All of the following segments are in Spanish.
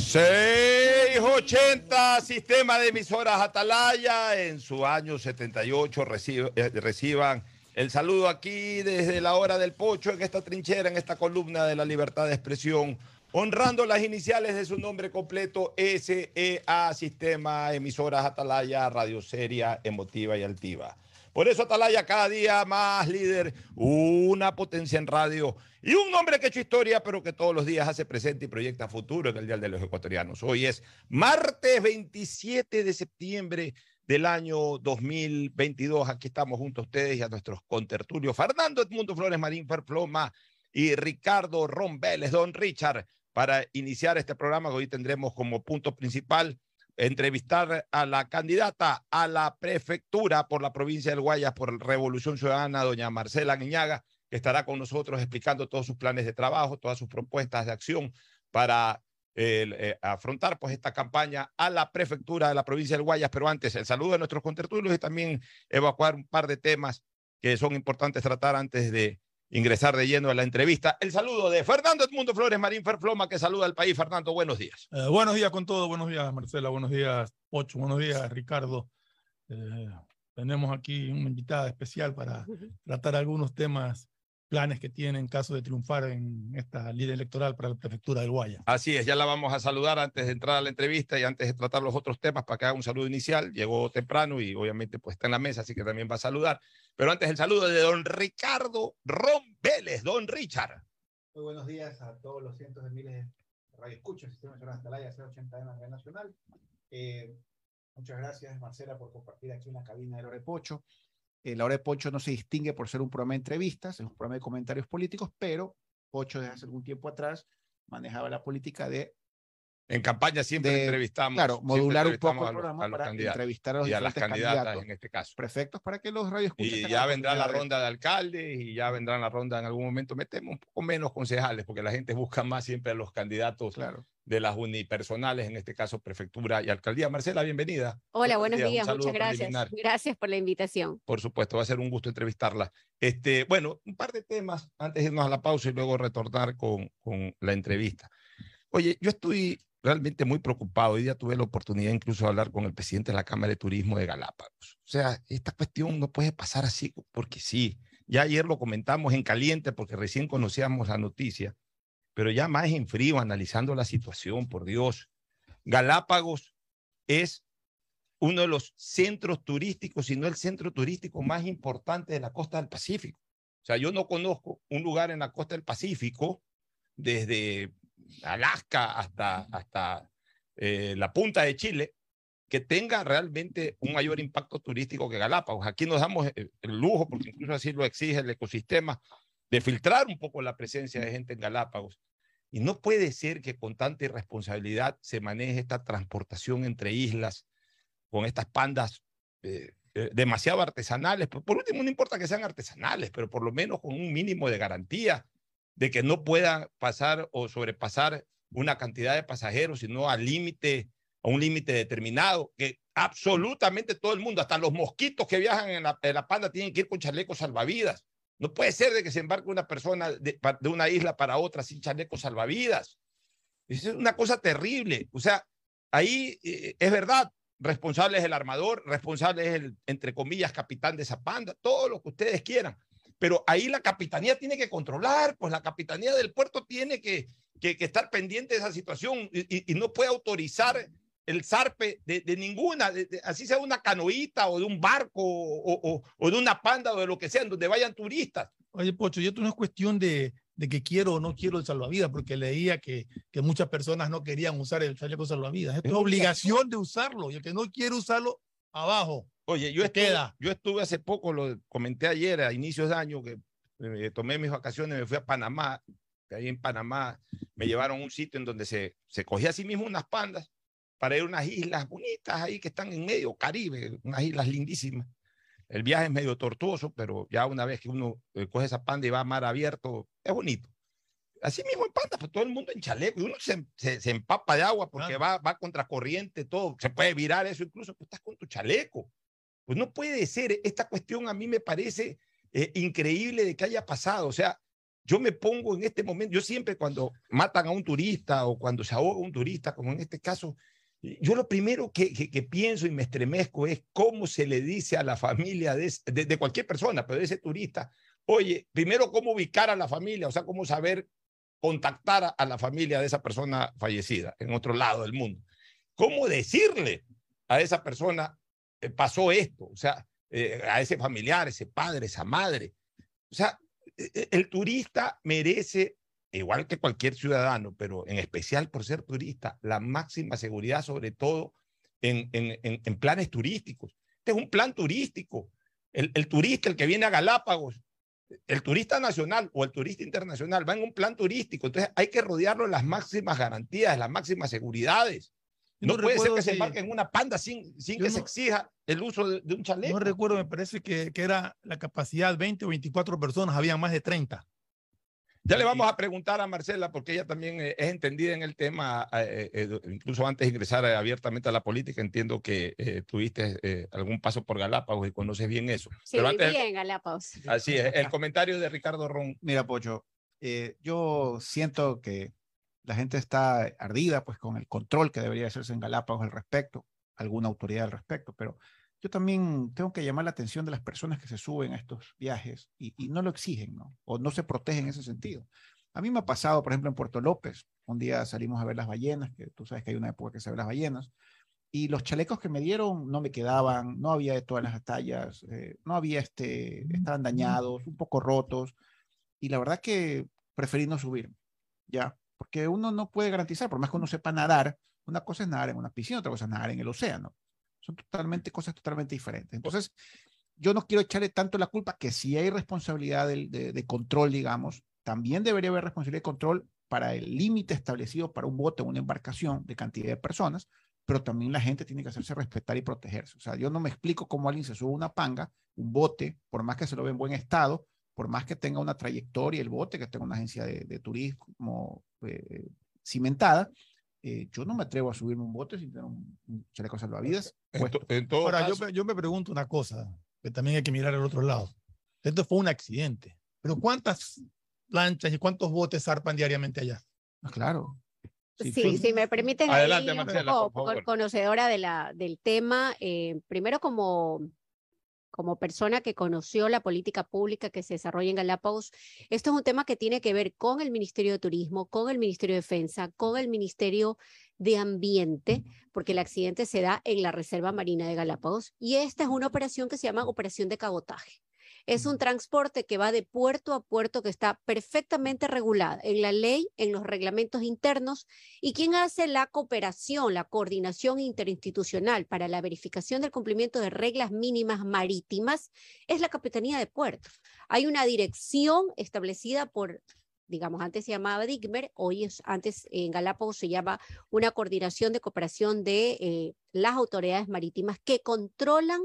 680, sistema de emisoras Atalaya, en su año 78 eh, reciban el saludo aquí desde la hora del pocho, en esta trinchera, en esta columna de la libertad de expresión, honrando las iniciales de su nombre completo, SEA, Sistema Emisoras Atalaya, Radio Seria, Emotiva y Altiva. Por eso Atalaya cada día más líder, una potencia en radio y un hombre que ha hecho historia, pero que todos los días hace presente y proyecta futuro en el Día de los Ecuatorianos. Hoy es martes 27 de septiembre del año 2022. Aquí estamos junto a ustedes y a nuestros contertulios, Fernando Edmundo Flores Marín Ferfloma y Ricardo Ron Vélez, Don Richard, para iniciar este programa que hoy tendremos como punto principal entrevistar a la candidata a la prefectura por la provincia del Guayas por Revolución Ciudadana, doña Marcela Guiñaga, que estará con nosotros explicando todos sus planes de trabajo, todas sus propuestas de acción para eh, afrontar pues esta campaña a la prefectura de la provincia del Guayas. Pero antes, el saludo de nuestros contertulios y también evacuar un par de temas que son importantes tratar antes de ingresar de lleno a la entrevista. El saludo de Fernando Edmundo Flores Marín Ferfloma, que saluda al país. Fernando, buenos días. Eh, buenos días con todo, buenos días Marcela, buenos días Ocho, buenos días Ricardo. Eh, tenemos aquí una invitada especial para tratar algunos temas planes que tiene en caso de triunfar en esta línea electoral para la prefectura del Guaya. Así es, ya la vamos a saludar antes de entrar a la entrevista y antes de tratar los otros temas para que haga un saludo inicial. Llegó temprano y obviamente pues está en la mesa, así que también va a saludar. Pero antes el saludo de don Ricardo Ron Vélez, don Richard. Muy buenos días a todos los cientos de miles de radioescuchas, Sistema de Atalaya 080 de la Nacional. Eh, muchas gracias, Marcela, por compartir aquí en la cabina del Orepocho. Eh, la hora de Pocho no se distingue por ser un programa de entrevistas, es un programa de comentarios políticos, pero Pocho desde hace algún tiempo atrás manejaba la política de en campaña siempre entrevistamos. Claro, modular un poco el programa para entrevistar a los y a las candidatas en este caso. Perfectos para que los radios Y ya vendrá la ronda de alcaldes y ya vendrá la ronda en algún momento. Metemos un poco menos concejales porque la gente busca más siempre a los candidatos claro. De las unipersonales, en este caso prefectura y alcaldía. Marcela, bienvenida. Hola, buenos días, muchas gracias. Gracias por la invitación. Por supuesto, va a ser un gusto entrevistarla. Este, bueno, un par de temas antes de irnos a la pausa y luego retornar con, con la entrevista. Oye, yo estoy realmente muy preocupado. Hoy día tuve la oportunidad incluso de hablar con el presidente de la Cámara de Turismo de Galápagos. O sea, esta cuestión no puede pasar así porque sí. Ya ayer lo comentamos en caliente porque recién conocíamos la noticia, pero ya más en frío, analizando la situación, por Dios. Galápagos es uno de los centros turísticos, si no el centro turístico más importante de la costa del Pacífico. O sea, yo no conozco un lugar en la costa del Pacífico, desde Alaska hasta, hasta eh, la punta de Chile, que tenga realmente un mayor impacto turístico que Galápagos. Aquí nos damos el, lujo, porque incluso así lo exige el ecosistema, de filtrar un poco la presencia de gente en Galápagos. Y no puede ser que con tanta irresponsabilidad se maneje esta transportación entre islas con estas pandas eh, eh, demasiado artesanales. Por, por último, no importa que sean artesanales, pero por lo menos con un mínimo de garantía de que no puedan pasar o sobrepasar una cantidad de pasajeros, sino al límite, a un límite determinado, que absolutamente todo el mundo, hasta los mosquitos que viajan en la, panda, tienen que ir con chalecos salvavidas. No puede ser de que se embarque una persona de, una isla para otra sin chalecos salvavidas. Es una cosa terrible. O sea, ahí eh, es verdad, responsable es el armador, responsable es el, entre comillas, capitán de esa panda, todo lo que ustedes quieran pero ahí la capitanía tiene que controlar, pues la capitanía del puerto tiene que, que, estar pendiente de esa situación y, no puede autorizar el zarpe de, ninguna, así sea una canoita o de un barco o, o, de una panda o de lo que sea, donde vayan turistas. Oye, Pocho, y esto no es cuestión de, de que quiero o no quiero el salvavidas, porque leía que, que muchas personas no querían usar el chaleco salvavidas. Esto es obligación de usarlo y el que no quiere usarlo, abajo. Oye, yo estuve, yo estuve hace poco, lo comenté ayer, a inicios de año, que eh, tomé mis vacaciones, me fui a Panamá, que ahí en Panamá me llevaron a un sitio en donde se, se cogía a sí mismo unas pandas para ir a unas islas bonitas ahí que están en medio, Caribe, unas islas lindísimas. El viaje es medio tortuoso, pero ya una vez que uno eh, coge esa panda y va a mar abierto, es bonito. Así mismo en panda, pues todo el mundo en chaleco, y uno se, se, empapa de agua porque va, va contra corriente, todo, se puede virar eso incluso, pues estás con tu chaleco. Pues no puede ser, esta cuestión a mí me parece eh, increíble de que haya pasado. O sea, yo me pongo en este momento, yo siempre cuando matan a un turista o cuando se ahoga un turista, como en este caso, yo lo primero que, pienso y me estremezco es cómo se le dice a la familia de, de, cualquier persona, pero de ese turista, oye, primero cómo ubicar a la familia, o sea, cómo saber contactar a la familia de esa persona fallecida en otro lado del mundo. ¿Cómo decirle a esa persona, eh, pasó esto? O sea, eh, a ese familiar, ese padre, esa madre. O sea, e, e, el turista merece igual que cualquier ciudadano, pero en especial por ser turista, la máxima seguridad, sobre todo en, en, en, planes turísticos. Este es un plan turístico. El, el, turista, el que viene a Galápagos, el turista nacional o el turista internacional va en un plan turístico. Entonces hay que rodearlo de las máximas garantías, las máximas seguridades. No, puede ser que se embarque en una panda sin, sin que se exija el uso de, un chaleco. No recuerdo, me parece que, que, era la capacidad 20 o 24 personas, había más de 30. Ya le vamos a preguntar a Marcela, porque ella también eh, es entendida en el tema, eh, eh, incluso antes de ingresar abiertamente a la política, entiendo que tuviste algún paso por Galápagos y conoces bien eso. Sí, Pero antes, bien Galápagos. Así es, el comentario de Ricardo Ron. Mira, Pocho, yo siento que la gente está ardida pues con el control que debería hacerse en Galápagos al respecto, alguna autoridad al respecto, pero yo también tengo que llamar la atención de las personas que se suben a estos viajes y, no lo exigen, ¿no? O no se protegen en ese sentido. A mí me ha pasado, por ejemplo, en Puerto López, un día salimos a ver las ballenas, que tú sabes que hay una época que se ve las ballenas, y los chalecos que me dieron no me quedaban, no había de todas las tallas, eh, no había este, estaban dañados, un poco rotos, y la verdad que preferí no subir, ya, porque uno no puede garantizar, por más que uno sepa nadar, una cosa es nadar en una piscina, otra cosa es nadar en el océano. Son totalmente cosas totalmente diferentes. Entonces, yo no quiero echarle tanto la culpa que si hay responsabilidad de, de, control, digamos, también debería haber responsabilidad de control para el límite establecido para un bote o una embarcación de cantidad de personas, pero también la gente tiene que hacerse respetar y protegerse. O sea, yo no me explico cómo alguien se sube una panga, un bote, por más que se lo ve en buen estado, por más que tenga una trayectoria el bote, que tenga una agencia de, de turismo eh, cimentada, eh, yo no me atrevo a subirme un bote sin tener un, chaleco salvavidas. En Ahora, yo, yo, me pregunto una cosa, que también hay que mirar al otro lado. Esto fue un accidente, pero ¿cuántas lanchas y cuántos botes zarpan diariamente allá? Ah, claro. Sí, si me permiten, Adelante, Marcela, conocedora de la, del tema, eh, primero como como persona que conoció la política pública que se desarrolla en Galápagos, esto es un tema que tiene que ver con el Ministerio de Turismo, con el Ministerio de Defensa, con el Ministerio de Ambiente, porque el accidente se da en la Reserva Marina de Galápagos y esta es una operación que se llama operación de cabotaje. Es un transporte que va de puerto a puerto que está perfectamente regulado en la ley, en los reglamentos internos y quien hace la cooperación, la coordinación interinstitucional para la verificación del cumplimiento de reglas mínimas marítimas es la Capitanía de Puertos. Hay una dirección establecida por digamos, antes se llamaba DIGMER, hoy es, antes en Galápagos se llama una coordinación de cooperación de eh, las autoridades marítimas que controlan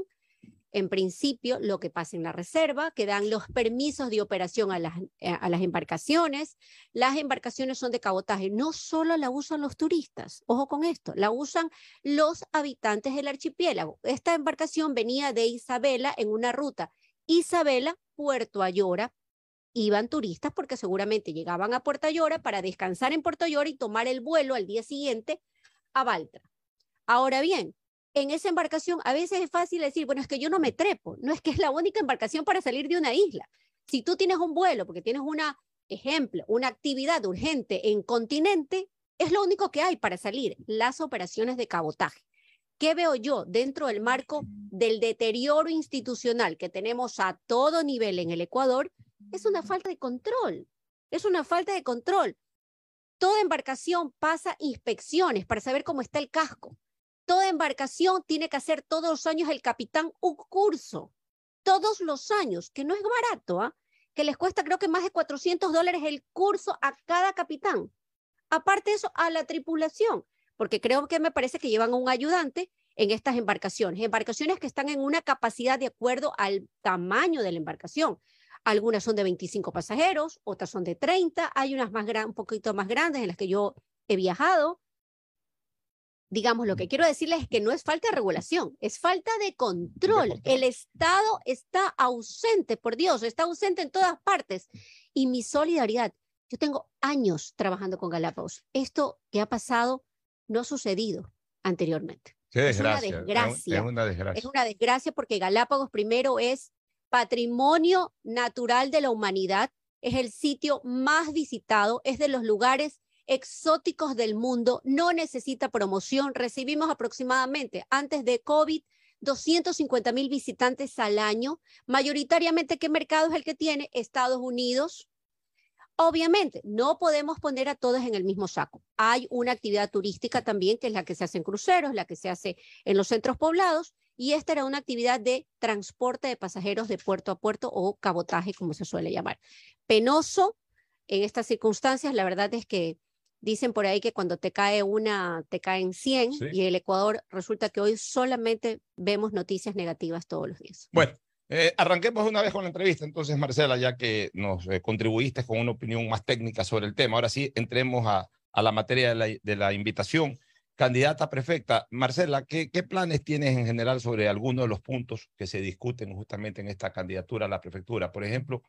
en principio lo que pasa en la reserva, que dan los permisos de operación a las, eh, a las embarcaciones. Las embarcaciones son de cabotaje, no solo la usan los turistas, ojo con esto, la usan los habitantes del archipiélago. Esta embarcación venía de Isabela en una ruta Isabela, Puerto Ayora, iban turistas porque seguramente llegaban a Puerto Ayora para descansar en Puerto Ayora y tomar el vuelo al día siguiente a Baltra. Ahora bien, en esa embarcación a veces es fácil decir, bueno, es que yo no me trepo, no es que es la única embarcación para salir de una isla. Si tú tienes un vuelo, porque tienes una, ejemplo, una actividad urgente en continente, es lo único que hay para salir, las operaciones de cabotaje. ¿Qué veo yo dentro del marco del deterioro institucional que tenemos a todo nivel en el Ecuador? Es una falta de control, es una falta de control. Toda embarcación pasa inspecciones para saber cómo está el casco Toda embarcación tiene que hacer todos los años el capitán un curso, todos los años, que no es barato, ¿ah? que les cuesta creo que más de 400 dólares el curso a cada capitán. Aparte de eso, a la tripulación, porque creo que me parece que llevan un ayudante en estas embarcaciones, embarcaciones que están en una capacidad de acuerdo al tamaño de la embarcación. Algunas son de 25 pasajeros, otras son de 30, hay unas más un poquito más grandes en las que yo he viajado, digamos, lo que quiero decirles es que no es falta de regulación, es falta de control. El Estado está ausente, por Dios, está ausente en todas partes. Y mi solidaridad, yo tengo años trabajando con Galápagos. Esto que ha pasado no ha sucedido anteriormente. es una desgracia. Es una desgracia. Es una desgracia porque Galápagos primero es patrimonio natural de la humanidad, es el sitio más visitado, es de los lugares exóticos del mundo, no necesita promoción. Recibimos aproximadamente antes de COVID 250 mil visitantes al año. Mayoritariamente, ¿qué mercado es el que tiene? Estados Unidos. Obviamente, no podemos poner a todos en el mismo saco. Hay una actividad turística también, que es la que se hace en cruceros, la que se hace en los centros poblados, y esta era una actividad de transporte de pasajeros de puerto a puerto o cabotaje, como se suele llamar. Penoso en estas circunstancias, la verdad es que Dicen por ahí que cuando te cae una, te caen 100 y el Ecuador resulta que hoy solamente vemos noticias negativas todos los días. Bueno, eh, arranquemos una vez con la entrevista, entonces, Marcela, ya que nos eh, contribuiste con una opinión más técnica sobre el tema. Ahora sí, entremos a, a la materia de la, de la, invitación. Candidata prefecta, Marcela, ¿qué, ¿qué planes tienes en general sobre algunos de los puntos que se discuten justamente en esta candidatura a la prefectura? Por ejemplo,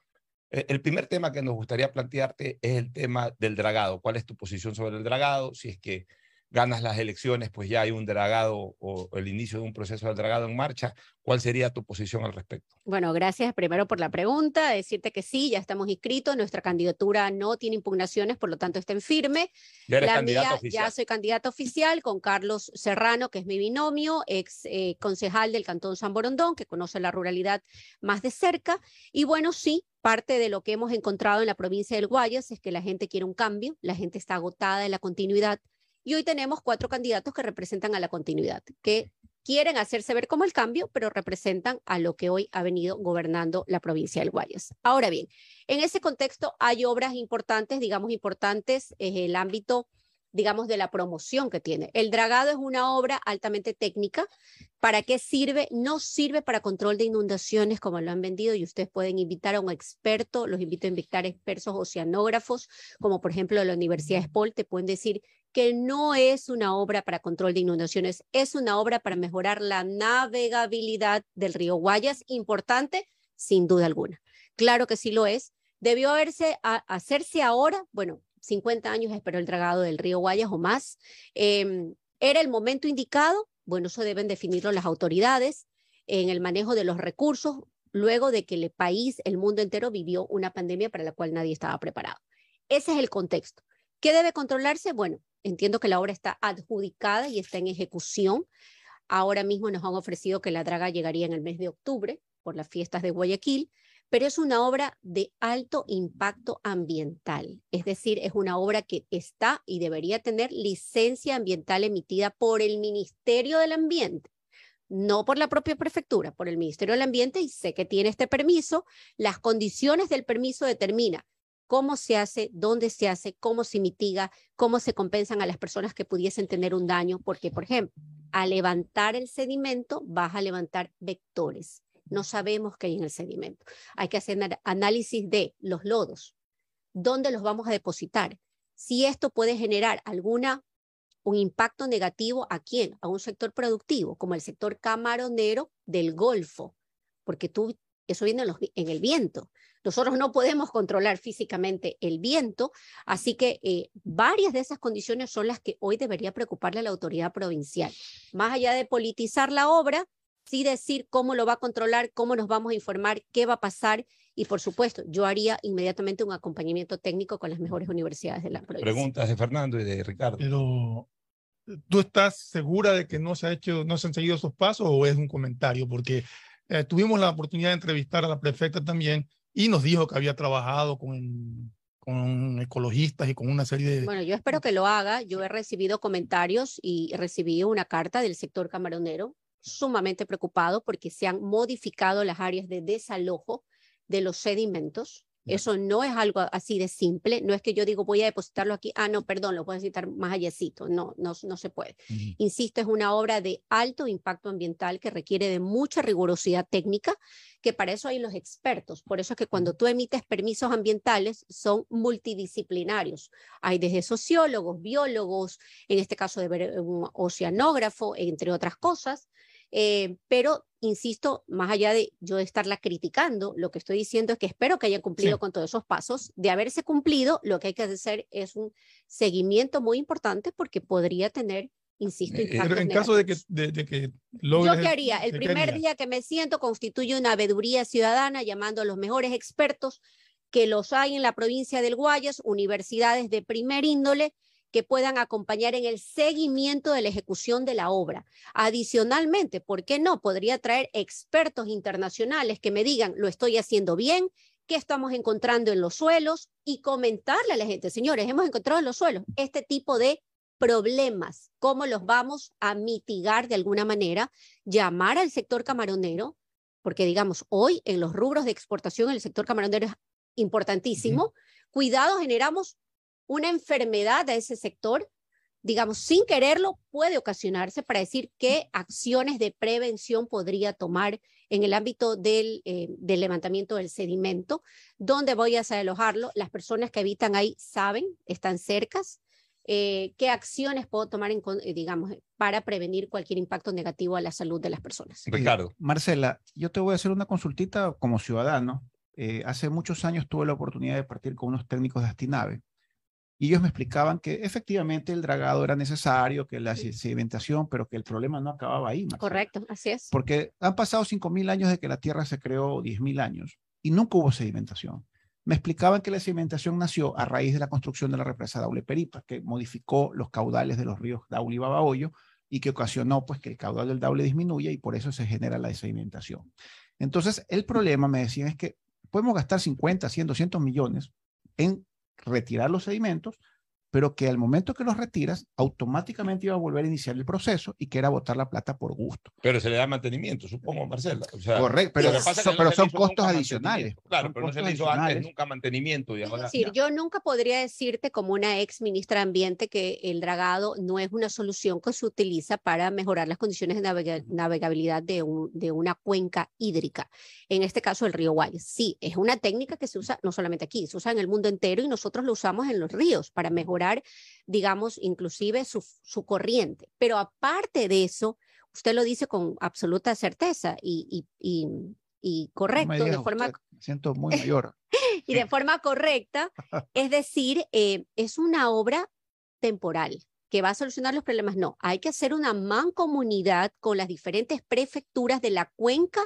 el primer tema que nos gustaría plantearte es el tema del dragado. ¿Cuál es tu posición sobre el dragado? Si es que ganas las elecciones, pues ya hay un dragado o el inicio de un proceso de dragado en marcha. ¿Cuál sería tu posición al respecto? Bueno, gracias primero por la pregunta. Decirte que sí, ya estamos inscritos. Nuestra candidatura no tiene impugnaciones, por lo tanto está en firme. Ya eres candidato oficial. Ya soy candidato oficial con Carlos Serrano, que es mi binomio, ex eh, concejal del Cantón San Borondón, que conoce la ruralidad más de cerca. Y bueno, sí, parte de lo que hemos encontrado en la provincia del Guayas es que la gente quiere un cambio, la gente está agotada de la continuidad y hoy tenemos cuatro candidatos que representan a la continuidad, que quieren hacerse ver como el cambio, pero representan a lo que hoy ha venido gobernando la provincia del Guayas. Ahora bien, en ese contexto hay obras importantes, digamos importantes, en el ámbito digamos, de la promoción que tiene. El dragado es una obra altamente técnica. ¿Para qué sirve? No sirve para control de inundaciones como lo han vendido y ustedes pueden invitar a un experto, los invito a invitar a expertos oceanógrafos, como por ejemplo la Universidad de Spol, te pueden decir que no es una obra para control de inundaciones, es una obra para mejorar la navegabilidad del río Guayas, importante, sin duda alguna. Claro que sí lo es. Debió haberse, hacerse ahora, bueno, 50 años esperó el dragado del río Guayas o más. Em, ¿Era el momento indicado? Bueno, eso deben definirlo las autoridades en el manejo de los recursos, luego de que el país, el mundo entero vivió una pandemia para la cual nadie estaba preparado. Ese es el contexto. ¿Qué debe controlarse? Bueno, entiendo que la obra está adjudicada y está en ejecución. Ahora mismo nos han ofrecido que la draga llegaría en el mes de octubre por las fiestas de Guayaquil pero es una obra de alto impacto ambiental, es decir, es una obra que está y debería tener licencia ambiental emitida por el Ministerio del Ambiente no por la propia prefectura, por el Ministerio del Ambiente, y sé que tiene este permiso, las condiciones del permiso determina cómo se hace, dónde se hace, cómo se mitiga, cómo se compensan a las personas que pudiesen tener un daño, porque, por ejemplo, al levantar el sedimento vas a levantar vectores no sabemos qué hay en el sedimento. Hay que hacer análisis de los lodos, dónde los vamos a depositar, si esto puede generar alguna un impacto negativo a quién, a un sector productivo, como el sector camaronero del Golfo, porque tú, eso viene en, el viento. Nosotros no podemos controlar físicamente el viento, así que eh, varias de esas condiciones son las que hoy debería preocuparle a la autoridad provincial. Más allá de politizar la obra, sí decir cómo lo va a controlar, cómo nos vamos a informar, qué va a pasar y por supuesto yo haría inmediatamente un acompañamiento técnico con las mejores universidades de la provincia. Preguntas de Fernando y de Ricardo. Pero ¿tú estás segura de que no se ha hecho, no se han seguido esos pasos o es un comentario? Porque eh, tuvimos la oportunidad de entrevistar a la prefecta también y nos dijo que había trabajado con con ecologistas y con una serie de... Bueno, yo espero que lo haga. Yo he recibido comentarios y recibí una carta del sector camaronero sumamente preocupado porque se han modificado las áreas de desalojo de los sedimentos Eso no es algo así de simple. No es que yo digo voy a depositarlo aquí. Ah, no, perdón, lo puedo necesitar más allácito. No, no, no se puede. Insisto, es una obra de alto impacto ambiental que requiere de mucha rigurosidad técnica, que para eso hay los expertos. Por eso es que cuando tú emites permisos ambientales son multidisciplinarios. Hay desde sociólogos, biólogos, en este caso de un oceanógrafo, entre otras cosas. Eh, pero, insisto, más allá de yo estarla criticando, lo que estoy diciendo es que espero que haya cumplido con todos esos pasos. De haberse cumplido, lo que hay que hacer es un seguimiento muy importante porque podría tener insisto. Eh, pero en caso de que, de, que ¿Yo qué haría? El primer día que me siento constituye una veeduría ciudadana llamando a los mejores expertos que los hay en la provincia del Guayas, universidades de primer índole, que puedan acompañar en el seguimiento de la ejecución de la obra. Adicionalmente, ¿por qué no? Podría traer expertos internacionales que me digan, lo estoy haciendo bien, qué estamos encontrando en los suelos y comentarle a la gente, señores, hemos encontrado en los suelos este tipo de problemas, cómo los vamos a mitigar de alguna manera, llamar al sector camaronero, porque digamos, hoy en los rubros de exportación el sector camaronero es importantísimo. Cuidado, generamos una enfermedad a ese sector, digamos, sin quererlo, puede ocasionarse para decir qué acciones de prevención podría tomar en el ámbito del, eh, del levantamiento del sedimento, dónde voy a desalojarlo. Las personas que habitan ahí saben, están cercas. Eh, qué acciones puedo tomar, en, eh, digamos, para prevenir cualquier impacto negativo a la salud de las personas. Ricardo. Marcela, yo te voy a hacer una consultita como ciudadano. hace muchos años tuve la oportunidad de partir con unos técnicos de Astinave y ellos me explicaban que efectivamente el dragado era necesario, que la sedimentación, pero que el problema no acababa ahí. Correcto, así es. Porque han pasado 5.000 años de que la Tierra se creó, 10.000 años, y nunca hubo sedimentación. Me explicaban que la sedimentación nació a raíz de la construcción de la represa Daule Peripa, que modificó los caudales de los ríos Daule y Babahoyo y que ocasionó pues, que el caudal del Daule disminuya y por eso se genera la sedimentación. Entonces, el problema, me decían, es que podemos gastar 50, 100, 200 millones en retirar los sedimentos, pero que al momento que los retiras, automáticamente iba a volver a iniciar el proceso y que era botar la plata por gusto. Pero se le da mantenimiento, supongo, Marcela. Correcto, pero, pero son costos adicionales. Claro, pero no se le hizo antes nunca mantenimiento. Y es decir, yo nunca podría decirte como una ex ministra de Ambiente que el dragado no es una solución que se utiliza para mejorar las condiciones de navegabilidad de, un, de una cuenca hídrica. En este caso, el río Guayas. Sí, es una técnica que se usa no solamente aquí, se usa en el mundo entero y nosotros lo usamos en los ríos para mejorar digamos, inclusive su, su corriente. Pero aparte de eso, usted lo dice con absoluta certeza y, y, y, correcto, de forma... siento muy mayor. y de forma correcta, es decir, eh, es una obra temporal que va a solucionar los problemas. No, hay que hacer una mancomunidad con las diferentes prefecturas de la cuenca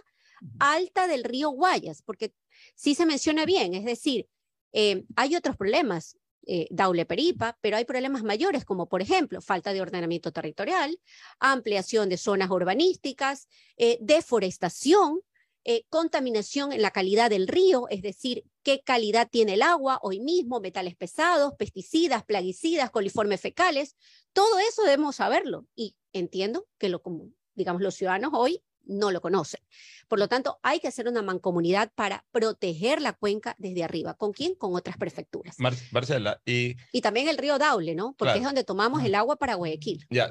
alta del río Guayas, porque sí se menciona bien, es decir, eh, hay otros problemas eh, Daule Peripa, pero hay problemas mayores como por ejemplo falta de ordenamiento territorial, ampliación de zonas urbanísticas, eh, deforestación, eh, contaminación en la calidad del río, es decir, qué calidad tiene el agua hoy mismo, metales pesados, pesticidas, plaguicidas, coliformes fecales, todo eso debemos saberlo y entiendo que lo digamos los ciudadanos hoy no lo conocen. Por lo tanto, hay que hacer una mancomunidad para proteger la cuenca desde arriba. ¿Con quién? Con otras prefecturas. Marcela, y... Y también el río Daule, ¿no? Porque es donde tomamos el agua para Guayaquil. Ya,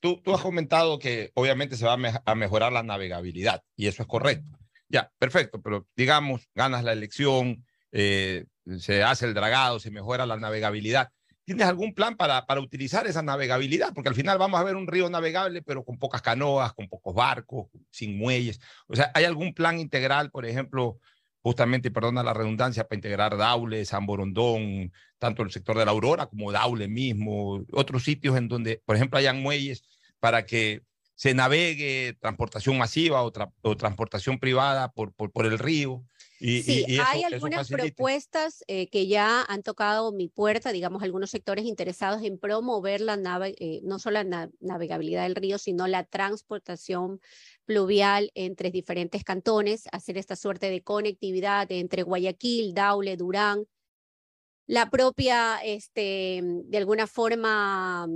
tú, tú, has comentado que obviamente se va a, mejorar la navegabilidad, y eso es correcto. Ya, perfecto, pero digamos, ganas la elección, eh, se hace el dragado, se mejora la navegabilidad. ¿Tienes algún plan para, para utilizar esa navegabilidad? Porque al final vamos a ver un río navegable, pero con pocas canoas, con pocos barcos, sin muelles. O sea, ¿hay algún plan integral, por ejemplo, justamente, perdona la redundancia, para integrar Daule, San Borondón, tanto el sector de la Aurora como Daule mismo, otros sitios en donde, por ejemplo, hayan muelles para que se navegue transportación masiva o, o transportación privada por, por, por el río? Sí, hay algunas propuestas eh, que ya han tocado mi puerta, digamos, algunos sectores interesados en promover la nave, eh, no solo la navegabilidad del río, sino la transportación pluvial entre diferentes cantones, hacer esta suerte de conectividad entre Guayaquil, Daule, Durán, la propia, este, de alguna forma,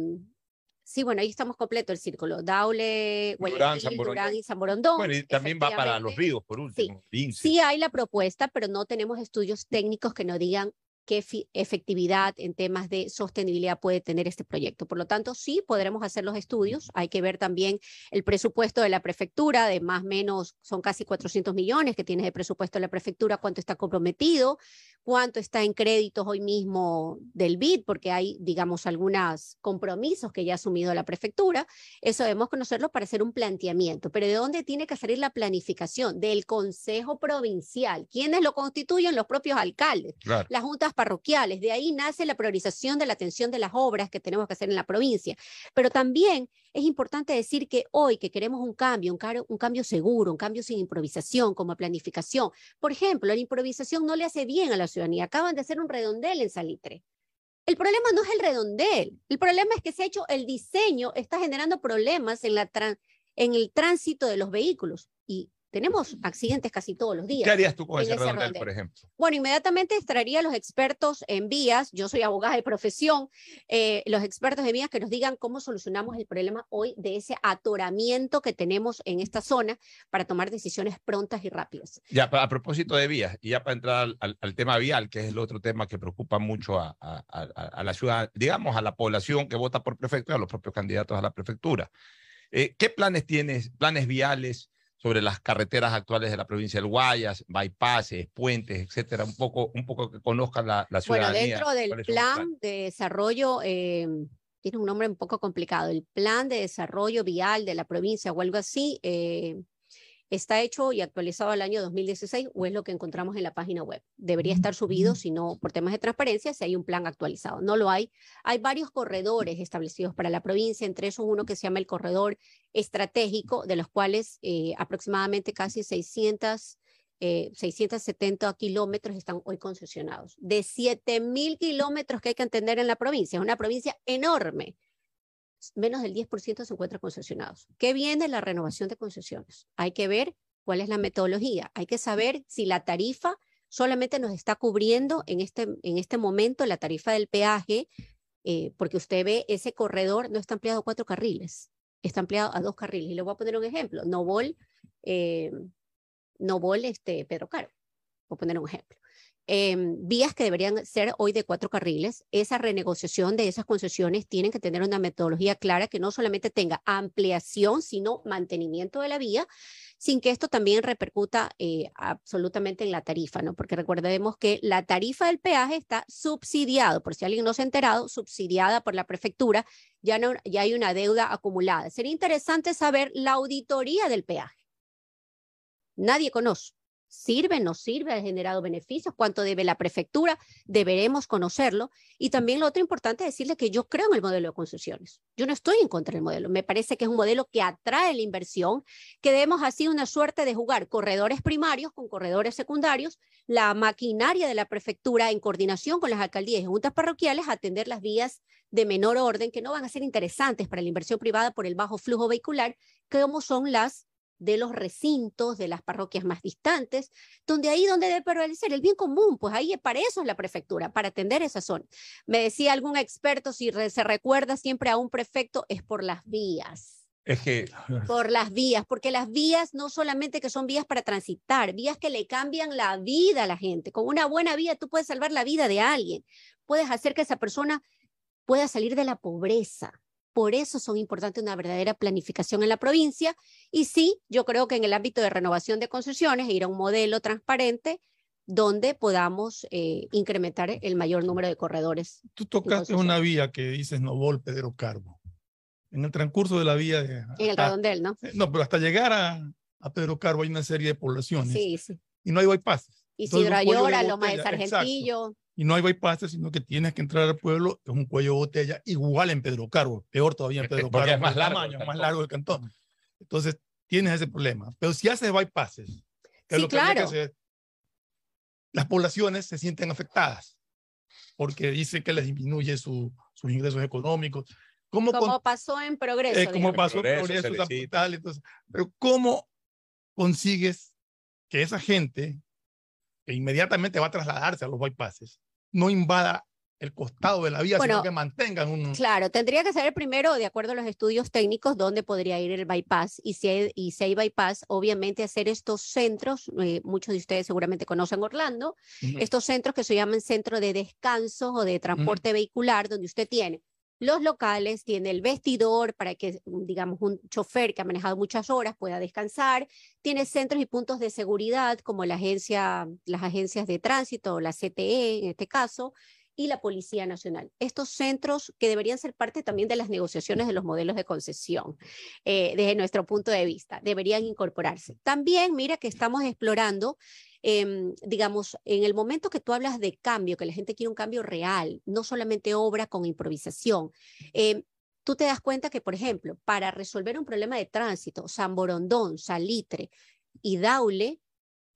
Sí, bueno, ahí estamos completo el círculo. Daule, Guayaquil, Durán, y San Borondón. Bueno, y también va para los ríos, por último. sí, hay la propuesta, pero no tenemos estudios técnicos que nos digan qué efectividad en temas de sostenibilidad puede tener este proyecto. Por lo tanto, sí podremos hacer los estudios. Hay que ver también el presupuesto de la prefectura, de más o menos, son casi 400 millones que tiene de presupuesto de la prefectura, cuánto está comprometido, cuánto está en créditos hoy mismo del BID, porque hay, digamos, algunos compromisos que ya ha asumido la prefectura. Eso debemos conocerlo para hacer un planteamiento. Pero ¿de dónde tiene que salir la planificación? Del Consejo Provincial. ¿Quiénes lo constituyen? Los propios alcaldes. Las juntas parroquiales. De ahí nace la priorización de la atención de las obras que tenemos que hacer en la provincia. Pero también es importante decir que hoy que queremos un cambio, un, cambio seguro, un cambio sin improvisación, como planificación. Por ejemplo, la improvisación no le hace bien a la ciudadanía. Acaban de hacer un redondel en Salitre. El problema no es el redondel, el problema es que se ha hecho el diseño, está generando problemas en, en el tránsito de los vehículos. Y tenemos accidentes casi todos los días. ¿Qué harías tú con ese redondel, por ejemplo? Bueno, inmediatamente extraería a los expertos en vías, yo soy abogada de profesión, eh, los expertos de vías que nos digan cómo solucionamos el problema hoy de ese atoramiento que tenemos en esta zona para tomar decisiones prontas y rápidas. Ya, a propósito de vías, y ya para entrar al, tema vial, que es el otro tema que preocupa mucho a, la ciudad, digamos, a la población que vota por prefecto y a los propios candidatos a la prefectura. Eh, ¿Qué planes tienes, planes viales? Sobre las carreteras actuales de la provincia del Guayas, bypasses, puentes, etcétera, un poco, un poco que conozcan la, la ciudadanía. Bueno, dentro del plan de desarrollo, eh, tiene un nombre un poco complicado, el plan de desarrollo vial de la provincia o algo así, eh, está hecho y actualizado al año 2016 o es lo que encontramos en la página web. Debería estar subido, si no, por temas de transparencia, si hay un plan actualizado. No lo hay. Hay varios corredores establecidos para la provincia, entre esos uno que se llama el corredor estratégico, de los cuales eh, aproximadamente casi 600 670 eh, kilómetros están hoy concesionados. De 7.000 kilómetros que hay que entender en la provincia, es una provincia enorme menos del 10% se encuentra concesionados. ¿Qué viene la renovación de concesiones? Hay que ver cuál es la metodología. Hay que saber si la tarifa solamente nos está cubriendo en este, en este momento la tarifa del peaje, eh, porque usted ve ese corredor no está ampliado a cuatro carriles, está ampliado a dos carriles. Y le voy a poner un ejemplo. Novol, eh, este, Pedro Caro. Voy a poner un ejemplo. Em, vías que deberían ser hoy de cuatro carriles. Esa renegociación de esas concesiones tienen que tener una metodología clara que no solamente tenga ampliación, sino mantenimiento de la vía, sin que esto también repercuta eh, absolutamente en la tarifa, ¿no? Porque recordemos que la tarifa del peaje está subsidiado, por si alguien no se ha enterado, subsidiada por la prefectura, ya, no, ya hay una deuda acumulada. Sería interesante saber la auditoría del peaje. Nadie conoce sirve, no sirve, ha generado beneficios, cuánto debe la prefectura, deberemos conocerlo. Y también lo otro importante es decirle que yo creo en el modelo de concesiones. Yo no estoy en contra del modelo, me parece que es un modelo que atrae la inversión, que debemos así una suerte de jugar corredores primarios con corredores secundarios, la maquinaria de la prefectura en coordinación con las alcaldías y juntas parroquiales, atender las vías de menor orden que no van a ser interesantes para la inversión privada por el bajo flujo vehicular, como son las de los recintos, de las parroquias más distantes, donde ahí donde debe prevalecer el bien común, pues ahí para eso es la prefectura, para atender esa zona. Me decía algún experto, si se recuerda siempre a un prefecto, es por las vías. Es que... Por las vías, porque las vías no solamente que son vías para transitar, vías que le cambian la vida a la gente. Con una buena vía tú puedes salvar la vida de alguien, puedes hacer que esa persona pueda salir de la pobreza, por eso son importantes una verdadera planificación en la provincia. Y sí, yo creo que en el ámbito de renovación de concesiones, ir a un modelo transparente donde podamos eh, incrementar el mayor número de corredores. Tú tocaste una vía que dices Novol Pedro Carbo. En el transcurso de la vía... De, en el redondel, ¿no? Eh, no, pero hasta llegar a, a, Pedro Carbo hay una serie de poblaciones. Sí, sí. Y no hay bypasses. Y Ayora, Loma de Sargentillo y no hay bypass, sino que tienes que entrar al pueblo, es un cuello de botella, igual en Pedro Carbo, peor todavía en Pedro Carbo. es más largo, tamaño, más largo el cantón. Entonces, tienes ese problema. Pero si haces bypasses, que lo claro. que las poblaciones se sienten afectadas, porque dice que les disminuye su, sus ingresos económicos. ¿Cómo como pasó en Progreso. Eh, como pasó en Progreso, entonces, pero ¿cómo consigues que esa gente que inmediatamente va a trasladarse a los bypasses, no invada el costado de la vía, sino que mantengan un... Claro, tendría que ser el primero, de acuerdo a los estudios técnicos, dónde podría ir el bypass. Y si hay, y si hay bypass, obviamente hacer estos centros, eh, muchos de ustedes seguramente conocen Orlando, estos centros que se llaman centro de descanso o de transporte vehicular, donde usted tiene los locales, tiene el vestidor para que, digamos, un chofer que ha manejado muchas horas pueda descansar, tiene centros y puntos de seguridad como las agencias de tránsito, la CTE en este caso, y la Policía Nacional. Estos centros que deberían ser parte también de las negociaciones de los modelos de concesión, eh, desde nuestro punto de vista, deberían incorporarse. También, mira que estamos explorando, em, digamos, en el momento que tú hablas de cambio, que la gente quiere un cambio real, no solamente obra con improvisación. Em, tú te das cuenta que, por ejemplo, para resolver un problema de tránsito, San Borondón, Salitre y Daule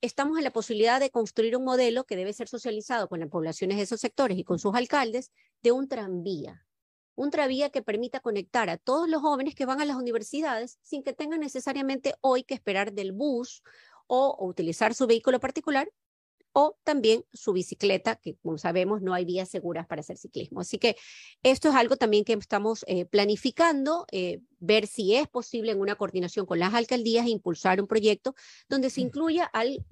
estamos en la posibilidad de construir un modelo que debe ser socializado con las poblaciones de esos sectores y con sus alcaldes de un tranvía. Un tranvía que permita conectar a todos los jóvenes que van a las universidades sin que tengan necesariamente hoy que esperar del bus o, utilizar su vehículo particular o también su bicicleta, que como sabemos no hay vías seguras para hacer ciclismo. Así que esto es algo también que estamos eh, planificando, eh, ver si es posible en una coordinación con las alcaldías impulsar un proyecto donde se incluya al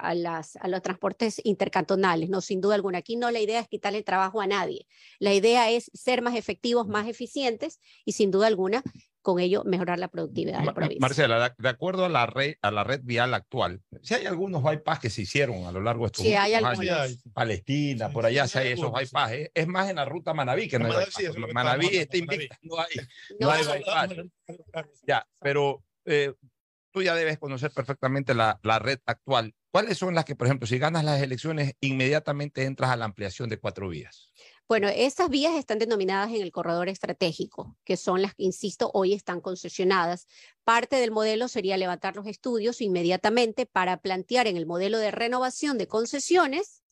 a, las, a los transportes intercantonales, no, sin duda alguna. Aquí no la idea es quitarle trabajo a nadie. La idea es ser más efectivos, más eficientes y sin duda alguna con ello mejorar la productividad de la provincia. Marcela, de acuerdo a la red, a la red vial actual, si hay algunos bypass que se hicieron a lo largo de estos sí, hay años, Palestina, por allá si hay esos bypass, es más en la ruta Manabí que no hay Manabí está invicta, no hay, no, hay bypass. Ya, pero eh, tú ya debes conocer perfectamente la, la red actual. ¿Cuáles son las que, por ejemplo, si ganas las elecciones, inmediatamente entras a la ampliación de cuatro vías? Bueno, esas vías están denominadas en el corredor estratégico, que son las que, insisto, hoy están concesionadas. Parte del modelo sería levantar los estudios inmediatamente para plantear en el modelo de renovación de concesiones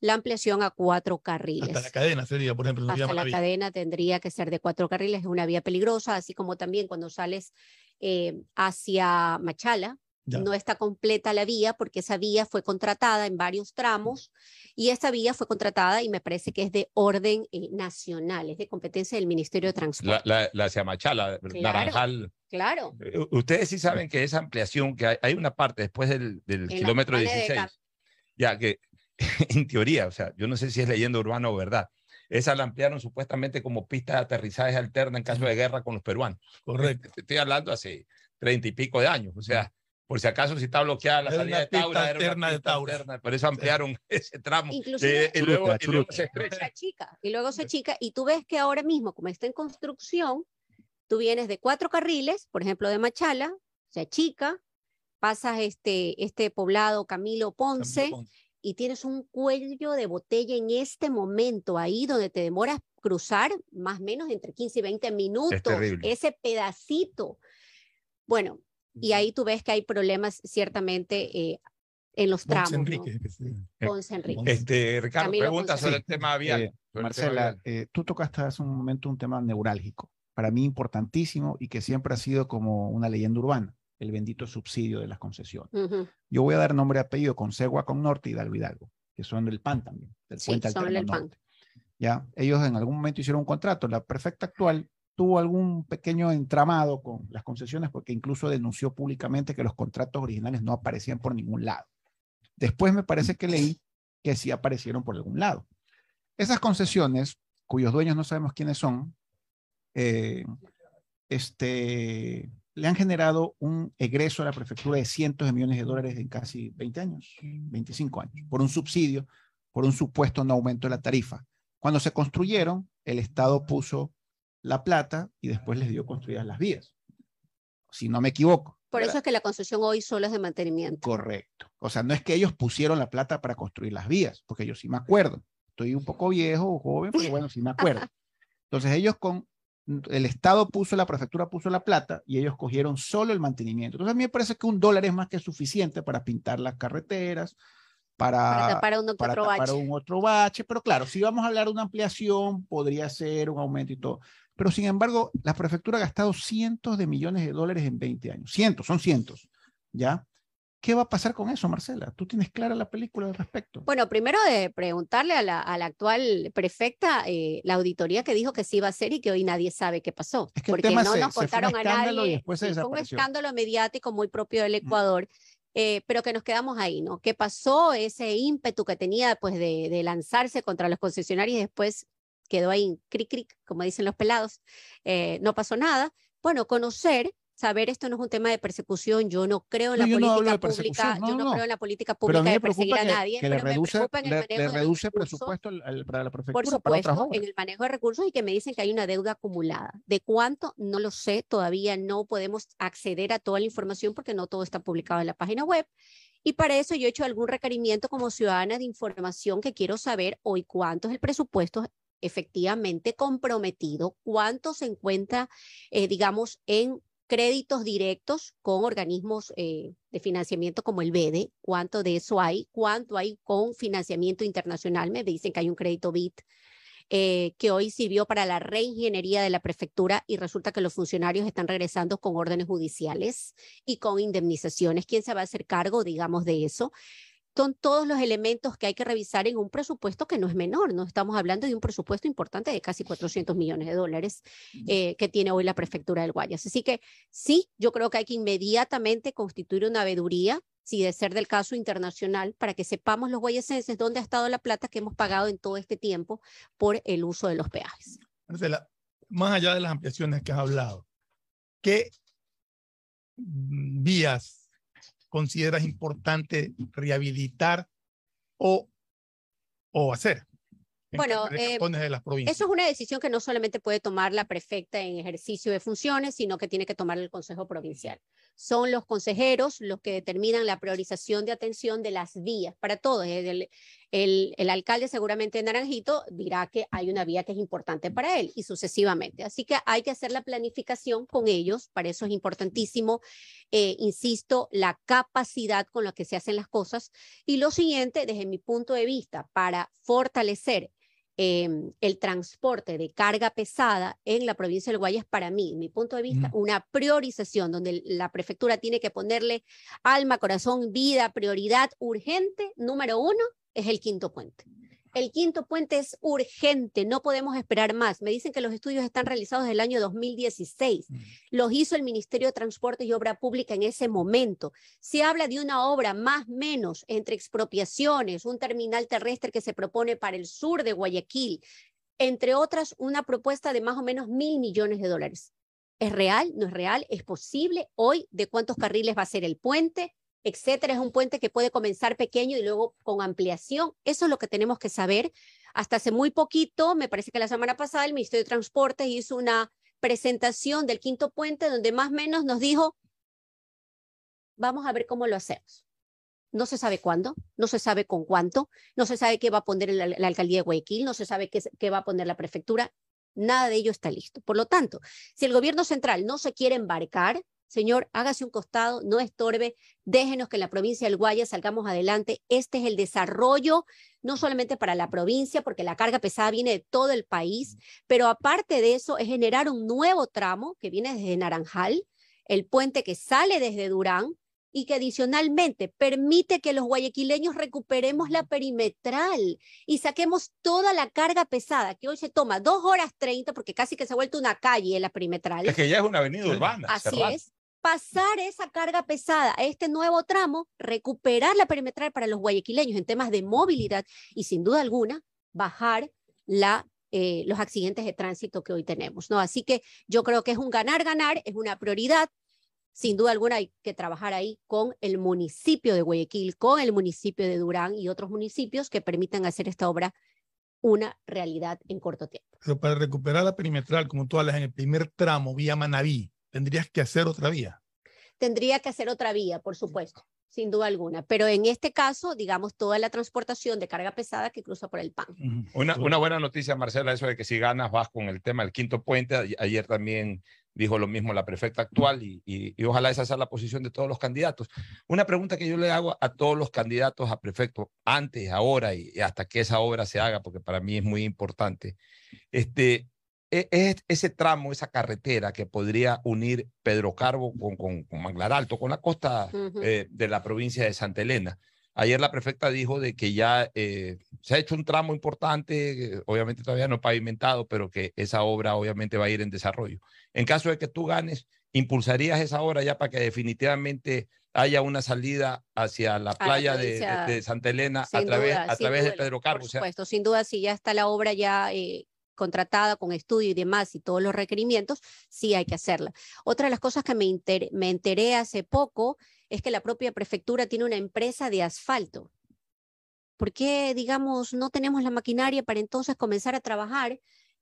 la ampliación a cuatro carriles. Hasta la cadena sería, por ejemplo. Hasta la, cadena tendría que ser de cuatro carriles, es una vía peligrosa, así como también cuando sales eh, hacia Machala, no está completa la vía porque esa vía fue contratada en varios tramos y esa vía fue contratada y me parece que es de orden eh, nacional, es de competencia del Ministerio de Transporte. La, la, la Machala, Naranjal. Claro. Eh, ustedes sí saben que esa ampliación, que hay, una parte después del, del kilómetro 16, ya que en teoría, o sea, yo no sé si es leyenda urbana o verdad, esa la ampliaron supuestamente como pista de aterrizaje alterna en caso de guerra con los peruanos. Correcto. Estoy hablando hace treinta y pico de años, o sea, por si acaso si está bloqueada la salida de Taura, era una de Taura. por eso ampliaron ese tramo. Inclusive, y, luego, se estrecha. y luego se chica, y tú ves que ahora mismo, como está en construcción, tú vienes de cuatro carriles, por ejemplo, de Machala, se achica, pasas este, este poblado Camilo Ponce, y tienes un cuello de botella en este momento, ahí donde te demoras cruzar más o menos entre 15 y 20 minutos, ese pedacito. Bueno, y ahí tú ves que hay problemas ciertamente eh, en los tramos. Enrique, Ponce Enrique. Este, Ricardo, pregunta sobre el tema vial. Eh, Marcela, eh, tú tocaste hace un momento un tema neurálgico, para mí importantísimo y que siempre ha sido como una leyenda urbana, el bendito subsidio de las concesiones. Yo voy a dar nombre y apellido con Segua, con Norte y Hidalgo Hidalgo, que son del PAN también, del sí, son del PAN. Ya, ellos en algún momento hicieron un contrato, la perfecta actual tuvo algún pequeño entramado con las concesiones porque incluso denunció públicamente que los contratos originales no aparecían por ningún lado. Después me parece que leí que sí aparecieron por algún lado. Esas concesiones, cuyos dueños no sabemos quiénes son, eh, este, le han generado un egreso a la prefectura de cientos de millones de dólares en casi 20 años, 25 años, por un subsidio, por un supuesto no aumento de la tarifa. Cuando se construyeron, el Estado puso la plata y después les dio construidas las vías. Si no me equivoco. Por eso es que la construcción hoy solo es de mantenimiento. Correcto. O sea, no es que ellos pusieron la plata para construir las vías, porque yo sí me acuerdo. Estoy un poco viejo o joven, pero bueno, sí me acuerdo. Entonces ellos con, el Estado puso, la prefectura puso la plata y ellos cogieron solo el mantenimiento. Entonces a mí me parece que un dólar es más que suficiente para pintar las carreteras, para, para, un, otro bache. un otro bache. Pero claro, si vamos a hablar de una ampliación, podría ser un aumento y todo. Pero sin embargo, la prefectura ha gastado cientos de millones de dólares en 20 años. Cientos, son cientos, ¿ya? ¿Qué va a pasar con eso, Marcela? ¿Tú tienes clara la película al respecto? Bueno, primero de preguntarle a la, actual prefecta eh, la auditoría que dijo que sí iba a ser y que hoy nadie sabe qué pasó. Es que porque no nos contaron a nadie. fue un escándalo mediático muy propio del Ecuador. Eh, pero que nos quedamos ahí, ¿no? ¿Qué pasó? Ese ímpetu que tenía pues de, de lanzarse contra los concesionarios y después quedó ahí, cric, cric, como dicen los pelados, eh, no pasó nada. Bueno, conocer saber esto no es un tema de persecución, yo no creo en la política pública, yo no, creo en la política pública de perseguir a nadie, que le reduce, le, reduce presupuesto para la prefectura. Por supuesto, en el manejo de recursos y que me dicen que hay una deuda acumulada. ¿De cuánto? No lo sé, todavía no podemos acceder a toda la información porque no todo está publicado en la página web. Y para eso yo he hecho algún requerimiento como ciudadana de información que quiero saber hoy cuánto es el presupuesto efectivamente comprometido, cuánto se encuentra, eh, digamos, en créditos directos con organismos eh, de financiamiento como el BEDE, cuánto de eso hay, cuánto hay con financiamiento internacional, me dicen que hay un crédito BIT eh, que hoy sirvió para la reingeniería de la prefectura y resulta que los funcionarios están regresando con órdenes judiciales y con indemnizaciones. ¿Quién se va a hacer cargo, digamos, de eso? Son todos los elementos que hay que revisar en un presupuesto que no es menor, no estamos hablando de un presupuesto importante de casi 400 millones de dólares eh, que tiene hoy la prefectura del Guayas. Así que sí, yo creo que hay que inmediatamente constituir una veeduría, si de ser del caso internacional, para que sepamos los guayasenses dónde ha estado la plata que hemos pagado en todo este tiempo por el uso de los peajes. Marcela, más allá de las ampliaciones que has hablado, ¿qué vías consideras importante rehabilitar o, o hacer? Bueno, eh, eso es una decisión que no solamente puede tomar la prefecta en ejercicio de funciones, sino que tiene que tomar el Consejo Provincial. Son los consejeros los que determinan la priorización de atención de las vías para todos. El, el, alcalde seguramente de Naranjito dirá que hay una vía que es importante para él y sucesivamente. Así que hay que hacer la planificación con ellos. Para eso es importantísimo, eh, insisto, la capacidad con la que se hacen las cosas. Y lo siguiente, desde mi punto de vista, para fortalecer Em, el transporte de carga pesada en la provincia del Guayas, para mí, mi punto de vista, una priorización donde la prefectura tiene que ponerle alma, corazón, vida, prioridad urgente, número uno, es el quinto puente. El quinto puente es urgente, no podemos esperar más. Me dicen que los estudios están realizados desde el año 2016. Los hizo el Ministerio de Transporte y Obra Pública en ese momento. Se habla de una obra más o menos entre expropiaciones, un terminal terrestre que se propone para el sur de Guayaquil, entre otras, una propuesta de más o menos mil millones de dólares. ¿Es real? ¿No es real? ¿Es posible? Hoy, ¿de cuántos carriles va a ser el puente? Etcétera. Es un puente que puede comenzar pequeño y luego con ampliación. Eso es lo que tenemos que saber. Hasta hace muy poquito, me parece que la semana pasada, el Ministerio de Transporte hizo una presentación del quinto puente donde más o menos nos dijo, vamos a ver cómo lo hacemos. No se sabe cuándo, no se sabe con cuánto, no se sabe qué va a poner la, alcaldía de Guayaquil, no se sabe qué, qué va a poner la prefectura. Nada de ello está listo. Por lo tanto, si el gobierno central no se quiere embarcar, Señor, hágase un costado, no estorbe, déjenos que en la provincia del Guayas salgamos adelante. Este es el desarrollo, no solamente para la provincia, porque la carga pesada viene de todo el país, pero aparte de eso es generar un nuevo tramo que viene desde Naranjal, el puente que sale desde Durán, y que adicionalmente permite que los guayaquileños recuperemos la perimetral y saquemos toda la carga pesada, que hoy se toma dos horas treinta, porque casi que se ha vuelto una calle en la perimetral. Es que ya es una avenida urbana. Así es pasar esa carga pesada a este nuevo tramo, recuperar la perimetral para los guayaquileños en temas de movilidad y sin duda alguna bajar la, eh, los accidentes de tránsito que hoy tenemos. ¿no? Así que yo creo que es un ganar-ganar, es una prioridad. Sin duda alguna hay que trabajar ahí con el municipio de Guayaquil, con el municipio de Durán y otros municipios que permitan hacer esta obra una realidad en corto tiempo. Pero para recuperar la perimetral, como tú hablas, en el primer tramo, vía Manaví, tendrías que hacer otra vía. Tendría que hacer otra vía, por supuesto, sin duda alguna. Pero en este caso, digamos, toda la transportación de carga pesada que cruza por el PAN. Una, una buena noticia, Marcela, eso de que si ganas vas con el tema del quinto puente. Ayer también dijo lo mismo la prefecta actual y, y, ojalá esa sea la posición de todos los candidatos. Una pregunta que yo le hago a todos los candidatos a prefecto, antes, ahora y hasta que esa obra se haga, porque para mí es muy importante. Este, es ese tramo, esa carretera que podría unir Pedro Carbo con, con, con Manglar Alto, con la costa eh, de la provincia de Santa Elena. Ayer la prefecta dijo de que ya eh, se ha hecho un tramo importante, obviamente todavía no pavimentado, pero que esa obra obviamente va a ir en desarrollo. En caso de que tú ganes, ¿impulsarías esa obra ya para que definitivamente haya una salida hacia la playa de, Santa Elena a través, a través de Pedro Carbo? Por supuesto, sin duda, si ya está la obra ya eh, contratada con estudio y demás y todos los requerimientos, sí hay que hacerla. Otra de las cosas que me, me enteré hace poco es que la propia prefectura tiene una empresa de asfalto. ¿Por qué, digamos, no tenemos la maquinaria para entonces comenzar a trabajar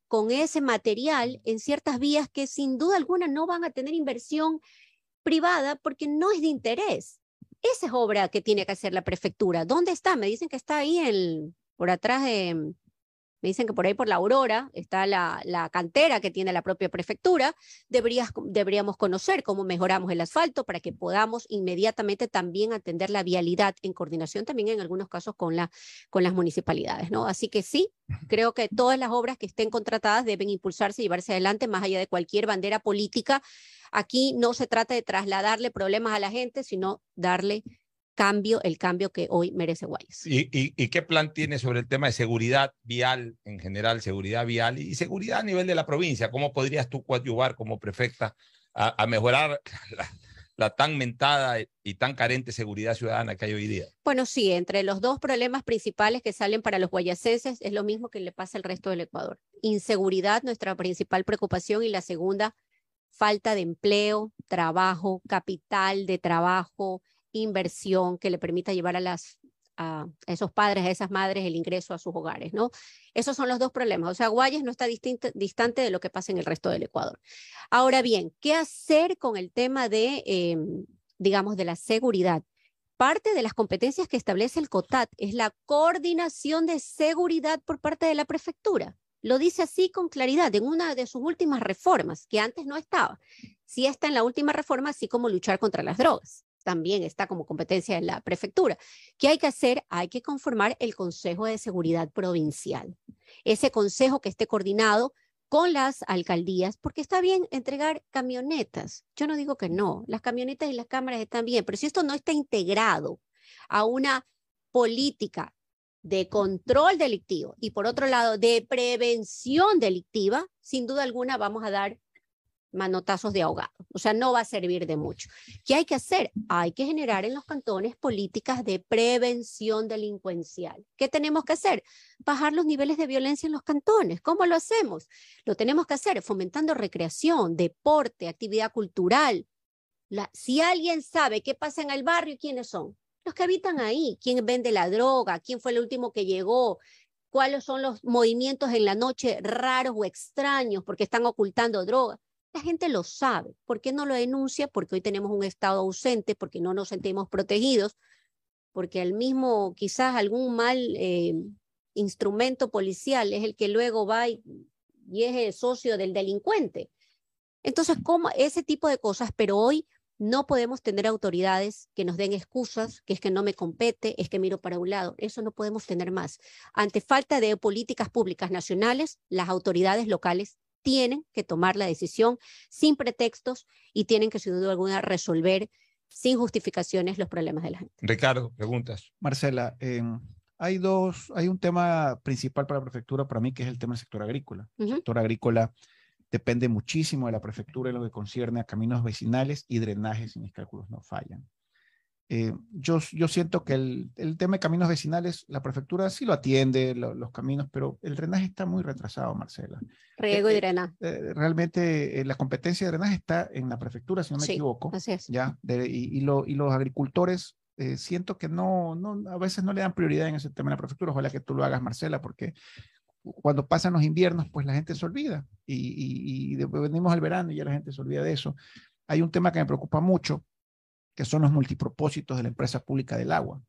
con ese material en ciertas vías que sin duda alguna no van a tener inversión privada porque no es de interés? Esa es obra que tiene que hacer la prefectura. ¿Dónde está? Me dicen que está ahí en, por atrás de, me dicen que por ahí por la Aurora está la, cantera que tiene la propia prefectura. deberíamos conocer cómo mejoramos el asfalto para que podamos inmediatamente también atender la vialidad en coordinación también en algunos casos con, la, con las municipalidades. ¿no? Así que sí, creo que todas las obras que estén contratadas deben impulsarse y llevarse adelante más allá de cualquier bandera política. Aquí no se trata de trasladarle problemas a la gente, sino darle cambio, el cambio que hoy merece Guayas. ¿Y, y, qué plan tiene sobre el tema de seguridad vial en general, seguridad vial y seguridad a nivel de la provincia? ¿Cómo podrías tú coadyuvar como prefecta a, mejorar la, tan mentada y tan carente seguridad ciudadana que hay hoy día? Bueno, sí, entre los dos problemas principales que salen para los guayasenses es lo mismo que le pasa al resto del Ecuador. Inseguridad, nuestra principal preocupación, y la segunda, falta de empleo, trabajo, capital de trabajo, inversión que le permita llevar a, esos padres, a esas madres, el ingreso a sus hogares, ¿no? Esos son los dos problemas. O sea, Guayas no está distante de lo que pasa en el resto del Ecuador. Ahora bien, ¿qué hacer con el tema de, em, digamos, de la seguridad? Parte de las competencias que establece el COTAT es la coordinación de seguridad por parte de la prefectura. Lo dice así con claridad en una de sus últimas reformas, que antes no estaba. Sí está en la última reforma, así como luchar contra las drogas también está como competencia de la prefectura. ¿Qué hay que hacer? Hay que conformar el Consejo de Seguridad Provincial. Ese consejo que esté coordinado con las alcaldías, porque está bien entregar camionetas. Yo no digo que no, las camionetas y las cámaras están bien, pero si esto no está integrado a una política de control delictivo y por otro lado de prevención delictiva, sin duda alguna vamos a dar manotazos de ahogado. O sea, no va a servir de mucho. ¿Qué hay que hacer? Hay que generar en los cantones políticas de prevención delincuencial. ¿Qué tenemos que hacer? Bajar los niveles de violencia en los cantones. ¿Cómo lo hacemos? Lo tenemos que hacer fomentando recreación, deporte, actividad cultural. si alguien sabe qué pasa en el barrio, ¿quiénes son? Los que habitan ahí. ¿Quién vende la droga? ¿Quién fue el último que llegó? cuáles son los movimientos en la noche raros o extraños porque están ocultando droga. La gente lo sabe. ¿Por qué no lo denuncia? Porque hoy tenemos un Estado ausente, porque no nos sentimos protegidos, porque el mismo, quizás algún mal eh, instrumento policial es el que luego va y, es el socio del delincuente. Entonces, ¿cómo? ese tipo de cosas, pero hoy no podemos tener autoridades que nos den excusas, que es que no me compete, es que miro para un lado. Eso no podemos tener más. Ante falta de políticas públicas nacionales, las autoridades locales tienen que tomar la decisión sin pretextos y tienen que, sin duda alguna, resolver sin justificaciones los problemas de la gente. Ricardo, preguntas. Marcela, hay dos, hay un tema principal para la prefectura para mí que es el tema del sector agrícola. El sector agrícola depende muchísimo de la prefectura en lo que concierne a caminos vecinales y drenajes, si mis cálculos no fallan. Eh, yo, yo siento que el, el, tema de caminos vecinales, la prefectura sí lo atiende, los caminos, pero el drenaje está muy retrasado, Marcela. Riego y eh, eh, drenaje. realmente la competencia de drenaje está en la prefectura, si no me equivoco. Así es. ¿ya? y, y, lo, y, los agricultores siento que no, no, a veces no le dan prioridad en ese tema en la prefectura. Ojalá que tú lo hagas, Marcela, porque cuando pasan los inviernos, pues la gente se olvida. Y, y después venimos al verano y ya la gente se olvida de eso. Hay un tema que me preocupa mucho que son los multipropósitos de la empresa pública del agua.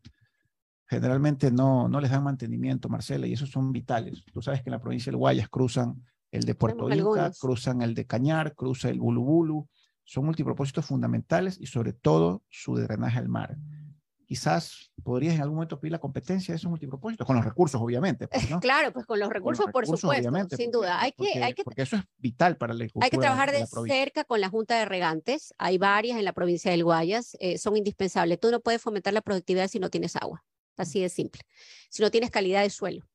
Generalmente no, no les dan mantenimiento, Marcela, y esos son vitales. Tú sabes que en la provincia del Guayas cruzan el de Puerto Inca, cruzan el de Cañar, cruza el Bulubulu. Son multipropósitos fundamentales y sobre todo su drenaje al mar. Quizás podrías en algún momento pedir la competencia de esos multipropósitos, con los recursos, obviamente. Pues, claro, pues con los recursos, por supuesto, sin duda. Hay que, hay que, porque eso es vital para la Hay que trabajar de, cerca con la Junta de Regantes. Hay varias en la provincia del Guayas, eh, son indispensables. Tú no puedes fomentar la productividad si no tienes agua, así de simple. Si no tienes calidad de suelo.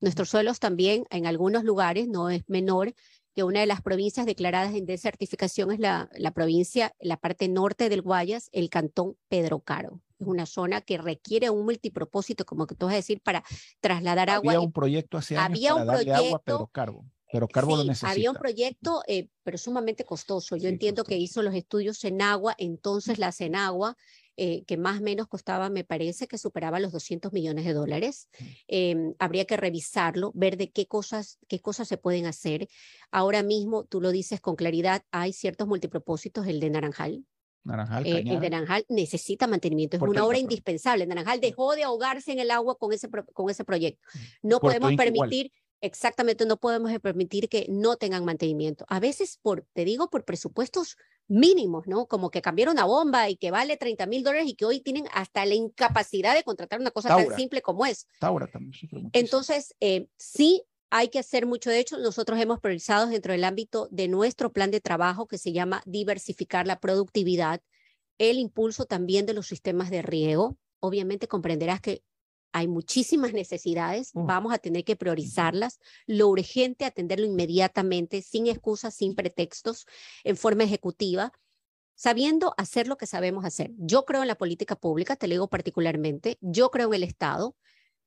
Nuestros suelos también, en algunos lugares, no es menor, que una de las provincias declaradas en desertificación es la, la provincia, la parte norte del Guayas, el cantón Pedro Caro. Es una zona que requiere un multipropósito, como que tú vas a decir, para trasladar agua. Había un proyecto hace años había para un darle proyecto, agua a Pedro Caro. Pero Carbo lo necesita. Había un proyecto, eh, pero sumamente costoso. Yo entiendo que hizo los estudios en agua, entonces la Cenagua eh, que más o menos costaba, me parece que superaba los 200 millones de dólares. Em, habría que revisarlo, ver de qué cosas, qué cosas se pueden hacer. Ahora mismo, tú lo dices con claridad, hay ciertos multipropósitos, el de Naranjal, Naranjal, eh, el de Naranjal necesita mantenimiento, es una obra indispensable. Naranjal dejó de ahogarse en el agua con ese, con ese proyecto. No podemos permitir, exactamente, no podemos permitir que no tengan mantenimiento. A veces, por, te digo, por presupuestos mínimos, ¿no? Como que cambiaron una bomba y que vale 30 mil dólares y que hoy tienen hasta la incapacidad de contratar una cosa tan simple como es. Taura también. Entonces, eh, sí hay que hacer mucho. De hecho, nosotros hemos priorizado dentro del ámbito de nuestro plan de trabajo que se llama diversificar la productividad, el impulso también de los sistemas de riego. Obviamente comprenderás que hay muchísimas necesidades, vamos a tener que priorizarlas, lo urgente, atenderlo inmediatamente, sin excusas, sin pretextos, en forma ejecutiva, sabiendo hacer lo que sabemos hacer. Yo creo en la política pública, te lo digo particularmente, yo creo en el Estado,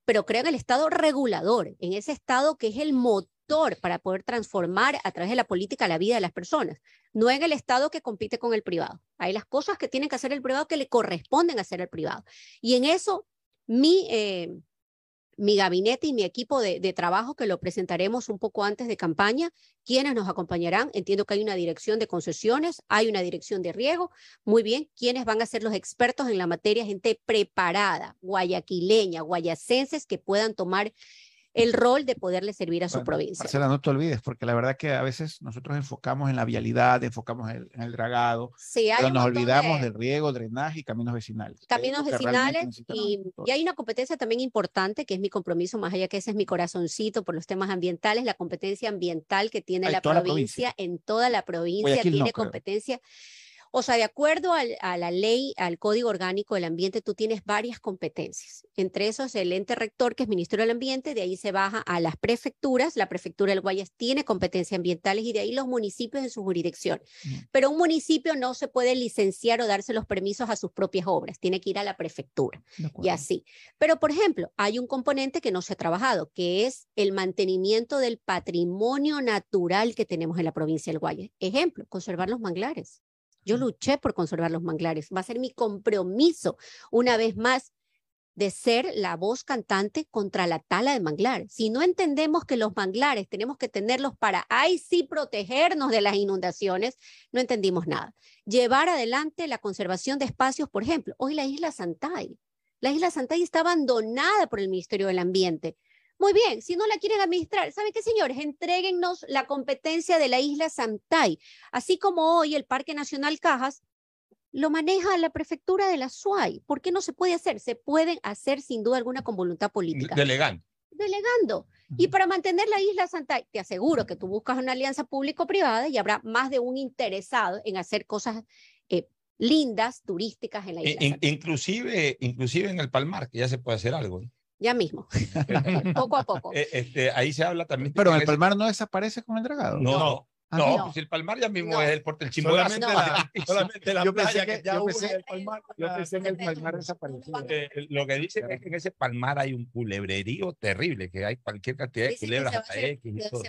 pero creo en el Estado regulador, en ese Estado que es el motor para poder transformar a través de la política la vida de las personas, no en el Estado que compite con el privado. Hay las cosas que tiene que hacer el privado que le corresponden hacer al privado. Y en eso mi, eh, mi gabinete y mi equipo de, trabajo, que lo presentaremos un poco antes de campaña, quienes nos acompañarán. Entiendo que hay una dirección de concesiones, hay una dirección de riego. Muy bien, ¿quiénes van a ser los expertos en la materia? Gente preparada, guayaquileña, guayacenses que puedan tomar el rol de poderle servir a su provincia. Marcela, no te olvides, porque la verdad que a veces nosotros enfocamos en la vialidad, enfocamos en el, dragado, pero nos olvidamos del riego, drenaje y caminos vecinales. Caminos vecinales y, y, hay una competencia también importante que es mi compromiso, más allá que ese es mi corazoncito por los temas ambientales, la competencia ambiental que tiene la provincia, en toda la provincia tiene competencia. O sea, de acuerdo a la ley, al Código Orgánico del Ambiente, tú tienes varias competencias. Entre esos, el ente rector, que es Ministerio del Ambiente, de ahí se baja a las prefecturas. La prefectura del Guayas tiene competencias ambientales y de ahí los municipios en su jurisdicción. Pero un municipio no se puede licenciar o darse los permisos a sus propias obras, tiene que ir a la prefectura y así. Pero, por ejemplo, hay un componente que no se ha trabajado, que es el mantenimiento del patrimonio natural que tenemos en la provincia del Guayas. Ejemplo, conservar los manglares. Yo luché por conservar los manglares. Va a ser mi compromiso, una vez más, de ser la voz cantante contra la tala de manglar. Si no entendemos que los manglares tenemos que tenerlos para, ahí sí, protegernos de las inundaciones, no entendimos nada. Llevar adelante la conservación de espacios, por ejemplo, hoy la isla Santay. La isla Santay está abandonada por el Ministerio del Ambiente. Muy bien, si no la quieren administrar, ¿saben qué, señores? Entréguennos la competencia de la isla Santay. Así como hoy el Parque Nacional Cajas lo maneja la prefectura de la SUAY. ¿Por qué no se puede hacer? Se pueden hacer sin duda alguna con voluntad política. Delegando. Delegando. Y para mantener la isla Santay, te aseguro que tú buscas una alianza público-privada y habrá más de un interesado en hacer cosas eh, lindas, turísticas en la isla. inclusive, inclusive en el Palmar, que ya se puede hacer algo ya mismo, poco a poco. Eh, este, ahí se habla también. Pero el palmar no desaparece con el dragado. No, no. No, ah, pues el Palmar ya mismo es el porte del Chimborazo. Solamente, la, solamente la yo playa que, ya yo pensé, el Palmar. Yo pensé que el Palmar desapareció. Eh, lo que dice es que en ese Palmar hay un culebrerío terrible, que hay cualquier cantidad de culebras hasta X y todo.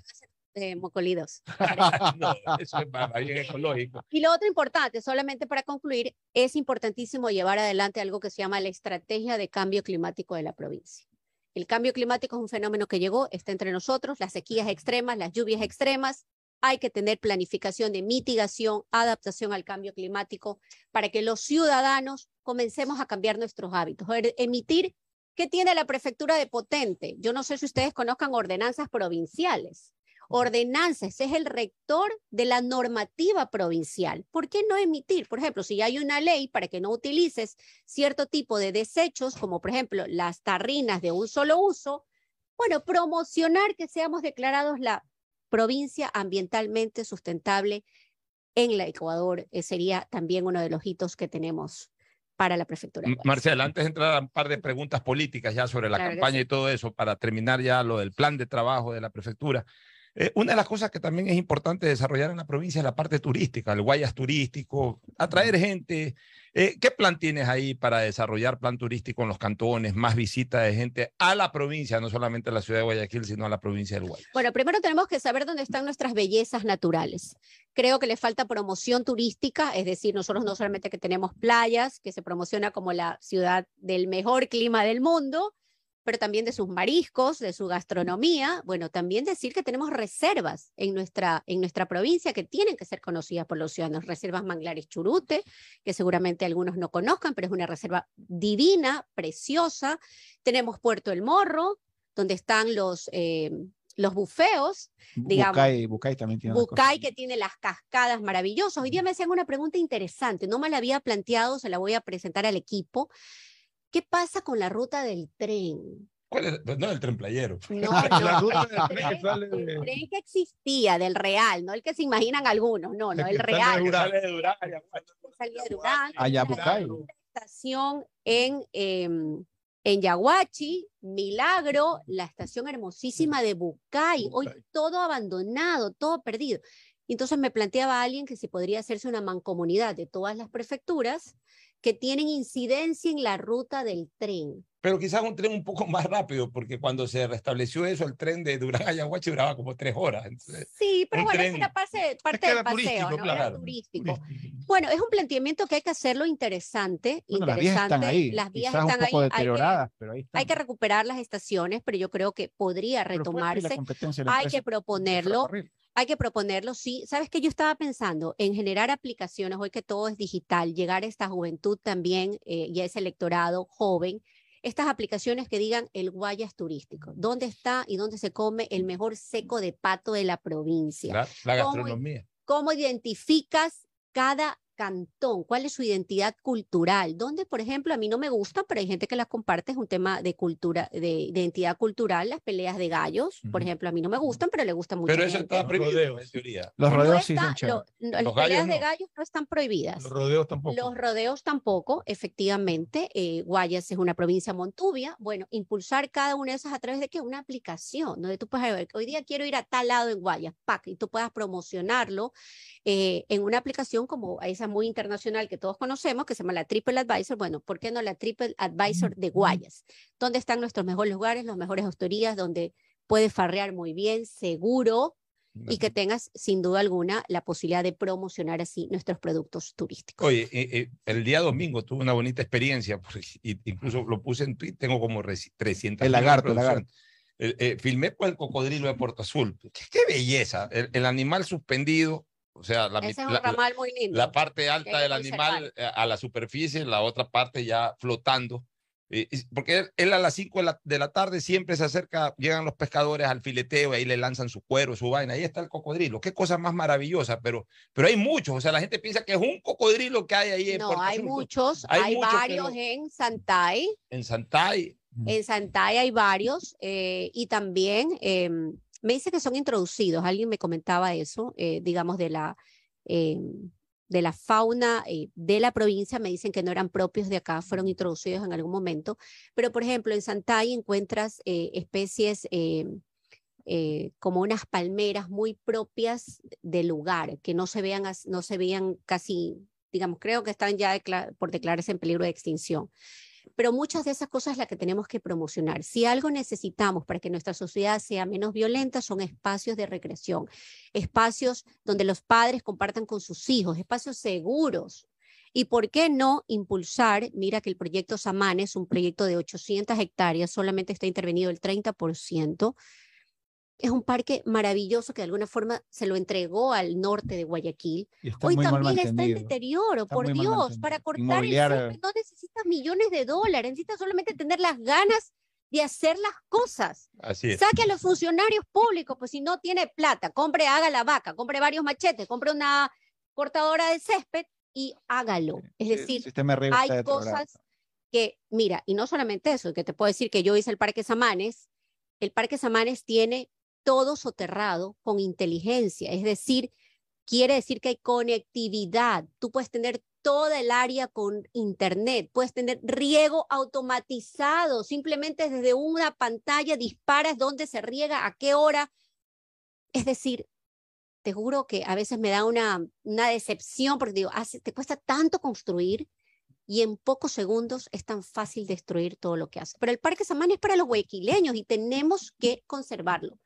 De mocolidos. no, eso es más bien ecológico. Y lo otro importante, solamente para concluir, es importantísimo llevar adelante algo que se llama la estrategia de cambio climático de la provincia. El cambio climático es un fenómeno que llegó, está entre nosotros, las sequías extremas, las lluvias extremas. Hay que tener planificación de mitigación, adaptación al cambio climático para que los ciudadanos comencemos a cambiar nuestros hábitos. Emitir, ¿qué tiene la prefectura de potente? Yo no sé si ustedes conozcan ordenanzas provinciales. Ordenanza, ese es el rector de la normativa provincial. ¿Por qué no emitir? Por ejemplo, si hay una ley para que no utilices cierto tipo de desechos, como por ejemplo las tarrinas de un solo uso, bueno, promocionar que seamos declarados la provincia ambientalmente sustentable en la Ecuador eh, sería también uno de los hitos que tenemos para la prefectura. Marcela, antes de entrar a un par de preguntas políticas ya sobre la campaña y todo eso, para terminar ya lo del plan de trabajo de la prefectura. Eh, una de las cosas que también es importante desarrollar en la provincia es la parte turística, el guayas turístico, atraer gente. Eh, ¿Qué plan tienes ahí para desarrollar plan turístico en los cantones, más visitas de gente a la provincia, no solamente a la ciudad de Guayaquil, sino a la provincia del Guayas? Bueno, primero tenemos que saber dónde están nuestras bellezas naturales. Creo que le falta promoción turística, es decir, nosotros no solamente que tenemos playas, que se promociona como la ciudad del mejor clima del mundo, pero también de sus mariscos, de su gastronomía. Bueno, también decir que tenemos reservas en nuestra, en nuestra provincia que tienen que ser conocidas por los ciudadanos. Reservas Manglares Churute, que seguramente algunos no conozcan, pero es una reserva divina, preciosa. Tenemos Puerto El Morro, donde están los... Eh, los bufeos, digamos. Bucay, Bucay también tiene. Bucay que tiene las cascadas maravillosas. Hoy día me hacían una pregunta interesante, no me la había planteado, se la voy a presentar al equipo. ¿Qué pasa con la ruta del tren? ¿Cuál es? Pues no, el tren playero. No, la ruta del tren, que sale de... el tren que existía, del real, no el que se imaginan algunos, no, no, el, real. De Sale de Durán, salía de Durán. Allá Bucay. estación en, eh, en Yaguachi, Milagro, la estación hermosísima de Bucay, hoy todo abandonado, todo perdido. Entonces me planteaba alguien que si podría hacerse una mancomunidad de todas las prefecturas que tienen incidencia en la ruta del tren. Pero quizás un tren un poco más rápido, porque cuando se restableció eso, el tren de Durán a Yaguachi duraba como tres horas. sí, pero bueno, era parte, parte del paseo, ¿no? Era turístico. Bueno, es un planteamiento que hay que hacerlo interesante. interesante. Las vías están ahí. Las vías están ahí. deterioradas, pero ahí Hay que recuperar las estaciones, pero yo creo que podría retomarse. Hay que proponerlo hay que proponerlo, sí. ¿Sabes qué? Yo estaba pensando en generar aplicaciones, hoy que todo es digital, llegar a esta juventud también eh, y a ese electorado joven, estas aplicaciones que digan el Guayas turístico, dónde está y dónde se come el mejor seco de pato de la provincia. La, gastronomía. ¿Cómo, identificas cada cantón, cuál es su identidad cultural, donde, por ejemplo, a mí no me gusta, pero hay gente que las comparte, es un tema de cultura, de, identidad cultural, las peleas de gallos, por ejemplo, a mí no me gustan, pero le gustan mucho. Pero eso está prohibido, en teoría. Los rodeos sí son Las peleas de gallos no están prohibidas. Los rodeos tampoco. Los rodeos tampoco, efectivamente. Eh, Guayas es una provincia montubia. Bueno, impulsar cada una de esas a través de qué? Una aplicación, donde tú puedes ver, hoy día quiero ir a tal lado en Guayas, pack, y tú puedas promocionarlo eh, en una aplicación como esa muy internacional que todos conocemos, que se llama la Triple Advisor. Bueno, ¿por qué no la Triple Advisor de Guayas? Donde están nuestros mejores lugares, las mejores hosterías, donde puedes farrear muy bien, seguro, y que tengas sin duda alguna la posibilidad de promocionar así nuestros productos turísticos. Oye, eh, eh, el día domingo tuve una bonita experiencia, pues, incluso lo puse en Twitter, tengo como 300. El lagarto, el lagarto. Eh, filmé por el cocodrilo de Puerto Azul. Qué, belleza, el, animal suspendido, o sea, la, la, parte alta del animal eh, a la superficie, la otra parte ya flotando. porque él, a las 5 de la, tarde siempre se acerca, llegan los pescadores al fileteo, y ahí le lanzan su cuero, su vaina, ahí está el cocodrilo. Qué cosa más maravillosa, pero, pero hay muchos, o sea, la gente piensa que es un cocodrilo que hay ahí en No, hay muchos, hay, varios en Santay. En Santay. En Santay hay varios, eh, y también em, me dice que son introducidos, alguien me comentaba eso, eh, digamos, de la, eh, de la fauna eh, de la provincia, me dicen que no eran propios de acá, fueron introducidos en algún momento, pero por ejemplo en Santay encuentras especies como unas palmeras muy propias del lugar, que no se vean, no se vean casi, digamos, creo que están ya por declararse en peligro de extinción pero muchas de esas cosas las que tenemos que promocionar. Si algo necesitamos para que nuestra sociedad sea menos violenta, son espacios de recreación, espacios donde los padres compartan con sus hijos, espacios seguros. ¿Y por qué no impulsar? Mira que el proyecto Samán es un proyecto de 800 hectáreas, solamente está intervenido el 30%, es un parque maravilloso que de alguna forma se lo entregó al norte de Guayaquil. Hoy también está en deterioro, por Dios, para cortar el no necesitas millones de dólares, necesitas solamente tener las ganas de hacer las cosas. Así Saque a los funcionarios públicos, pues si no tiene plata, compre, haga la vaca, compre varios machetes, compre una cortadora de césped y hágalo. Es decir, hay cosas que, mira, y no solamente eso, que te puedo decir que yo hice el Parque Samanes, el Parque Samanes tiene todo soterrado con inteligencia, es decir, quiere decir que hay conectividad. Tú puedes tener toda el área con internet, puedes tener riego automatizado, simplemente desde una pantalla disparas dónde se riega, a qué hora. Es decir, te juro que a veces me da una, decepción porque digo, te cuesta tanto construir y en pocos segundos es tan fácil destruir todo lo que hace. Pero el Parque Samán es para los huequileños y tenemos que conservarlo.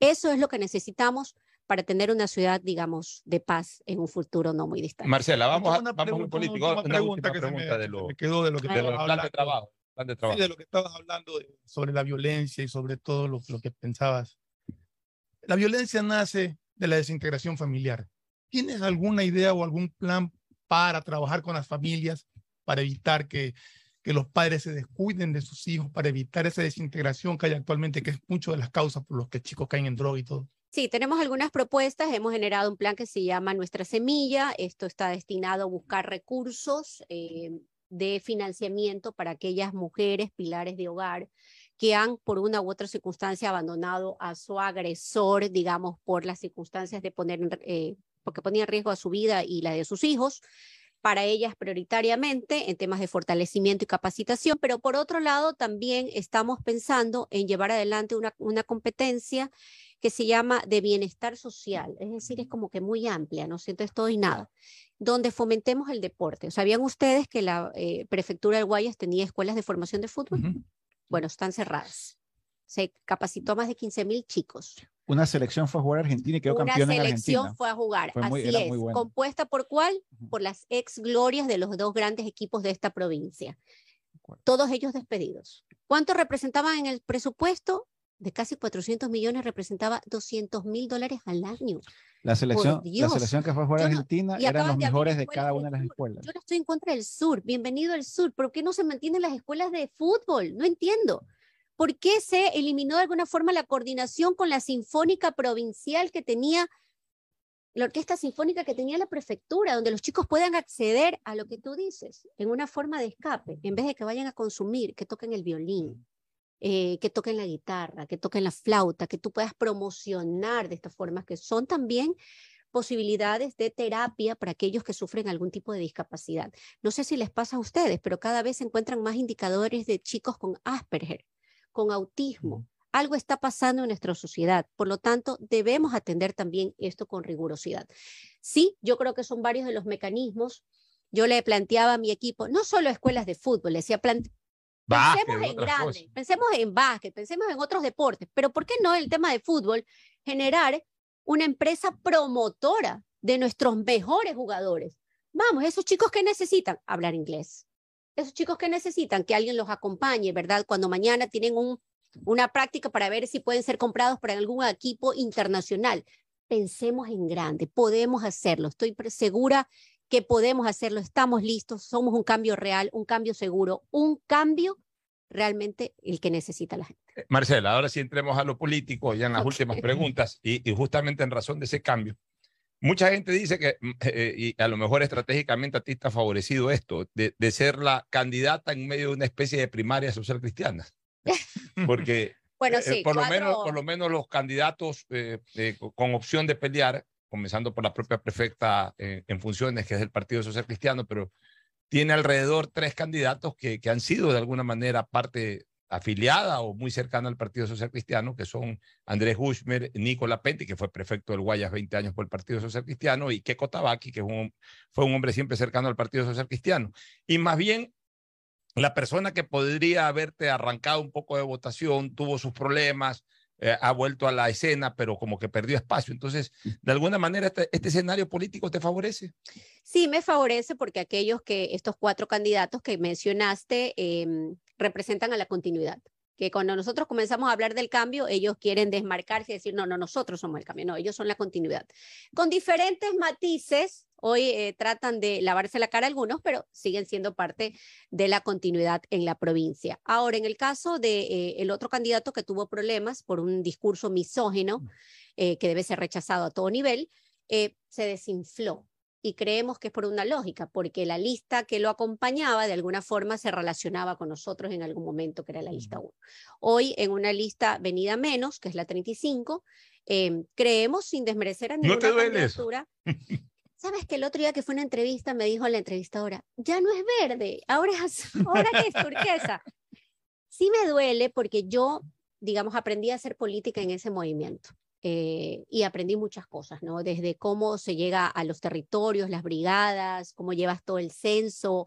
Eso es lo que necesitamos para tener una ciudad, digamos, de paz en un futuro no muy distante. Marcela, vamos a, vamos a político. Una, pregunta que pregunta me, de lo, quedó de lo que de lo plan de trabajo. Plan de, trabajo. Sí, de lo que estabas hablando sobre la violencia y sobre todo lo, lo que pensabas. La violencia nace de la desintegración familiar. ¿Tienes alguna idea o algún plan para trabajar con las familias, para evitar que, que los padres se descuiden de sus hijos, para evitar esa desintegración que hay actualmente, que es mucho de las causas por las que chicos caen en droga y todo? Sí, tenemos algunas propuestas. Hemos generado un plan que se llama Nuestra Semilla. Esto está destinado a buscar recursos eh, de financiamiento para aquellas mujeres pilares de hogar que han por una u otra circunstancia abandonado a su agresor, digamos, por las circunstancias de poner, eh, porque ponía en riesgo a su vida y la de sus hijos para ellas prioritariamente en temas de fortalecimiento y capacitación, pero por otro lado también estamos pensando en llevar adelante una, una competencia que se llama de bienestar social, es decir, es como que muy amplia, no sientes todo y nada, donde fomentemos el deporte. ¿Sabían ustedes que la eh, prefectura del Guayas tenía escuelas de formación de fútbol? Bueno, están cerradas. Se capacitó a más de 15 mil chicos. Una selección fue a jugar a Argentina y quedó campeón en Argentina. Una selección fue a jugar, así es. ¿Compuesta por cuál? Por las ex glorias de los dos grandes equipos de esta provincia. Todos ellos despedidos. ¿Cuánto representaban en el presupuesto? de casi 400 millones representaba 200 mil dólares al año. La selección, la selección que fue a jugar a Argentina eran los mejores de cada una de las escuelas. Yo no estoy en contra del sur, bienvenido al sur, ¿por qué no se mantienen las escuelas de fútbol? No entiendo. ¿Por qué se eliminó de alguna forma la coordinación con la sinfónica provincial que tenía, la orquesta sinfónica que tenía la prefectura, donde los chicos puedan acceder a lo que tú dices, en una forma de escape, en vez de que vayan a consumir, que toquen el violín, eh, que toquen la guitarra, que toquen la flauta, que tú puedas promocionar de estas formas que son también posibilidades de terapia para aquellos que sufren algún tipo de discapacidad. No sé si les pasa a ustedes, pero cada vez se encuentran más indicadores de chicos con Asperger, con autismo. Algo está pasando en nuestra sociedad, por lo tanto, debemos atender también esto con rigurosidad. Sí, yo creo que son varios de los mecanismos. Yo le planteaba a mi equipo, no solo escuelas de fútbol, le decía, pensemos en grande, pensemos en básquet, pensemos en otros deportes, pero ¿por qué no el tema de fútbol generar una empresa promotora de nuestros mejores jugadores? Vamos, esos chicos que necesitan hablar inglés, esos chicos que necesitan que alguien los acompañe, ¿verdad? Cuando mañana tienen un, una práctica para ver si pueden ser comprados por algún equipo internacional. Pensemos en grande, podemos hacerlo, estoy segura que podemos hacerlo, estamos listos, somos un cambio real, un cambio seguro, un cambio realmente el que necesita la gente. Marcela, ahora sí entremos a lo político, ya en las últimas preguntas, y, justamente en razón de ese cambio. Mucha gente dice que, mm, eh, y a lo mejor estratégicamente a ti está favorecido esto, de, ser la candidata en medio de una especie de primaria social cristiana. Porque bueno, eh, por, lo menos, por lo menos los candidatos con opción de pelear comenzando por la propia prefecta eh, en funciones, que es del Partido Social Cristiano, pero tiene alrededor tres candidatos que, que han sido de alguna manera parte afiliada o muy cercana al Partido Social Cristiano, que son Andrés Hushmer, Nicola Penti, que fue prefecto del Guayas 20 años por el Partido Social Cristiano, y Keko Tabaki, que fue un hombre siempre cercano al Partido Social Cristiano. Y más bien, la persona que podría haberte arrancado un poco de votación tuvo sus problemas, eh, ha vuelto a la escena, pero como que perdió espacio. Entonces, de alguna manera, este, este, escenario político te favorece. Sí, me favorece porque aquellos que, estos cuatro candidatos que mencionaste, em, representan a la continuidad. Que cuando nosotros comenzamos a hablar del cambio, ellos quieren desmarcarse y decir, no, no, nosotros somos el cambio. No, ellos son la continuidad. Con diferentes matices, Hoy eh, tratan de lavarse la cara algunos, pero siguen siendo parte de la continuidad en la provincia. Ahora, en el caso de eh, el otro candidato que tuvo problemas por un discurso misógino mm. que debe ser rechazado a todo nivel, se desinfló y creemos que es por una lógica, porque la lista que lo acompañaba de alguna forma se relacionaba con nosotros en algún momento, que era la lista 1. Hoy en una lista venida menos, que es la 35, em, creemos sin desmerecer a ninguna ¿No te candidatura. Sabes que el otro día que fue una entrevista me dijo la entrevistadora, ya no es verde, ahora es, ahora es turquesa. Sí me duele porque yo, digamos, aprendí a hacer política en ese movimiento. Eh, y aprendí muchas cosas, ¿no? Desde cómo se llega a los territorios, las brigadas, cómo llevas todo el censo,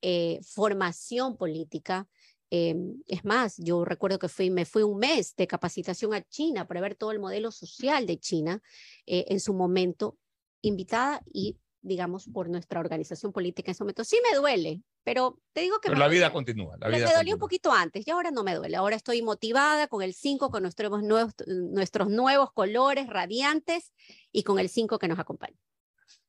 eh, formación política. Eh, es más, yo recuerdo que fui, me fui un mes de capacitación a China para ver todo el modelo social de China en su momento, invitada y digamos, por nuestra organización política en ese momento. Sí me duele, pero te digo que... Pero la vida continúa. La vida me dolió un poquito antes y ahora no me duele. Ahora estoy motivada con el 5, con nuestros nuevos, nuestros nuevos colores radiantes y con el 5 que nos acompaña.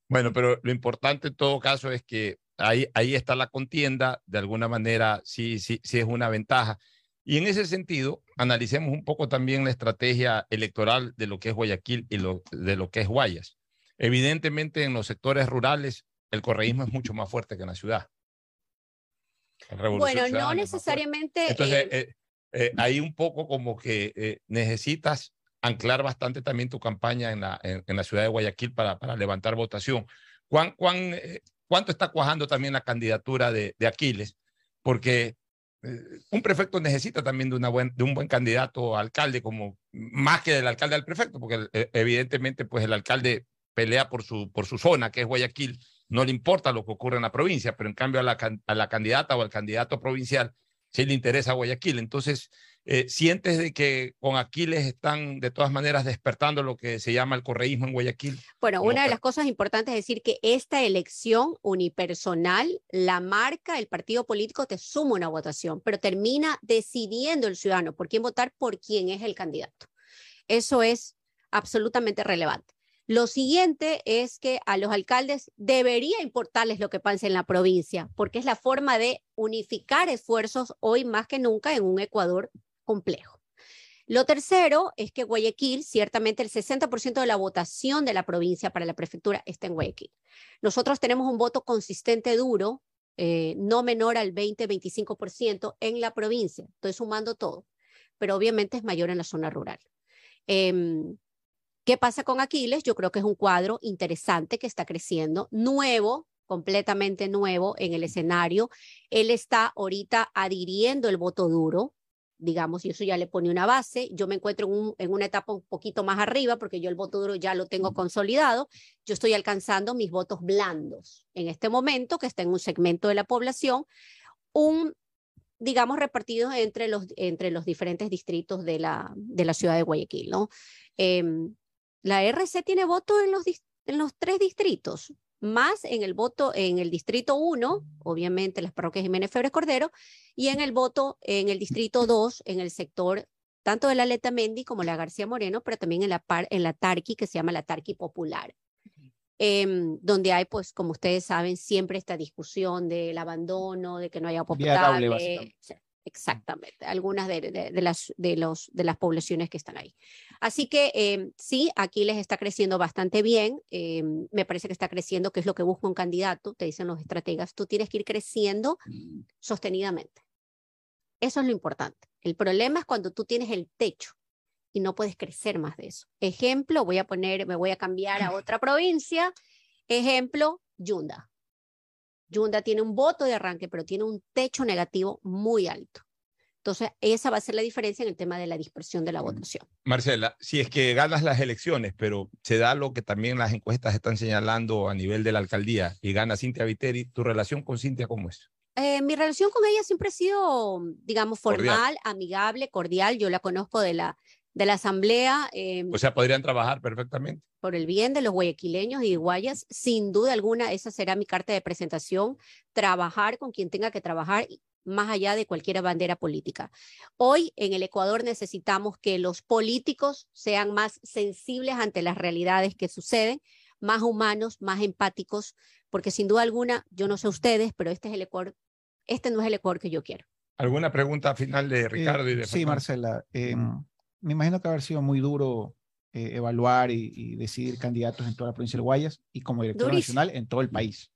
Bueno, pero lo importante en todo caso es que ahí, ahí está la contienda, de alguna manera sí, sí, sí es una ventaja. Y en ese sentido, analicemos un poco también la estrategia electoral de lo que es Guayaquil y lo, de lo que es Guayas. Evidentemente, en los sectores rurales, el correísmo es mucho más fuerte que en la ciudad. Bueno, no necesariamente. Entonces, eh, eh, eh, ahí un poco como que necesitas anclar bastante también tu campaña en la, en, la ciudad de Guayaquil para, para levantar votación. ¿Cuán, cuán, ¿Cuánto está cuajando también la candidatura de, de Aquiles? Porque un prefecto necesita también de, una buen, de un buen candidato alcalde, como más que del alcalde al prefecto, porque evidentemente pues el alcalde pelea por su, por su zona, que es Guayaquil, no le importa lo que ocurre en la provincia, pero en cambio a la, a la candidata o al candidato provincial sí le interesa Guayaquil. Entonces, eh, ¿sientes de que con Aquiles están de todas maneras despertando lo que se llama el correísmo en Guayaquil? Bueno, una de las cosas importantes es decir que esta elección unipersonal la marca el partido político, te suma una votación, pero termina decidiendo el ciudadano por quién votar, por quién es el candidato. Eso es absolutamente relevante. Lo siguiente es que a los alcaldes debería importarles lo que pasa en la provincia, porque es la forma de unificar esfuerzos hoy más que nunca en un Ecuador complejo. Lo tercero es que Guayaquil, ciertamente el 60% de la votación de la provincia para la prefectura está en Guayaquil. Nosotros tenemos un voto consistente duro, eh, no menor al 20-25% en la provincia. Estoy sumando todo, pero obviamente es mayor en la zona rural. Em, ¿Qué pasa con Aquiles? Yo creo que es un cuadro interesante que está creciendo, nuevo, completamente nuevo en el escenario. Él está ahorita adhiriendo el voto duro, digamos, y eso ya le pone una base. Yo me encuentro en, una etapa un poquito más arriba porque yo el voto duro ya lo tengo consolidado. Yo estoy alcanzando mis votos blandos en este momento, que está en un segmento de la población, un digamos, repartidos entre los, entre los diferentes distritos de la, de la ciudad de Guayaquil, ¿no? Em, la RC tiene voto en los, en los tres distritos, más en el voto en el distrito 1, obviamente las parroquias Jiménez Febres Cordero, y en el voto en el distrito 2, en el sector tanto de la Leta Mendi como la García Moreno, pero también en la, par, en la Tarqui, que se llama la Tarqui Popular. Em, donde hay, pues, como ustedes saben, siempre esta discusión del abandono, de que no haya agua Exactamente, algunas de, las, de, los, de las poblaciones que están ahí. Así que eh, sí, aquí les está creciendo bastante bien. Eh, me parece que está creciendo, que es lo que busca un candidato, te dicen los estrategas. Tú tienes que ir creciendo sostenidamente. Eso es lo importante. El problema es cuando tú tienes el techo y no puedes crecer más de eso. Ejemplo, voy a poner, me voy a cambiar a otra provincia. Ejemplo, Yunda. Yunda tiene un voto de arranque, pero tiene un techo negativo muy alto. Entonces, esa va a ser la diferencia en el tema de la dispersión de la votación. Marcela, si es que ganas las elecciones, pero se da lo que también las encuestas están señalando a nivel de la alcaldía y gana Cintia Viteri, ¿tu relación con Cintia cómo es? Eh, mi relación con ella siempre ha sido, digamos, formal, amigable, cordial. Yo la conozco de la, de la asamblea. Em, o sea, podrían trabajar perfectamente. Por el bien de los guayaquileños y guayas, sin duda alguna, esa será mi carta de presentación, trabajar con quien tenga que trabajar más allá de cualquier bandera política. Hoy en el Ecuador necesitamos que los políticos sean más sensibles ante las realidades que suceden, más humanos, más empáticos, porque sin duda alguna, yo no sé ustedes, pero este es el Ecuador, este no es el Ecuador que yo quiero. ¿Alguna pregunta final de Ricardo y de Sí, Marcela. Eh, me imagino que haber sido muy duro eh, evaluar y, decidir candidatos en toda la provincia de Guayas y como director nacional en todo el país.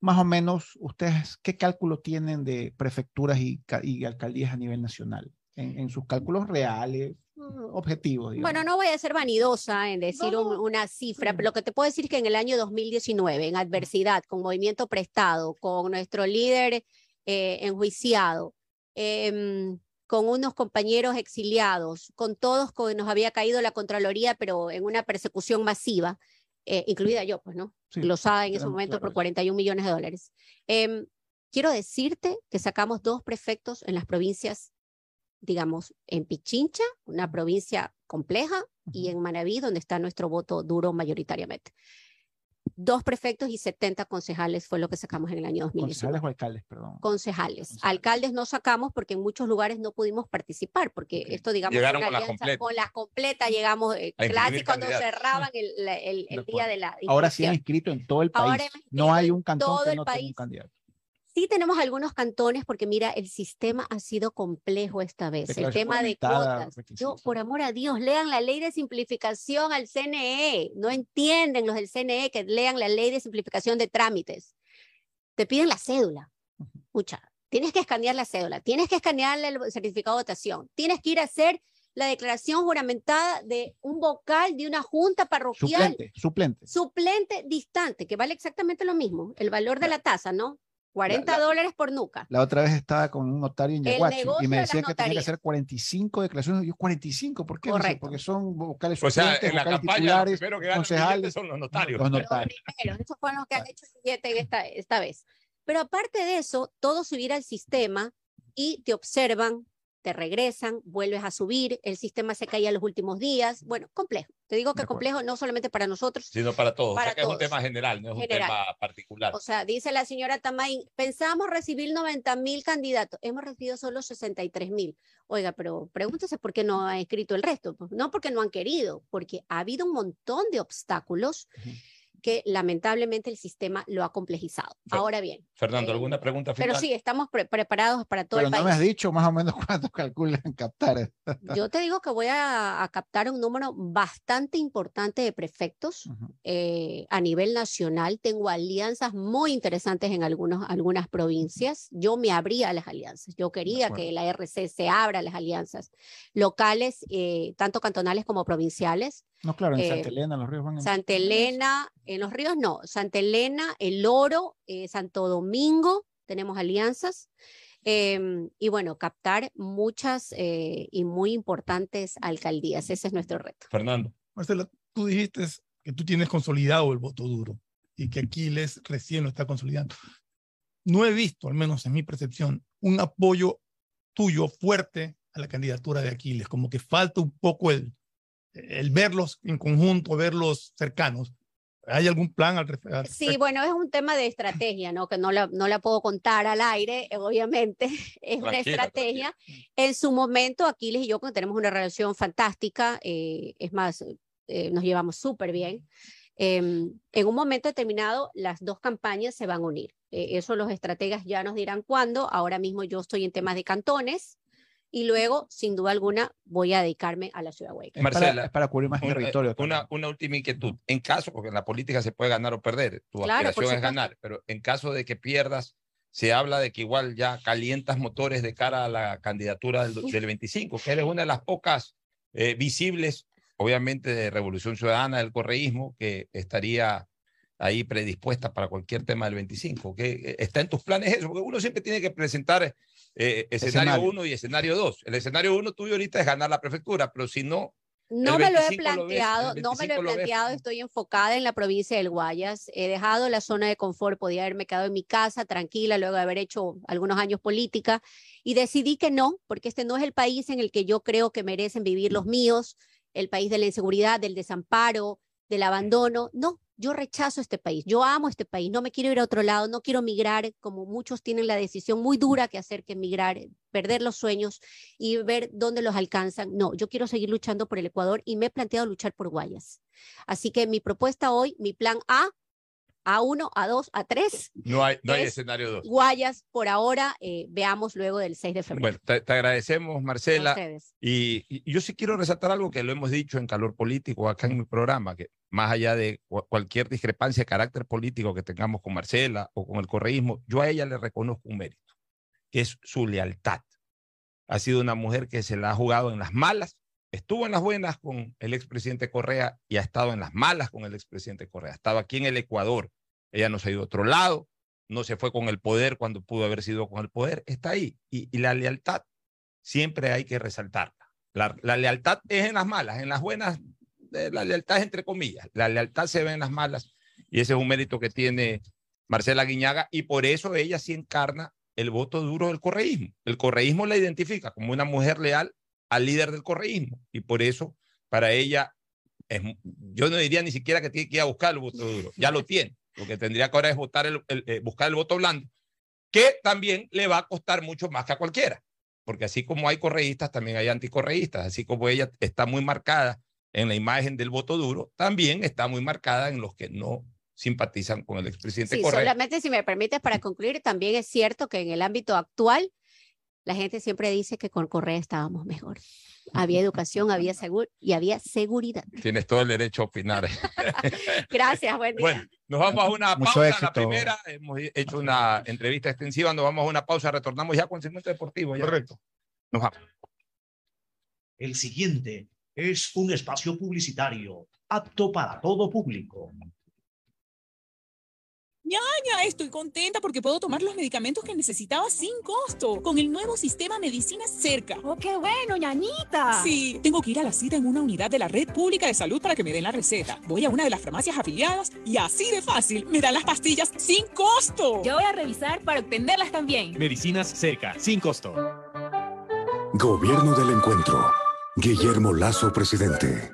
Más o menos, ¿ustedes qué cálculo tienen de prefecturas y, alcaldías a nivel nacional? En, sus cálculos reales, mm. objetivos. Bueno, no voy a ser vanidosa en decir una cifra, pero lo que te puedo decir es que en el año 2019, en adversidad, con movimiento prestado, con nuestro líder eh, enjuiciado, em, con unos compañeros exiliados, con todos que nos había caído la Contraloría, pero en una persecución masiva, eh, incluida yo, pues, ¿no? Sí, Glosada en ese momento por 41 millones de dólares. Em, quiero decirte que sacamos dos prefectos en las provincias, digamos, en Pichincha, una provincia compleja, y en Manaví, donde está nuestro voto duro mayoritariamente dos prefectos y 70 concejales fue lo que sacamos en el año 2019. ¿Concejales o alcaldes, perdón? Concejales. Alcaldes no sacamos porque en muchos lugares no pudimos participar, porque esto, digamos, Llegaron con, la completa. con la completa llegamos, eh, clásico, cuando cerraban el, el, el día de la... Ahora sí han inscrito en todo el país. no hay un cantón que no tenga un candidato. Sí tenemos algunos cantones porque mira, el sistema ha sido complejo esta vez. el tema de cuotas. Yo, por amor a Dios, lean la ley de simplificación al CNE. No entienden los del CNE que lean la ley de simplificación de trámites. Te piden la cédula. Mucha. Tienes que escanear la cédula, tienes que escanear el certificado de votación, tienes que ir a hacer la declaración juramentada de un vocal de una junta parroquial. Suplente, suplente. Suplente distante, que vale exactamente lo mismo, el valor de la tasa, ¿no? 40 dólares por nuca. La otra vez estaba con un notario en Yaguachi y me decía que tenía que hacer 45 declaraciones. Yo, 45, ¿por qué? Correcto. Porque son vocales o sea, en la campaña, primero que concejales. son los notarios. Los notarios. Los esos fueron los que han hecho el billete esta, esta vez. Pero aparte de eso, todo subir al sistema y te observan te regresan, vuelves a subir, el sistema se caía los últimos días. Bueno, complejo. Te digo que complejo no solamente para nosotros, sino para todos. Para o sea, que es un tema general, no es un tema particular. O sea, dice la señora Tamay, pensamos recibir 90 mil candidatos, hemos recibido solo 63 mil. Oiga, pero pregúntese por qué no ha escrito el resto. Pues no porque no han querido, porque ha habido un montón de obstáculos que lamentablemente el sistema lo ha complejizado. Ahora bien. Fernando, eh, ¿alguna pregunta final? Pero sí, estamos preparados para todo pero el país. no me has dicho más o menos cuánto calculan captar. Yo te digo que voy a, captar un número bastante importante de prefectos eh, a nivel nacional. Tengo alianzas muy interesantes en algunos, algunas provincias. Yo me abría a las alianzas. Yo quería que la RC se abra a las alianzas locales, eh, tanto cantonales como provinciales. No, claro, en Santa Elena, los ríos van en... Santa Elena, en los ríos no, Santa Elena, El Oro, eh, Santo Domingo, tenemos alianzas. Em, y bueno, captar muchas eh, y muy importantes alcaldías. Ese es nuestro reto. Fernando. Marcela, tú dijiste que tú tienes consolidado el voto duro y que Aquiles recién lo está consolidando. No he visto, al menos en mi percepción, un apoyo tuyo fuerte a la candidatura de Aquiles, como que falta un poco el, el verlos en conjunto, verlos cercanos. ¿Hay algún plan al respecto? Sí, bueno, es un tema de estrategia, ¿no? Que no la, no la puedo contar al aire, obviamente, es una estrategia. En su momento, Aquiles y yo tenemos una relación fantástica, eh, es más, eh, nos llevamos súper bien. Em, en un momento determinado, las dos campañas se van a unir. Eh, eso los estrategas ya nos dirán cuándo. Ahora mismo yo estoy en temas de cantones, y luego, sin duda alguna, voy a dedicarme a la ciudad hueca. Marcela, es para, cubrir más territorio. Una, una, última inquietud. En caso, porque en la política se puede ganar o perder, tu aspiración es ganar, pero en caso de que pierdas, se habla de que igual ya calientas motores de cara a la candidatura del, del 25, que eres una de las pocas eh, visibles, obviamente, de Revolución Ciudadana, del correísmo, que estaría ahí predispuesta para cualquier tema del 25. que eh, ¿Está en tus planes eso? Porque uno siempre tiene que presentar eh, escenario 1 y escenario 2. El escenario 1 tuyo ahorita es ganar la prefectura, pero si no... No me lo he planteado, no me lo he planteado, estoy enfocada en la provincia del Guayas. He dejado la zona de confort, podía haberme quedado en mi casa tranquila luego de haber hecho algunos años política y decidí que no, porque este no es el país en el que yo creo que merecen vivir los míos, el país de la inseguridad, del desamparo, del abandono. No, yo rechazo este país, yo amo este país, no me quiero ir a otro lado, no quiero migrar, como muchos tienen la decisión muy dura que hacer que migrar, perder los sueños y ver dónde los alcanzan. No, yo quiero seguir luchando por el Ecuador y me he planteado luchar por Guayas. Así que mi propuesta hoy, mi plan A, a1, A2, A3. No hay, no hay escenario 2. Guayas, por ahora, eh, veamos luego del 6 de febrero. Bueno, te, agradecemos, Marcela. Y, y, yo sí quiero resaltar algo que lo hemos dicho en Calor Político acá en mi programa, que más allá de cualquier discrepancia de carácter político que tengamos con Marcela o con el correísmo, yo a ella le reconozco un mérito, que es su lealtad. Ha sido una mujer que se la ha jugado en las malas estuvo en las buenas con el expresidente Correa y ha estado en las malas con el expresidente Correa. Estaba aquí en el Ecuador. Ella no se ha ido a otro lado, no se fue con el poder cuando pudo haber sido con el poder. Está ahí. Y, la lealtad siempre hay que resaltarla. La, lealtad es en las malas, en las buenas, eh, la lealtad es entre comillas. La lealtad se ve en las malas y ese es un mérito que tiene Marcela Guiñaga y por eso ella sí encarna el voto duro del correísmo. El correísmo la identifica como una mujer leal al líder del correísmo. Y por eso, para ella, es, yo no diría ni siquiera que tiene que ir a buscar el voto duro, ya lo tiene. Lo que tendría que ahora es votar el, eh, buscar el voto blando, que también le va a costar mucho más que a cualquiera. Porque así como hay correístas, también hay anticorreístas. Así como ella está muy marcada en la imagen del voto duro, también está muy marcada en los que no simpatizan con el expresidente sí, Solamente si me permites para concluir, también es cierto que en el ámbito actual la gente siempre dice que con Correa estábamos mejor. Había educación, había seguro y había seguridad. Tienes todo el derecho a opinar. Gracias, buen día. Bueno, nos vamos a una pausa. La primera, hemos hecho una entrevista extensiva, nos vamos a una pausa, retornamos ya con Segmento Deportivo. Correcto. Nos vamos. El siguiente es un espacio publicitario apto para todo público. Ñaña, estoy contenta porque puedo tomar los medicamentos que necesitaba sin costo con el nuevo sistema Medicina Cerca. ¡Oh, qué bueno, ñañita! Sí, tengo que ir a la cita en una unidad de la red pública de salud para que me den la receta. Voy a una de las farmacias afiliadas y así de fácil me dan las pastillas sin costo. Yo voy a revisar para obtenerlas también. Medicinas Cerca, sin costo. Gobierno del Encuentro. Guillermo Lazo, presidente.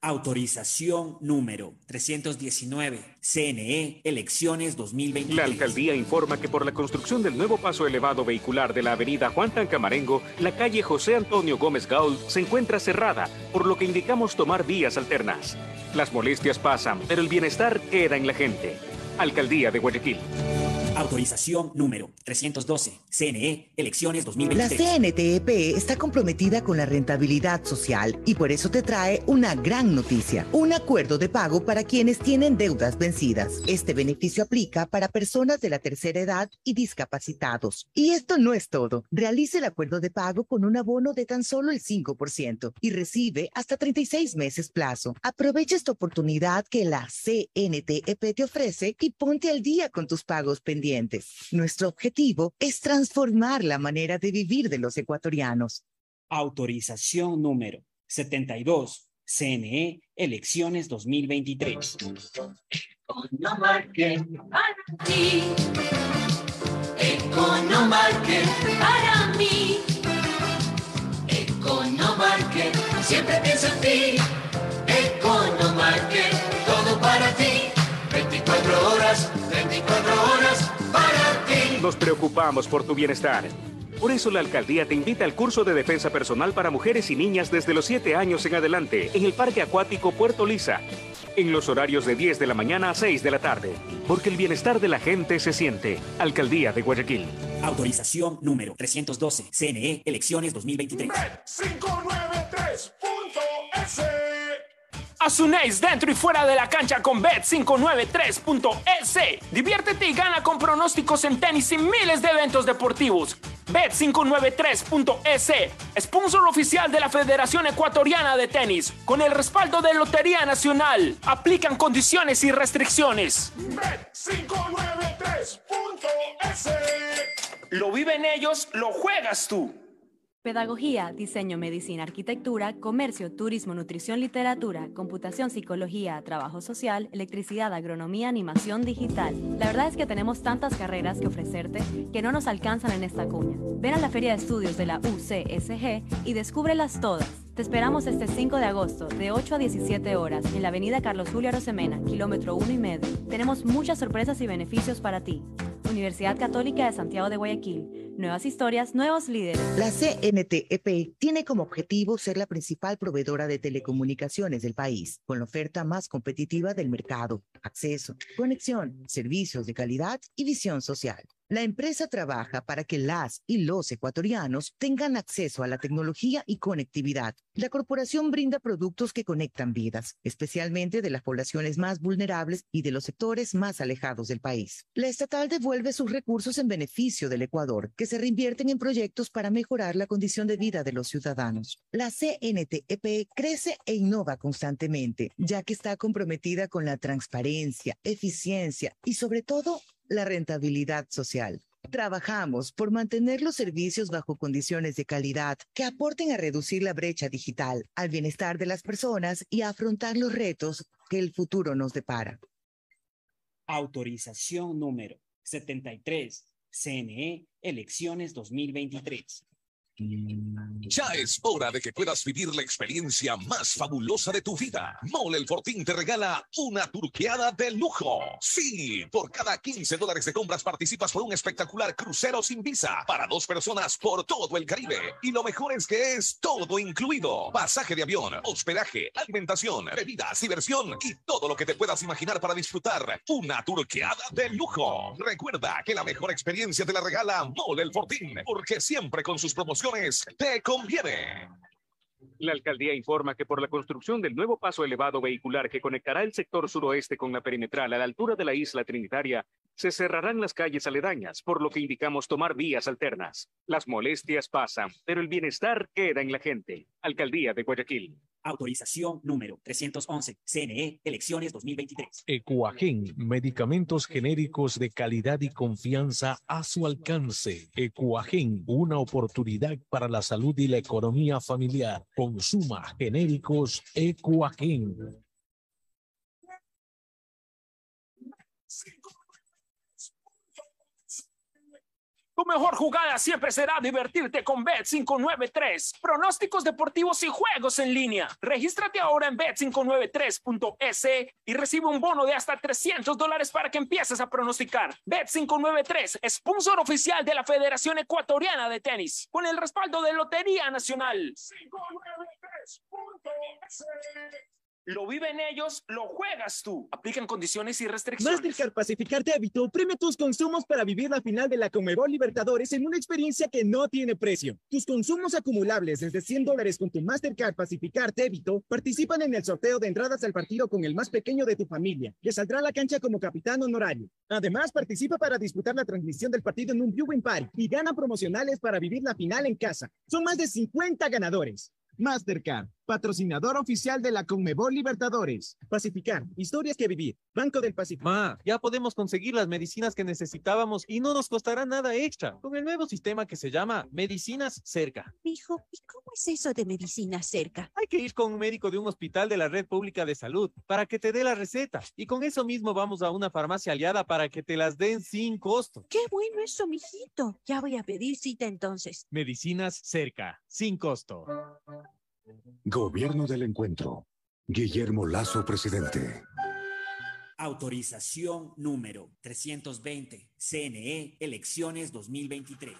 Autorización número 319. CNE, elecciones 2023. La alcaldía informa que por la construcción del nuevo paso elevado vehicular de la avenida Juan Tancamarengo, la calle José Antonio Gómez Gaul se encuentra cerrada, por lo que indicamos tomar vías alternas. Las molestias pasan, pero el bienestar queda en la gente. Alcaldía de Guayaquil. Autorización número 312. CNE, elecciones 2023. La CNTEP está comprometida con la rentabilidad social y por eso te trae una gran noticia. Un acuerdo de pago para quienes tienen deudas vencidas. Este beneficio aplica para personas de la tercera edad y discapacitados. Y esto no es todo. Realice el acuerdo de pago con un abono de tan solo el 5% y recibe hasta 36 meses plazo. Aprovecha esta oportunidad que la CNTEP te ofrece y ponte al día con tus pagos pendientes nuestro objetivo es transformar la manera de vivir de los ecuatorianos. Autorización número 72. CNE, elecciones 2023. Economarket para ti. Economarket para mí. Economarket siempre piensa en ti. Economarket, todo para ti. 24 horas, Nos preocupamos por tu bienestar. Por eso la alcaldía te invita al curso de defensa personal para mujeres y niñas desde los 7 años en adelante en el Parque Acuático Puerto Lisa, en los horarios de 10 de la mañana a 6 de la tarde, porque el bienestar de la gente se siente. Alcaldía de Guayaquil. Autorización número 312, CNE, elecciones 2023. 593.es Asunéis dentro y fuera de la cancha con Bet593.es. Diviértete y gana con pronósticos en tenis y miles de eventos deportivos. Bet593.es, sponsor oficial de la Federación Ecuatoriana de Tenis, con el respaldo de Lotería Nacional. Aplican condiciones y restricciones. Bet593.es. Lo viven ellos, lo juegas tú. Pedagogía, diseño, medicina, arquitectura, comercio, turismo, nutrición, literatura, computación, psicología, trabajo social, electricidad, agronomía, animación digital. La verdad es que tenemos tantas carreras que ofrecerte que no nos alcanzan en esta cuña. Ven a la Feria de Estudios de la UCSG y descúbrelas todas. Te esperamos este 5 de agosto, de 8 a 17 horas, en la avenida Carlos Julio Arosemena, kilómetro 1 y medio. Tenemos muchas sorpresas y beneficios para ti. Universidad Católica de Santiago de Guayaquil. Nuevas historias, nuevos líderes. La CNTEP tiene como objetivo ser la principal proveedora de telecomunicaciones del país, con la oferta más competitiva del mercado, acceso, conexión, servicios de calidad y visión social. La empresa trabaja para que las y los ecuatorianos tengan acceso a la tecnología y conectividad. La corporación brinda productos que conectan vidas, especialmente de las poblaciones más vulnerables y de los sectores más alejados del país. La estatal devuelve sus recursos en beneficio del Ecuador, que se reinvierten en proyectos para mejorar la condición de vida de los ciudadanos. La CNTEP crece e innova constantemente, ya que está comprometida con la transparencia, eficiencia y sobre todo la rentabilidad social. Trabajamos por mantener los servicios bajo condiciones de calidad que aporten a reducir la brecha digital, al bienestar de las personas y a afrontar los retos que el futuro nos depara. Autorización número 73, CNE, elecciones 2023. Ya es hora de que puedas vivir la experiencia más fabulosa de tu vida. Mole el Fortín te regala una turqueada de lujo. Sí, por cada 15 dólares de compras participas por un espectacular crucero sin visa para dos personas por todo el Caribe. Y lo mejor es que es todo incluido. Pasaje de avión, hospedaje, alimentación, bebidas, diversión y todo lo que te puedas imaginar para disfrutar una turqueada de lujo. Recuerda que la mejor experiencia te la regala Mole el Fortín, porque siempre con sus promociones te conviene. La alcaldía informa que por la construcción del nuevo paso elevado vehicular que conectará el sector suroeste con la perimetral a la altura de la isla Trinitaria, se cerrarán las calles aledañas, por lo que indicamos tomar vías alternas. Las molestias pasan, pero el bienestar queda en la gente. Alcaldía de Guayaquil. Autorización número 311, CNE, elecciones 2023. Ecuagen, medicamentos genéricos de calidad y confianza a su alcance. Ecuagen, una oportunidad para la salud y la economía familiar. Consuma genéricos Ecuagen. Tu mejor jugada siempre será divertirte con Bet593. Pronósticos deportivos y juegos en línea. Regístrate ahora en bet593.es y recibe un bono de hasta 300 dólares para que empieces a pronosticar. Bet593, sponsor oficial de la Federación Ecuatoriana de Tenis, con el respaldo de Lotería Nacional. 593.es lo viven ellos, lo juegas tú. Aplican condiciones y restricciones. Mastercard Pacificar Débito premia tus consumos para vivir la final de la Comebol Libertadores en una experiencia que no tiene precio. Tus consumos acumulables desde 100 dólares con tu Mastercard Pacificar Débito participan en el sorteo de entradas al partido con el más pequeño de tu familia, que saldrá a la cancha como capitán honorario. Además, participa para disputar la transmisión del partido en un viewing party y gana promocionales para vivir la final en casa. Son más de 50 ganadores. Mastercard, patrocinador oficial de la Conmebol Libertadores. Pacificar, historias que vivir. Banco del Pacífico. Ma, ya podemos conseguir las medicinas que necesitábamos y no nos costará nada extra con el nuevo sistema que se llama Medicinas Cerca. Hijo, ¿y cómo es eso de Medicinas Cerca? Hay que ir con un médico de un hospital de la red pública de salud para que te dé la receta y con eso mismo vamos a una farmacia aliada para que te las den sin costo. Qué bueno eso, mijito. Ya voy a pedir cita entonces. Medicinas Cerca, sin costo. Gobierno del Encuentro. Guillermo Lazo, presidente. Autorización número 320, CNE, elecciones 2023.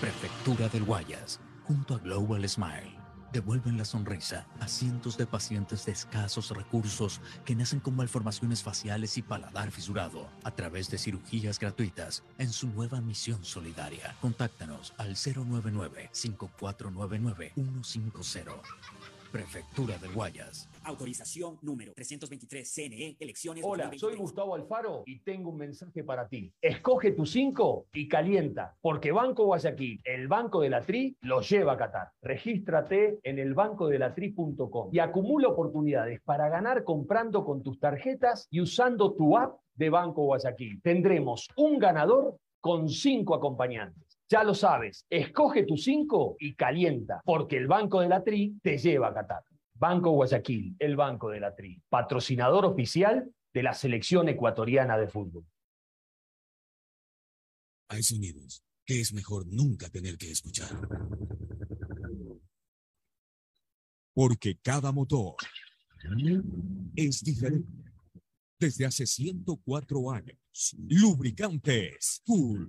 Prefectura del Guayas, junto a Global Smile, devuelven la sonrisa a cientos de pacientes de escasos recursos que nacen con malformaciones faciales y paladar fisurado a través de cirugías gratuitas en su nueva misión solidaria. Contáctanos al 099-5499-150. Prefectura del Guayas. Autorización número 323 CNE, elecciones Hola, soy Gustavo Alfaro y tengo un mensaje para ti. Escoge tu 5 y calienta, porque Banco Guayaquil, el Banco de la Tri, lo lleva a Qatar. Regístrate en elbancodelatri.com y acumula oportunidades para ganar comprando con tus tarjetas y usando tu app de Banco Guayaquil. Tendremos un ganador con cinco acompañantes. Ya lo sabes, escoge tu 5 y calienta, porque el Banco de la Tri te lleva a Qatar. Banco Guayaquil, el Banco de la Tri, patrocinador oficial de la selección ecuatoriana de fútbol. Hay sonidos que es mejor nunca tener que escuchar. Porque cada motor es diferente. Desde hace 104 años, Lubricantes Full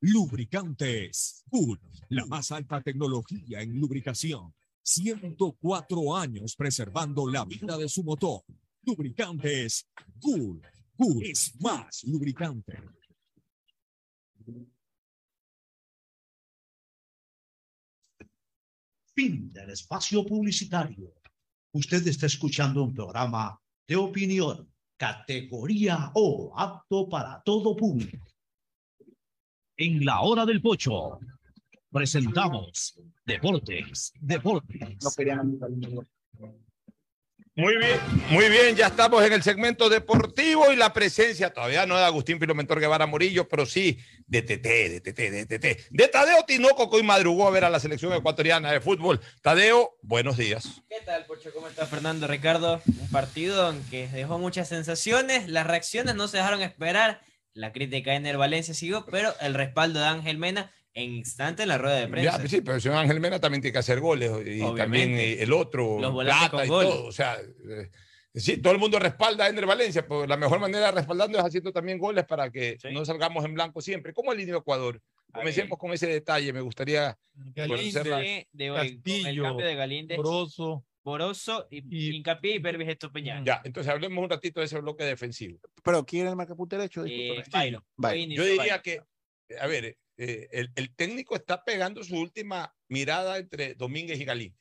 Lubricantes Full, la más alta tecnología en lubricación. 104 años preservando la vida de su motor. Lubricantes Cool. Cool es más lubricante. Fin del espacio publicitario. Usted está escuchando un programa de opinión, categoría O, apto para todo público. En la hora del pocho, presentamos Deportes, Deportes. No querían muy bien, muy bien, ya estamos en el segmento deportivo y la presencia todavía no de Agustín Filomentor Guevara Morillo, pero sí de TT, de TT, de TT, de Tadeo Tinoco que hoy madrugó a ver a la selección ecuatoriana de fútbol. Tadeo, buenos días. ¿Qué tal, Pocho? ¿Cómo está Fernando Ricardo? Un partido que dejó muchas sensaciones, las reacciones no se dejaron esperar, la crítica en el Valencia siguió, pero el respaldo de Ángel Mena en instante en la rueda de prensa. sí, pero el señor Ángel Mena también tiene que hacer goles y también eh, el otro, Los Plata y todo. O sea, eh, sí, todo el mundo respalda a Ender Valencia, pero la mejor manera de respaldarlo es haciendo también goles para que no salgamos en blanco siempre. ¿Cómo el línea Ecuador? Comencemos con ese detalle, me gustaría conocer de, de, Castillo, el cambio de Galíndez. Boroso y, y Hincapié y Pervis Estupiñán. Ya, entonces hablemos un ratito de ese bloque defensivo. ¿Pero quién es el marcapunto derecho? Eh, Yo diría que, a ver, eh, el, el, técnico está pegando su última mirada entre Domínguez y Galíndez.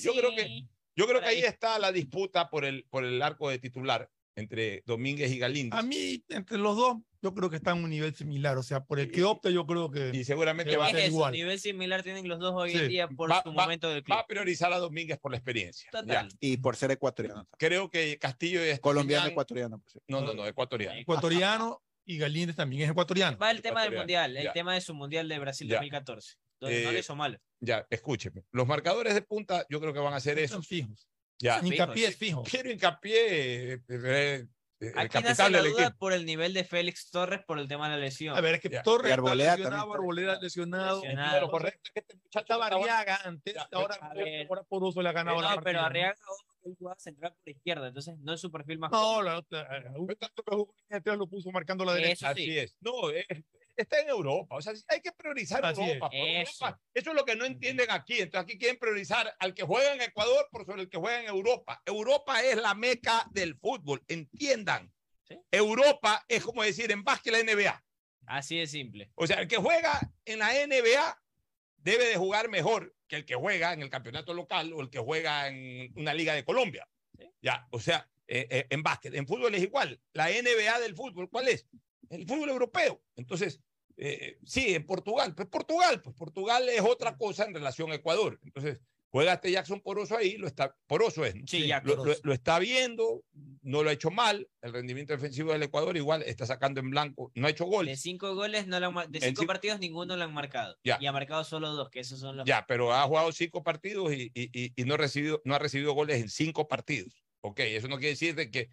Yo creo que, yo creo que ahí está la disputa por el, por el arco de titular entre Domínguez y Galíndez. A mí, entre los dos, yo creo que están en un nivel similar. O sea, por el que opte, yo creo que. Y seguramente va a ser igual. nivel similar tienen los dos hoy en día por su momento del club. Va a priorizar a Domínguez por la experiencia. Y por ser ecuatoriano. Creo que Castillo es. Colombiano ecuatoriano. No, no, no, ecuatoriano. Ecuatoriano y Galíndez también es ecuatoriano. Va el tema del mundial, el tema de su mundial de Brasil 2014. Donde no le hizo mal. Ya, escúcheme. Los marcadores de punta, yo creo que van a ser esos. Son fijos. Ya. Hincapié es fijo. Quiero hincapié. Eh, eh, el Aquí capital nace la del duda equipo. por el nivel de Félix Torres por el tema de la lesión. A ver, es que Ya. Torres Y está Arboleda lesionado. Arboleda lesionado. Lesionado. Pero correcto es que este muchacho Arriaga antes, Ya, ahora, ahora por uso le ha ganado no, la pero. Arriaga él jugaba central por izquierda, entonces no es su perfil más No, la otra, eh, un tanto que jugó en el lo puso marcando la derecha. Así es. No, es- está en Europa. O sea, hay que priorizar Así es. Europa, por Eso. Europa. Eso es lo que no entienden aquí. Entonces aquí quieren priorizar al que juega en Ecuador por sobre el que juega en Europa. Europa es la meca del fútbol. Entiendan. Sí. Europa es como decir en básquet la NBA. Así de simple. O sea, el que juega en la NBA debe de jugar mejor que el que juega en el campeonato local o el que juega en una liga de Colombia. Ya, o sea, eh, eh, en básquet, en fútbol es igual. La NBA del fútbol, ¿cuál es? El fútbol europeo. Entonces, eh, sí, en Portugal, pues Portugal, pues Portugal es otra cosa en relación a Ecuador. Entonces, juega este Jackson Poroso ahí, lo está, Poroso es, ¿no? Sí, ya, lo, lo- Poroso. lo está viendo, no lo ha hecho mal. El rendimiento defensivo del Ecuador igual está sacando en blanco, no ha hecho De goles. cinco goles, no lo han de En cinco cinco- partidos, ninguno lo han marcado. Ya. Y ha marcado solo dos, que esos son los. Ya, pero ha jugado cinco partidos y, y- y- y no, ha recibido, no ha recibido goles en cinco partidos. Ok, eso no quiere decir de que.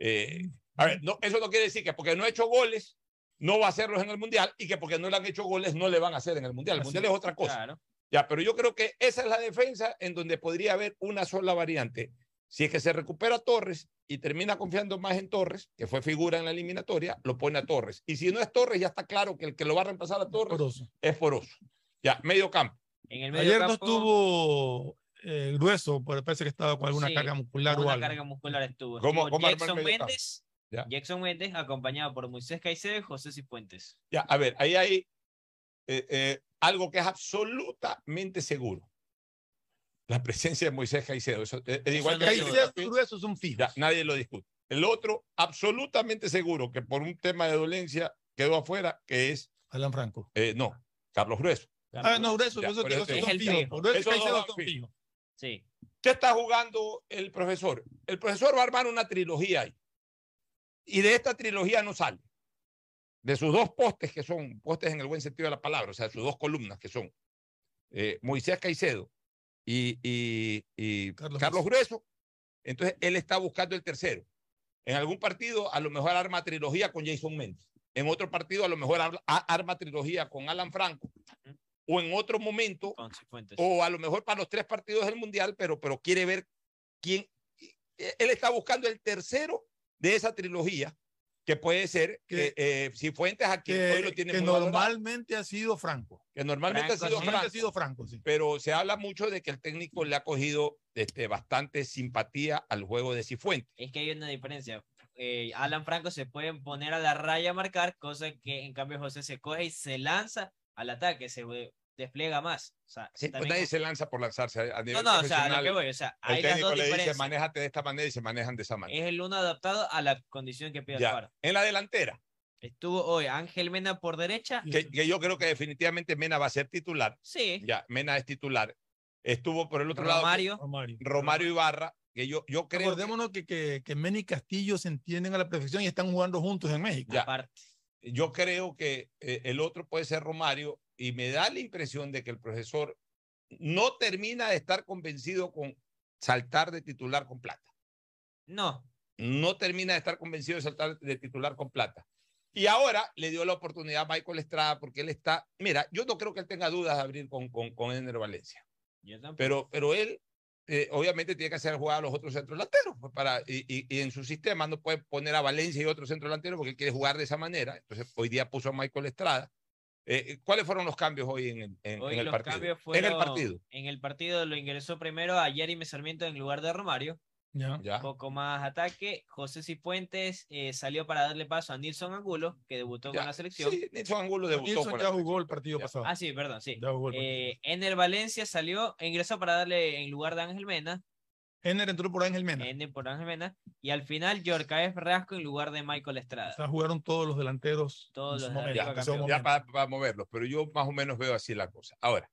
eh, a ver, no, eso no quiere decir que porque no ha hecho goles, no va a hacerlos en el Mundial y que porque no le han hecho goles, no le van a hacer en el Mundial. El Así Mundial es otra cosa. Claro. Ya, pero yo creo que esa es la defensa en donde podría haber una sola variante. Si es que se recupera Torres y termina confiando más en Torres, que fue figura en la eliminatoria, lo pone a Torres. Y si no es Torres, ya está claro que el que lo va a reemplazar a Torres Poroso. es Poroso. Ya, medio campo. En el medio Ayer no estuvo eh, grueso, pero parece que estaba con alguna Sí, carga muscular o algo. carga muscular estuvo. ¿Cómo- Estuvo cómo Jackson? Méndez. Ya. Jackson Méndez, acompañado por Moisés Caicedo y José Cifuentes. Ya, a ver, ahí hay eh, eh, algo que es absolutamente seguro. la presencia de Moisés Caicedo. Eso, es, es igual que Caicedo y Grueso son fijos. Ya, nadie lo discute. El otro, absolutamente seguro que por un tema de dolencia quedó afuera, que es. Alan Franco. eh, no, Carlos Grueso. Ah, no, Grueso, Ya, eso son digo. fijos. Grueso Caicedo son fijos. Sí. ¿Qué está jugando el profesor? El profesor va a armar una trilogía ahí. Y de esta trilogía no sale. De sus dos postes, que son postes en el buen sentido de la palabra, o sea, sus dos columnas, que son eh, Moisés Caicedo y, y- y Carlos, Grueso. Entonces, él está buscando el tercero. En algún partido, a lo mejor arma trilogía con Jason Mendes. En otro partido, a lo mejor arma trilogía con Alan Franco. O en otro momento, o a lo mejor para los tres partidos del Mundial, pero, pero quiere ver quién. Él está buscando el tercero de esa trilogía, que puede ser que eh, si Fuentes aquí hoy lo Que, tiene que muy valorado, normalmente ha sido Franco. que normalmente ha sido Normalmente Franco, ha sido Franco, sí. pero se habla mucho de que el técnico le ha cogido este, bastante simpatía al juego de Cifuentes. Es que hay una diferencia. Eh, Alan Franco se puede poner a la raya a marcar, cosa que en cambio José se coge y se lanza al ataque, se eh, despliega más. O sea, Sí, pues también- nadie se lanza por lanzarse a nivel no, o sea, lo que voy, o sea, el hay las técnico dos le dice, diferencias. manéjate de esta manera y se manejan de esa manera. es el uno adaptado a la condición que pide Ya. Alfaro. En la delantera, Estuvo hoy Ángel Mena por derecha. que, que yo creo que definitivamente Mena va a ser titular. Sí. Ya, Mena es titular. Estuvo por el otro lado Romario. Romario. Romario Ibarra, que yo, yo creo. que- Acordémonos que, que, que Mena y Castillo se entienden a la perfección y están jugando juntos en México. Ya. Yo creo que eh, el otro puede ser Romario y me da la impresión de que el profesor no termina de estar convencido con saltar de titular con plata. No. No termina de estar convencido de saltar de titular con plata. Y ahora le dio la oportunidad a Michael Estrada porque él está, mira, yo no creo que él tenga dudas de abrir con, con, con Ener Valencia. Pero, pero él eh, obviamente tiene que hacer jugar a los otros centros delanteros. Pues para, y, y- y en su sistema no puede poner a Valencia y otro centro delantero porque él quiere jugar de esa manera. Entonces hoy día puso a Michael Estrada. Eh, ¿Cuáles fueron los cambios hoy en, el- en, Hoy en el los partido? cambios en fueron, el partido. En el partido lo ingresó primero a Jeremy Sarmiento en lugar de Romario. Ya. Ya. Un poco más ataque. José Cifuentes eh, salió para darle paso a Nilson Angulo, que debutó Ya. con la selección. Sí, Nilson Angulo debutó Nilson con ya la jugó el partido pasado. Ah, sí, perdón, sí. Ya jugó el partido. Eh, Ener Valencia salió, ingresó para darle en lugar de Ángel Mena. Ener entró por Ángel Mena. Ener por Ángel Mena. Y al final, Yorcaez Rasco en lugar de Michael Estrada. O sea, jugaron todos los delanteros. Todos los momento, delanteros campeones. ya momento. para, para moverlos, pero yo más o menos veo así la cosa. Ahora,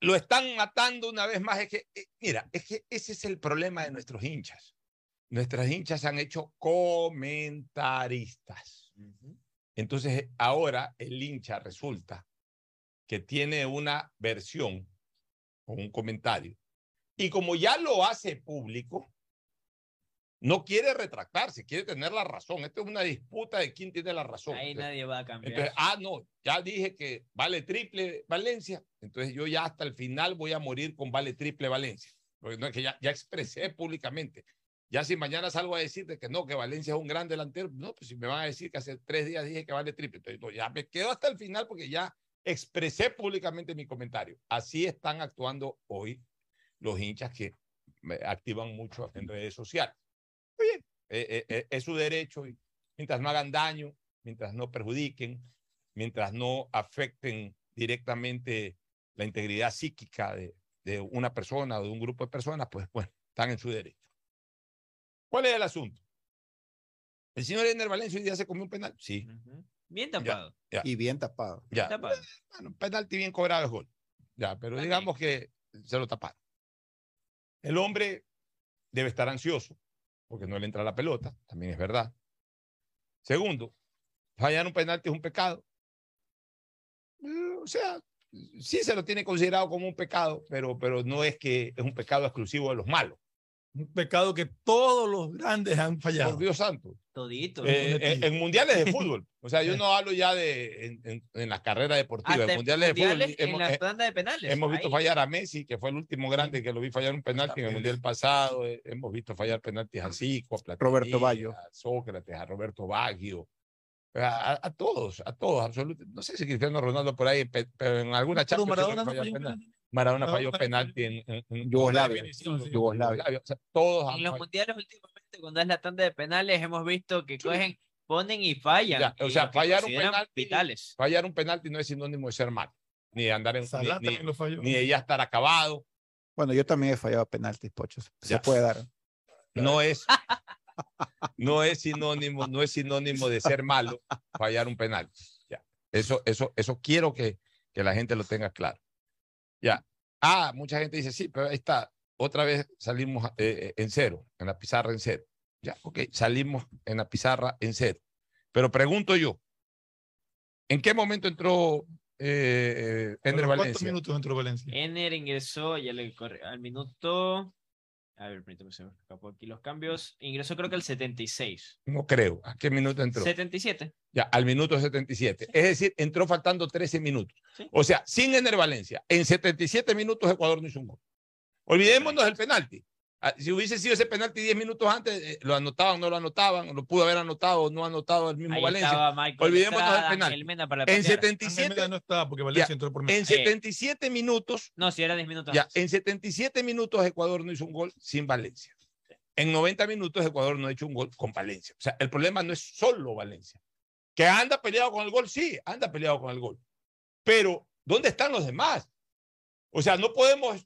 lo están matando una vez más. Es que, eh, mira, es que ese es el problema de nuestros hinchas. Nuestras hinchas se han hecho comentaristas. Entonces, ahora el hincha resulta que tiene una versión o un comentario. Y como ya lo hace público, no quiere retractarse, quiere tener la razón. Esto es una disputa de quién tiene la razón. Ahí Entonces, nadie va a cambiar. entonces, ah, no, ya dije que vale triple Valencia, entonces yo ya hasta el final voy a morir con vale triple Valencia, porque no es que ya, ya expresé públicamente. Ya si mañana salgo a decir de que no, que Valencia es un gran delantero, no, pues si me van a decir que hace tres días dije que vale triple, entonces no, ya me quedo hasta el final porque ya expresé públicamente mi comentario. Así están actuando hoy los hinchas que me activan mucho en redes sociales. Muy bien, eh, eh, eh, es su derecho y mientras no hagan daño, mientras no perjudiquen, mientras no afecten directamente la integridad psíquica de, de una persona o de un grupo de personas, pues bueno, están en su derecho. ¿Cuál es el asunto? ¿El señor Ener Valencia hoy día se comió un penal? Sí. Bien tapado. Ya, Y bien tapado. ya. Tapado. Bueno, un penalti bien cobrado es gol. Ya, pero Está digamos que se lo taparon. El hombre debe estar ansioso porque no le entra la pelota, también es verdad. Segundo, fallar un penalti es un pecado. Eh, O sea, sí se lo tiene considerado como un pecado, pero, pero no es que es un pecado exclusivo de los malos. Un pecado que todos los grandes han fallado. Por Dios santo. Todito. Eh, en, en mundiales de fútbol. O sea, yo no hablo ya de en, en, en la carrera deportiva. Hasta En mundiales de fútbol en hemos, la eh, tanda de penales. hemos visto Ahí. fallar a Messi, que fue el último grande que lo vi fallar un penalti en el mundial pasado. eh, hemos visto fallar penaltis a Zico, a Platini, Roberto Baggio. a Sócrates, a Roberto Baggio. A, todos, a todos, absolutamente. No sé si Cristiano Ronaldo por ahí, pe- pero en alguna Pero sí Maradona no falló penal. Penalti. Maradona falló penalti en, en- en- Yugoslavia. Yugoslavia. O sea, todos En los fallado. mundiales últimamente, cuando es la tanda de penales, hemos visto que cogen, ponen y fallan. Ya, o y sea, fallar un penalti- vitales. Fallar un penalti no es sinónimo de ser malo, ni de andar en, ni- ni, ni de ya estar acabado. Bueno, yo también he fallado penaltis, Pocho. Se Ya. puede dar. No es, no es sinónimo, no es sinónimo de ser malo fallar un penal. Ya. Eso, eso, eso quiero que, que la gente lo tenga claro. Ya. Ah, mucha gente dice, sí, pero ahí está. Otra vez salimos eh, eh, en cero, en la pizarra en cero. Ya, ok, salimos en la pizarra en cero. Pero pregunto yo, ¿en qué momento entró eh, Ender ¿Cuántos Valencia? minutos entró Valencia? Ener ingresó, ya le corre al minuto. A ver, permítame, se me escapó aquí los cambios. Ingresó creo que al 76. No creo. ¿A qué minuto entró? 77. Ya, al minuto 77. Es decir, entró faltando 13 minutos. O sea, sin Ener Valencia, en 77 minutos Ecuador no hizo un gol. Olvidémonos del penalti. Ah, Si hubiese sido ese penalti 10 minutos antes, eh, lo anotaban, no lo anotaban, lo pudo haber anotado o no anotado el mismo Ahí Valencia. Olvidémonos del. Ángel Mena para En patear. 77, no estaba porque Valencia Ya, entró por en medio. 77 minutos, No, si era 10 minutos. ya, antes. en 77 minutos Ecuador no hizo un gol sin Valencia. En 90 minutos Ecuador no ha hecho un gol con Valencia. O sea, el problema no es solo Valencia. Que anda peleado con el gol, sí, anda peleado con el gol. Pero, ¿dónde están los demás? O sea, no podemos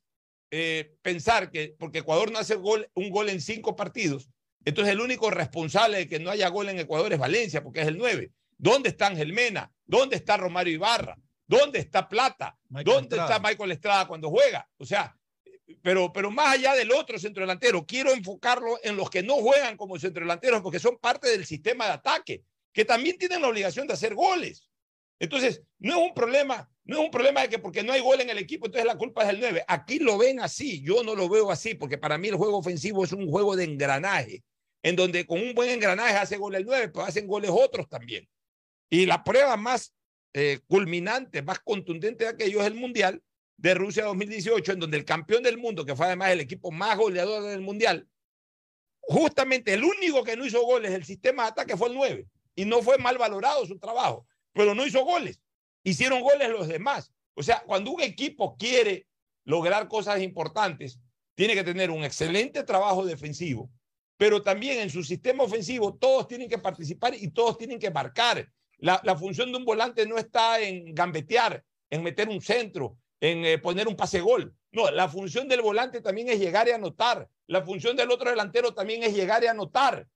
eh, pensar que porque Ecuador no hace gol, un gol en cinco partidos, entonces el único responsable de que no haya gol en Ecuador es Valencia, porque es el 9. ¿Dónde está Ángel Mena? ¿Dónde está Romario Ibarra? ¿Dónde está Plata? Michael ¿Dónde Estrada. está Michael Estrada cuando juega? O sea, pero, pero más allá del otro centrodelantero, quiero enfocarlo en los que no juegan como centrodelanteros porque son parte del sistema de ataque, que también tienen la obligación de hacer goles. Entonces, no es un problema, no es un problema de que porque no hay gol en el equipo, entonces la culpa es del 9. Aquí lo ven así, yo no lo veo así, porque para mí el juego ofensivo es un juego de engranaje, en donde con un buen engranaje hace gol el 9, pero hacen goles otros también. Y la prueba más eh, culminante, más contundente de aquello es el Mundial de Rusia 2018, en donde el campeón del mundo, que fue además el equipo más goleador del Mundial, justamente el único que no hizo goles del sistema de ataque fue el 9. Y no fue mal valorado su trabajo, pero no hizo goles. Hicieron goles los demás. O sea, cuando un equipo quiere lograr cosas importantes, tiene que tener un excelente trabajo defensivo, pero también en su sistema ofensivo todos tienen que participar y todos tienen que marcar. La, función de un volante no está en gambetear, en meter un centro, en eh, poner un pase gol. No, la función del volante también es llegar y anotar. La función del otro delantero también es llegar y anotar.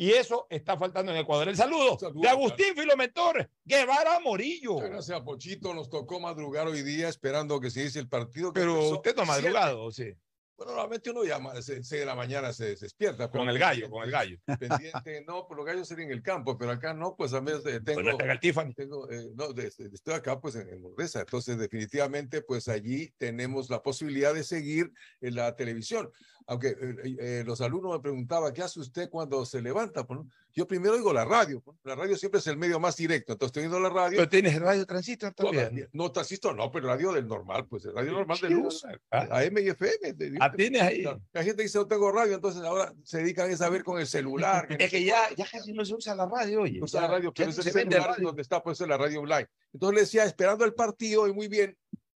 Y eso está faltando en Ecuador. El saludo, de Agustín Filomentor Guevara Morillo. Muchas gracias, Pochito. Nos tocó madrugar hoy día esperando que se dice el partido. que Pero empezó usted no ha madrugado, ¿o sí? Bueno, normalmente uno ya a las seis de la mañana se, se despierta. Con el gallo, con el gallo. Pendiente, no, pero los gallos serían en el campo, pero acá no, pues a veces eh, tengo. Pues no está el Tiffany. tengo, eh, no, de- de- estoy acá pues en, en Ordesa, entonces definitivamente pues allí tenemos la posibilidad de seguir en la televisión. Aunque eh, eh, los alumnos me preguntaban, ¿qué hace usted cuando se levanta? Pues, ¿no? Yo primero oigo la radio, pues, la radio siempre es el medio más directo, entonces estoy oyendo la radio. Pero tienes radio transistor No, también. No, transistor no, pero radio del normal, pues el radio normal de luz, ¿ah? AM y FM. de- Ah, tienes ahí. La gente dice, no tengo radio, entonces ahora se dedican a saber con el celular. Es que ya, ya casi no se usa la radio, oye. No usa Ya- la radio, pero no se vende celular radio. donde está pues la radio online. Entonces le decía, esperando el partido y muy bien,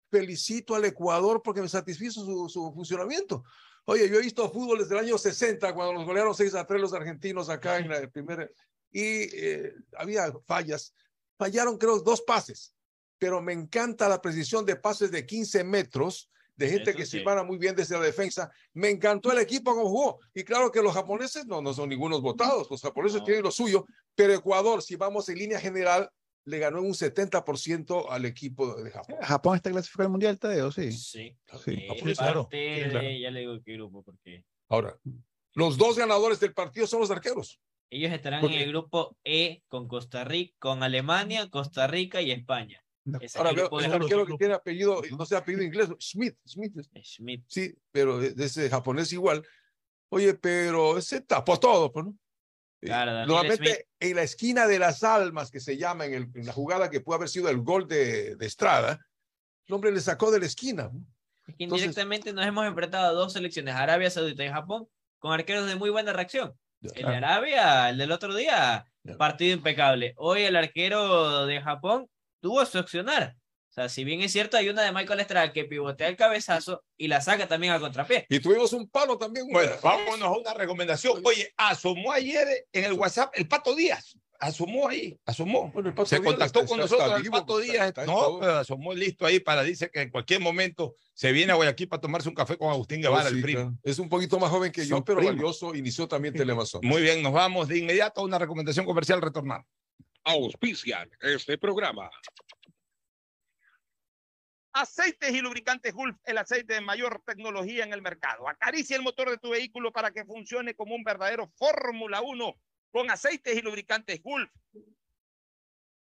felicito al Ecuador porque me satisfizo su, su funcionamiento. Oye, yo he visto fútbol desde el año 60, cuando nos golearon 6 a 3 los argentinos acá en la primera, y eh, había fallas. Fallaron, creo, dos pases, pero me encanta la precisión de pases de 15 metros, de gente Eso que sí. silbara muy bien desde la defensa. Me encantó el equipo como jugó. Y claro que los japoneses no, no son ningunos votados, los japoneses tienen lo suyo, pero Ecuador, si vamos en línea general, le ganó en un 70% al equipo de Japón. Japón está clasificado al mundial, Tadeo, sí. Sí. Sí. Eh, Sí, claro. Sí, claro. de- ya le digo qué grupo, porque Ahora, los dos ganadores del partido son los arqueros. ellos estarán en el grupo E con Costa Rica, con Alemania, Costa Rica y España. Ese Ahora veo el de- arquero que tiene apellido, no sé, apellido inglés, Smith, Smith. Schmidt. Sí, pero de de ese japonés igual. Oye, pero ese tapó todo, pues, ¿no? Eh, Claro, Normalmente Smith. en la esquina de las almas, que se llama en, el- en la jugada que puede haber sido el gol de, de Estrada, el hombre le sacó de la esquina. que Entonces- indirectamente nos hemos enfrentado a dos selecciones, Arabia Saudita y Japón, con arqueros de muy buena reacción. El de. Arabia, el del otro día, partido impecable. Hoy el arquero de Japón tuvo su accionar. O sea, si bien es cierto, hay una de Michael Estrada que pivotea el cabezazo y la saca también a contrapié. Y tuvimos un palo también. Bueno, vámonos a una recomendación. Oye, asomó ayer en el WhatsApp el Pato Díaz. asomó ahí, asomó. Pato Se Díaz contactó está- con está- nosotros está el Pato está- Díaz. no, pero asomó listo ahí para, dice que en cualquier momento se viene a Guayaquil para tomarse un café con Agustín Guevara, el Sí, primo. Es un poquito más joven que yo, Son pero primos. valioso. Inició también Telemazón. Muy bien, nos vamos de inmediato a una recomendación comercial retornar. Auspician este programa. Aceites y lubricantes Gulf, el aceite de mayor tecnología en el mercado. Acaricia el motor de tu vehículo para que funcione como un verdadero Fórmula 1 con aceites y lubricantes Gulf.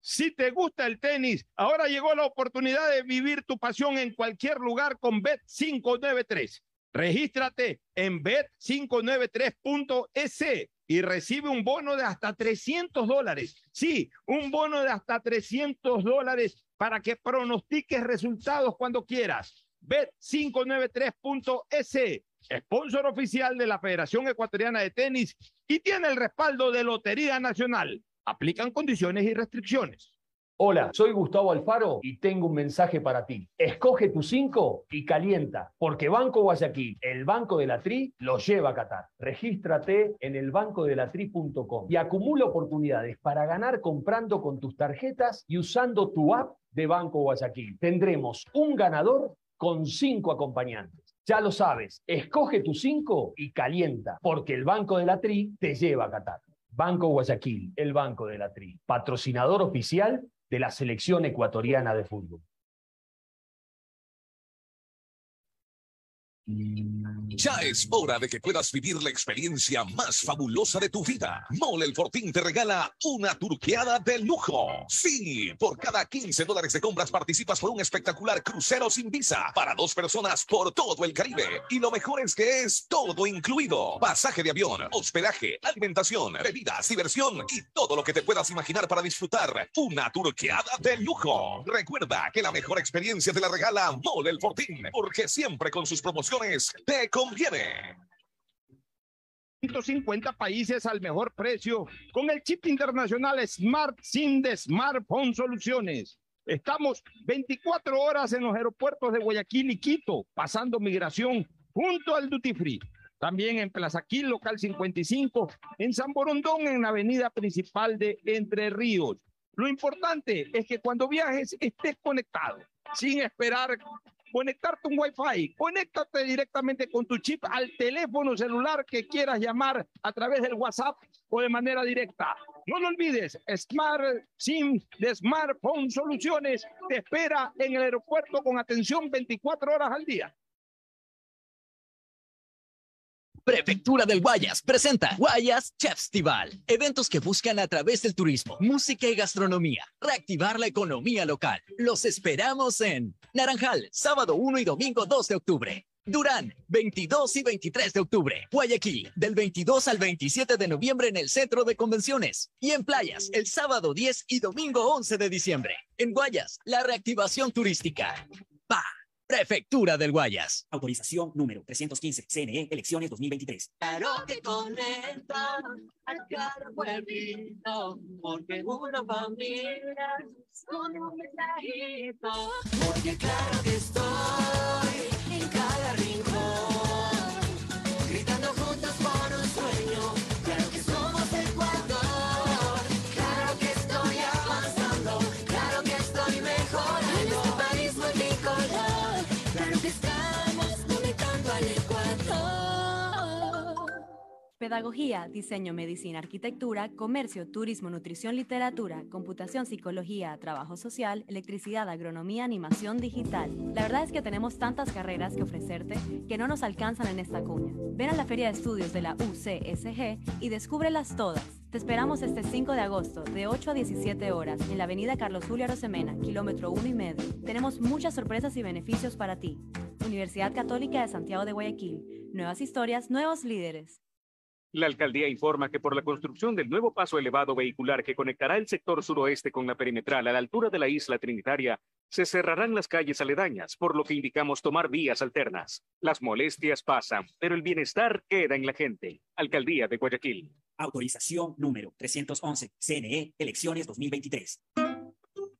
Si te gusta el tenis, ahora llegó la oportunidad de vivir tu pasión en cualquier lugar con Bet593. Regístrate en bet593.es y recibe un bono de hasta 300 dólares. Sí, un bono de hasta 300 dólares para que pronostiques resultados cuando quieras. Bet593.es, sponsor oficial de la Federación Ecuatoriana de Tenis y tiene el respaldo de Lotería Nacional. Aplican condiciones y restricciones. Hola, soy Gustavo Alfaro y tengo un mensaje para ti. Escoge tu 5 y calienta, porque Banco Guayaquil, el Banco de la Tri, lo lleva a Qatar. Regístrate en elbancodelatri.com y acumula oportunidades para ganar comprando con tus tarjetas y usando tu app de Banco Guayaquil. Tendremos un ganador con cinco acompañantes. Ya lo sabes, escoge tu 5 y calienta, porque el Banco de la Tri te lleva a Qatar. Banco Guayaquil, el Banco de la Tri, patrocinador oficial de la selección ecuatoriana de fútbol. Ya es hora de que puedas vivir la experiencia más fabulosa de tu vida. Mole el Fortín te regala una turqueada de lujo. Sí, por cada 15 dólares de compras participas por un espectacular crucero sin visa para dos personas por todo el Caribe. Y lo mejor es que es todo incluido. Pasaje de avión, hospedaje, alimentación, bebidas, diversión y todo lo que te puedas imaginar para disfrutar una turqueada de lujo. Recuerda que la mejor experiencia te la regala Mole el Fortín, porque siempre con sus promociones te conviene. 150 países al mejor precio con el chip internacional Smart SIM de Smartphone Soluciones. Estamos 24 horas en los aeropuertos de Guayaquil y Quito, pasando migración junto al Duty Free. También en Plaza Quil, local 55, en San Borondón, en la avenida principal de Entre Ríos. Lo importante es que cuando viajes estés conectado, sin esperar conectarte un Wi-Fi. Conéctate directamente con tu chip al teléfono celular que quieras llamar a través del WhatsApp o de manera directa. No lo olvides, Smart SIM de Smartphone Soluciones te espera en el aeropuerto con atención 24 horas al día. Prefectura del Guayas presenta Guayas Festival. Eventos que buscan a través del turismo, música y gastronomía reactivar la economía local. Los esperamos en Naranjal, sábado 1 y domingo 2 de octubre. Durán, 22 y 23 de octubre. Guayaquil, del 22 al 27 de noviembre en el Centro de Convenciones. Y en Playas, el sábado 10 y domingo 11 de diciembre. En Guayas, la reactivación turística. ¡Pa! Prefectura del Guayas. Autorización número 315, CNE, elecciones 2023. Claro que conecta a cada pueblito, porque una familia con un mensajito. Porque claro que estoy en cada rincón, gritando juntos por un sueño. Pedagogía, diseño, medicina, arquitectura, comercio, turismo, nutrición, literatura, computación, psicología, trabajo social, electricidad, agronomía, animación digital. La verdad es que tenemos tantas carreras que ofrecerte que no nos alcanzan en esta cuña. Ven a la Feria de Estudios de la UCSG y descúbrelas todas. Te esperamos este 5 de agosto, de 8 a 17 horas, en la avenida Carlos Julio Arosemena, kilómetro 1 y medio. Tenemos muchas sorpresas y beneficios para ti. Universidad Católica de Santiago de Guayaquil. Nuevas historias, nuevos líderes. La alcaldía informa que por la construcción del nuevo paso elevado vehicular que conectará el sector suroeste con la perimetral a la altura de la isla Trinitaria, se cerrarán las calles aledañas, por lo que indicamos tomar vías alternas. Las molestias pasan, pero el bienestar queda en la gente. Alcaldía de Guayaquil. Autorización número 311, CNE, elecciones 2023.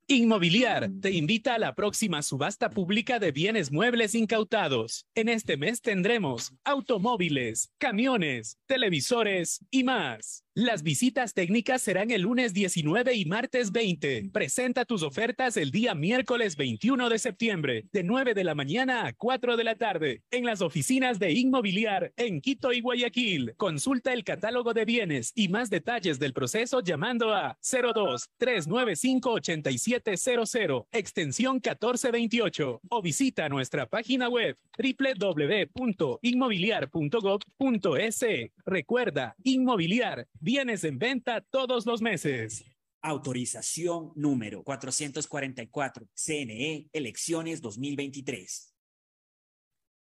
Inmobiliar te invita a la próxima subasta pública de bienes muebles incautados. En este mes tendremos automóviles, camiones, televisores y más. Las visitas técnicas serán el lunes 19 y martes 20. Presenta tus ofertas el día miércoles 21 de septiembre, de 9 de la mañana a 4 de la tarde, en las oficinas de Inmobiliar en Quito y Guayaquil. Consulta el catálogo de bienes y más detalles del proceso llamando a 02 395 8700, extensión 1428 o visita nuestra página web www.inmobiliar.gov.es. Recuerda, Inmobiliar, bienes en venta todos los meses. Autorización número 444. CNE, elecciones 2023.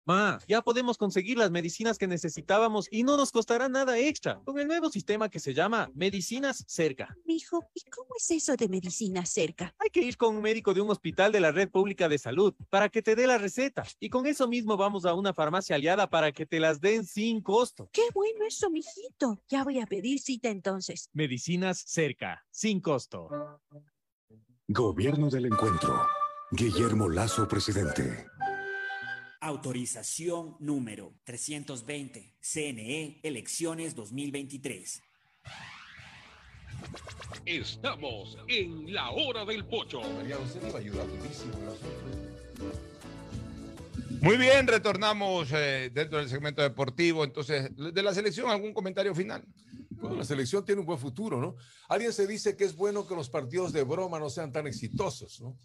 Ma, ya podemos conseguir las medicinas que necesitábamos y no nos costará nada extra con el nuevo sistema que se llama Medicinas Cerca. Mijo, ¿y cómo es eso de medicina cerca? Hay que ir con un médico de un hospital de la red pública de salud para que te dé la receta y con eso mismo vamos a una farmacia aliada para que te las den sin costo. Qué bueno eso, mijito. Ya voy a pedir cita entonces. Medicinas Cerca, sin costo. Gobierno del Encuentro. Guillermo Lazo, presidente. Autorización número 320. CNE, elecciones 2023. Estamos en la hora del pocho. Muy bien, retornamos eh, dentro del segmento deportivo. Entonces, de la selección, ¿algún comentario final? Bueno, la selección tiene un buen futuro, ¿no? Alguien se dice que es bueno que los partidos de broma no sean tan exitosos, ¿no?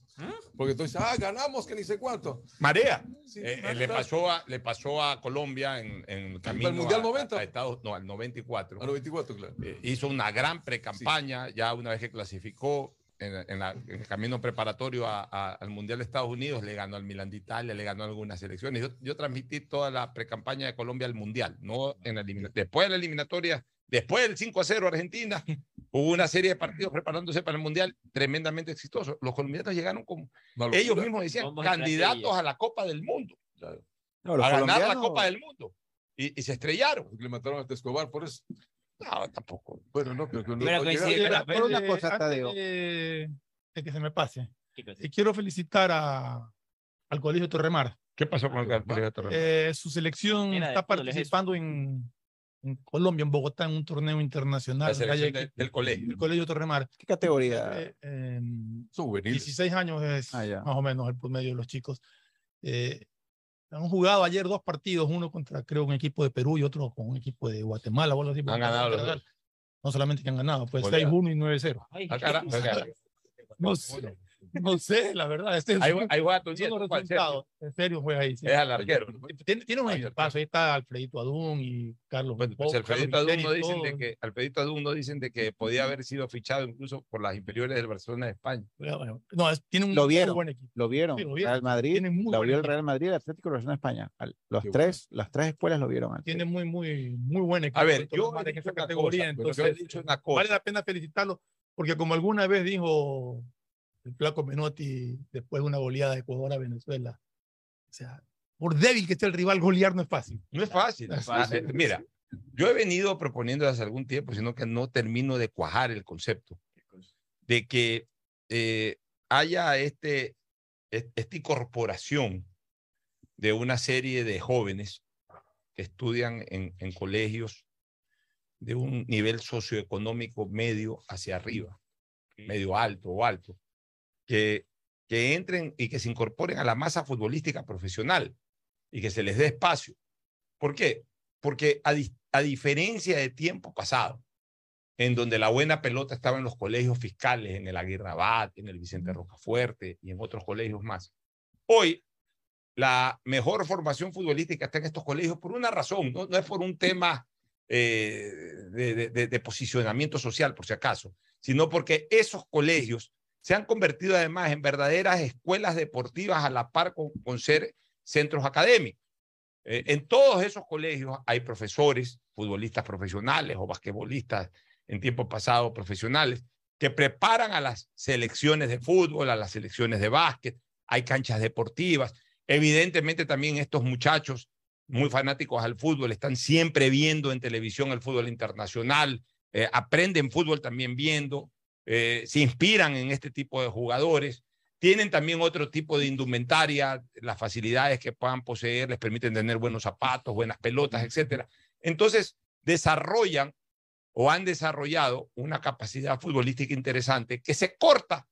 Porque tú dices, ah, ganamos que ni sé cuánto. Marea. Sí, Eh, eh, le, pasó a, le pasó a Colombia en, en el camino Mundial a- 90? a Estados, no, al 94. Al 94, claro. Eh, hizo una gran pre-campaña, ya una vez que clasificó en, en la- en el camino preparatorio a- a- al Mundial de Estados Unidos, le ganó al Milan de Italia, le ganó a algunas selecciones. Yo, yo transmití toda la pre-campaña de Colombia al Mundial, no en la Después de la eliminatoria, después del 5 a 0 Argentina, hubo una serie de partidos preparándose para el Mundial tremendamente exitosos. Los colombianos llegaron como, locura. ellos mismos decían, Somos candidatos a la Copa del Mundo. No, a ganar la colombianos- Copa del Mundo. Y, y se estrellaron. Le mataron a Escobar por eso. No, tampoco. Bueno, no, pero, Pero coincide- llega- Espera, una eh, cosa, antes Tadeo. De, de que se me pase. ¿Qué cosa? Eh, quiero felicitar a, al Colegio Torremar. ¿Qué pasó con el Colegio Torremar? Eh, su selección de está es participando en, en Colombia, en Bogotá, en un torneo internacional. La selección Calle- de- del colegio. El Colegio Torremar. ¿Qué categoría? Eh, em, Son juveniles. 16 años es Ah, más o menos el promedio de los chicos. Eh, han jugado ayer dos partidos, uno contra creo un equipo de Perú y otro con un equipo de Guatemala. o algo así, Han ganado los dos. No solamente que han ganado, pues Goleada. 6-1 y 9-0. Ay, Ah, cara- cara. No sé, no sé, la verdad. Este Ahí, son- ahí resultados. En serio, fue ahí. sí. Es al arquero. Tiene, tiene un equipazo, ahí está Alfredito Adún y Carlos. Bueno, pues Alfredito Carlos Adún no dicen de que Alfredito Adún no dicen de que podía haber sido fichado incluso por las inferiores del Barcelona de España. Bueno, No, es- tiene un Lo muy vieron. buen equipo. Lo vieron. Sí, lo vieron. Real Madrid, muy lo vio el. Real Madrid, el Atlético y el Barcelona de España. Al- Los Qué tres, las tres escuelas lo vieron. Tiene muy, muy, muy buen equipo. A ver, yo he en esa categoría, cosa, pero yo entonces he dicho una cosa. vale la pena felicitarlo, porque como alguna vez dijo el Flaco Menotti después de una goleada de Ecuador a Venezuela, o sea, por débil que esté el rival, golear no es fácil. No es fácil. No es Ah, fácil. eh, Mira, yo he venido proponiendo hace algún tiempo, sino que no termino de cuajar el concepto de que eh, haya este, es- esta incorporación de una serie de jóvenes que estudian en, en colegios de un nivel socioeconómico medio hacia arriba, medio alto o alto, que, que entren y que se incorporen a la masa futbolística profesional y que se les dé espacio. ¿Por qué? Porque a, di- a diferencia de tiempo pasado, en donde la buena pelota estaba en los colegios fiscales, en el Aguirre Abad, en el Vicente Rocafuerte y en otros colegios más, hoy la mejor formación futbolística está en estos colegios por una razón, no, no es por un tema eh, de, de- de- de posicionamiento social, por si acaso, sino porque esos colegios se han convertido además en verdaderas escuelas deportivas a la par con, ser centros académicos. Eh, en todos esos colegios hay profesores, futbolistas profesionales o basquetbolistas en tiempo pasado profesionales, que preparan a las selecciones de fútbol, a las selecciones de básquet, hay canchas deportivas. Evidentemente también estos muchachos muy fanáticos al fútbol están siempre viendo en televisión el fútbol internacional, eh, aprenden fútbol también viendo, eh, se inspiran en este tipo de jugadores, tienen también otro tipo de indumentaria, las facilidades que puedan poseer les permiten tener buenos zapatos, buenas pelotas, etcétera. Entonces, desarrollan o han desarrollado una capacidad futbolística interesante que se corta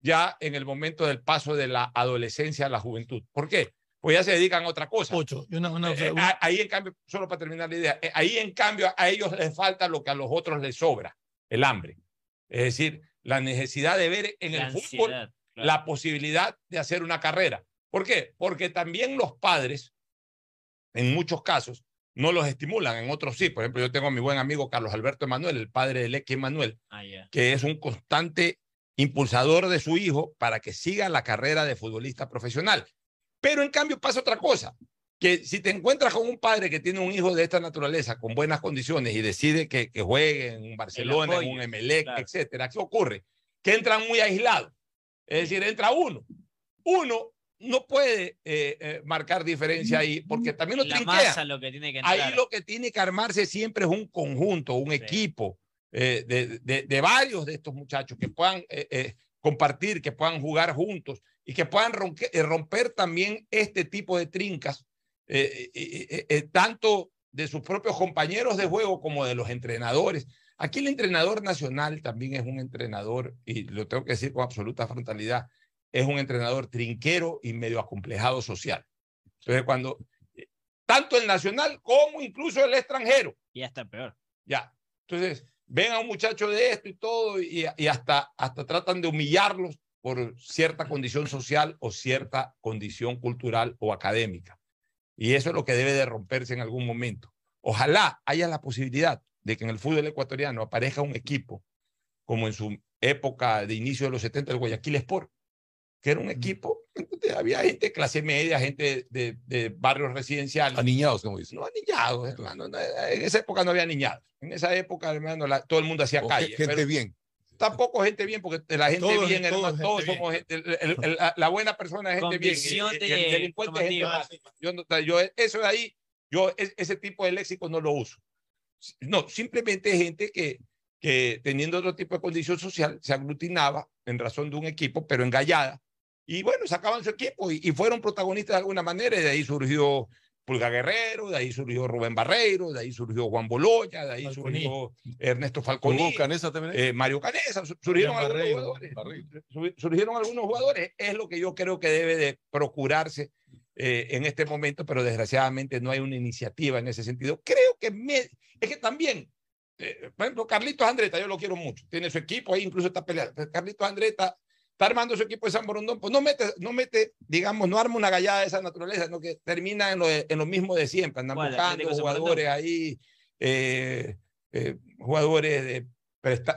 ya en el momento del paso de la adolescencia a la juventud. ¿Por qué? Pues ya se dedican a otra cosa. Ocho. Y una- una- Eh, a- ahí en cambio, solo para terminar la idea, eh, ahí en cambio a ellos les falta lo que a los otros les sobra, el hambre. Es decir, la necesidad de ver en La el fútbol claro. la posibilidad de hacer una carrera. ¿Por qué? Porque también los padres, en muchos casos, no los estimulan, en otros sí. Por ejemplo, yo tengo a mi buen amigo Carlos Alberto Emanuel, el padre de Leque Emanuel, Ah, que es un constante impulsador de su hijo para que siga la carrera de futbolista profesional. Pero en cambio pasa otra cosa, que si te encuentras con un padre que tiene un hijo de esta naturaleza con buenas condiciones y decide que, que juegue en un Barcelona, en apoyo, un Emelec, claro. etcétera, ¿qué ocurre? Que entran muy aislados. Es decir, entra uno. Uno no puede eh, eh, marcar diferencia ahí porque también lo La masa lo que tiene que entrar. Ahí lo que tiene que armarse siempre es un conjunto, un equipo eh, de, de- de varios de estos muchachos que puedan eh, eh, compartir, que puedan jugar juntos y que puedan ronque- eh, romper también este tipo de trincas, eh, eh, eh, eh, tanto de sus propios compañeros de juego como de los entrenadores. Aquí el entrenador nacional también es un entrenador, y lo tengo que decir con absoluta frontalidad, es un entrenador trinquero y medio acomplejado social. Entonces, cuando tanto el nacional como incluso el extranjero. Y hasta peor. Ya. Entonces, ven a un muchacho de esto y todo, y, y hasta, hasta tratan de humillarlos por cierta condición social o cierta condición cultural o académica. Y eso es lo que debe de romperse en algún momento. Ojalá haya la posibilidad de que en el fútbol ecuatoriano aparezca un equipo como en su época de inicio de los 70 el Guayaquil Sport, que era un equipo, donde había gente de clase media, gente de, de barrios residenciales. Aniñados, como dicen. No, aniñados, hermano. no, En esa época no había aniñados. En esa época, hermano, la- todo el mundo hacía O calle. ge- gente pero bien. Tampoco gente bien, porque la gente Todos- bien, todos hermano, gente todos bien. somos gente, el- el- el- la- buena persona es gente bien. y- el de- delincuente es gente. Yo, no- yo, eso de ahí, yo es- ese tipo de léxico no lo uso. No, simplemente gente que, que teniendo otro tipo de condición social se aglutinaba en razón de un equipo, pero engallada. Y bueno, sacaban su equipo y, y fueron protagonistas de alguna manera. Y de ahí surgió Pulga Guerrero, de ahí surgió Rubén Barreiro, de ahí surgió Juan Boloya, de ahí Falconi. surgió Ernesto Falconi, Hugo Canesa también. eh, Mario Canesa, su- surgieron Fabián algunos Barreiro, jugadores. Sur- Surgieron algunos jugadores. Es lo que yo creo que debe de procurarse eh, en este momento, pero desgraciadamente no hay una iniciativa en ese sentido. Creo que me- es que también, eh, por ejemplo, Carlitos Andreta, yo lo quiero mucho, tiene su equipo ahí, incluso está peleando. Carlitos Andreta está armando su equipo de San Borondón, pues no mete, no mete, digamos, no arma una gallada de esa naturaleza, sino que termina en lo, de- en lo mismo de siempre, andan ¿Cuál? buscando jugadores ahí, eh, eh, jugadores de,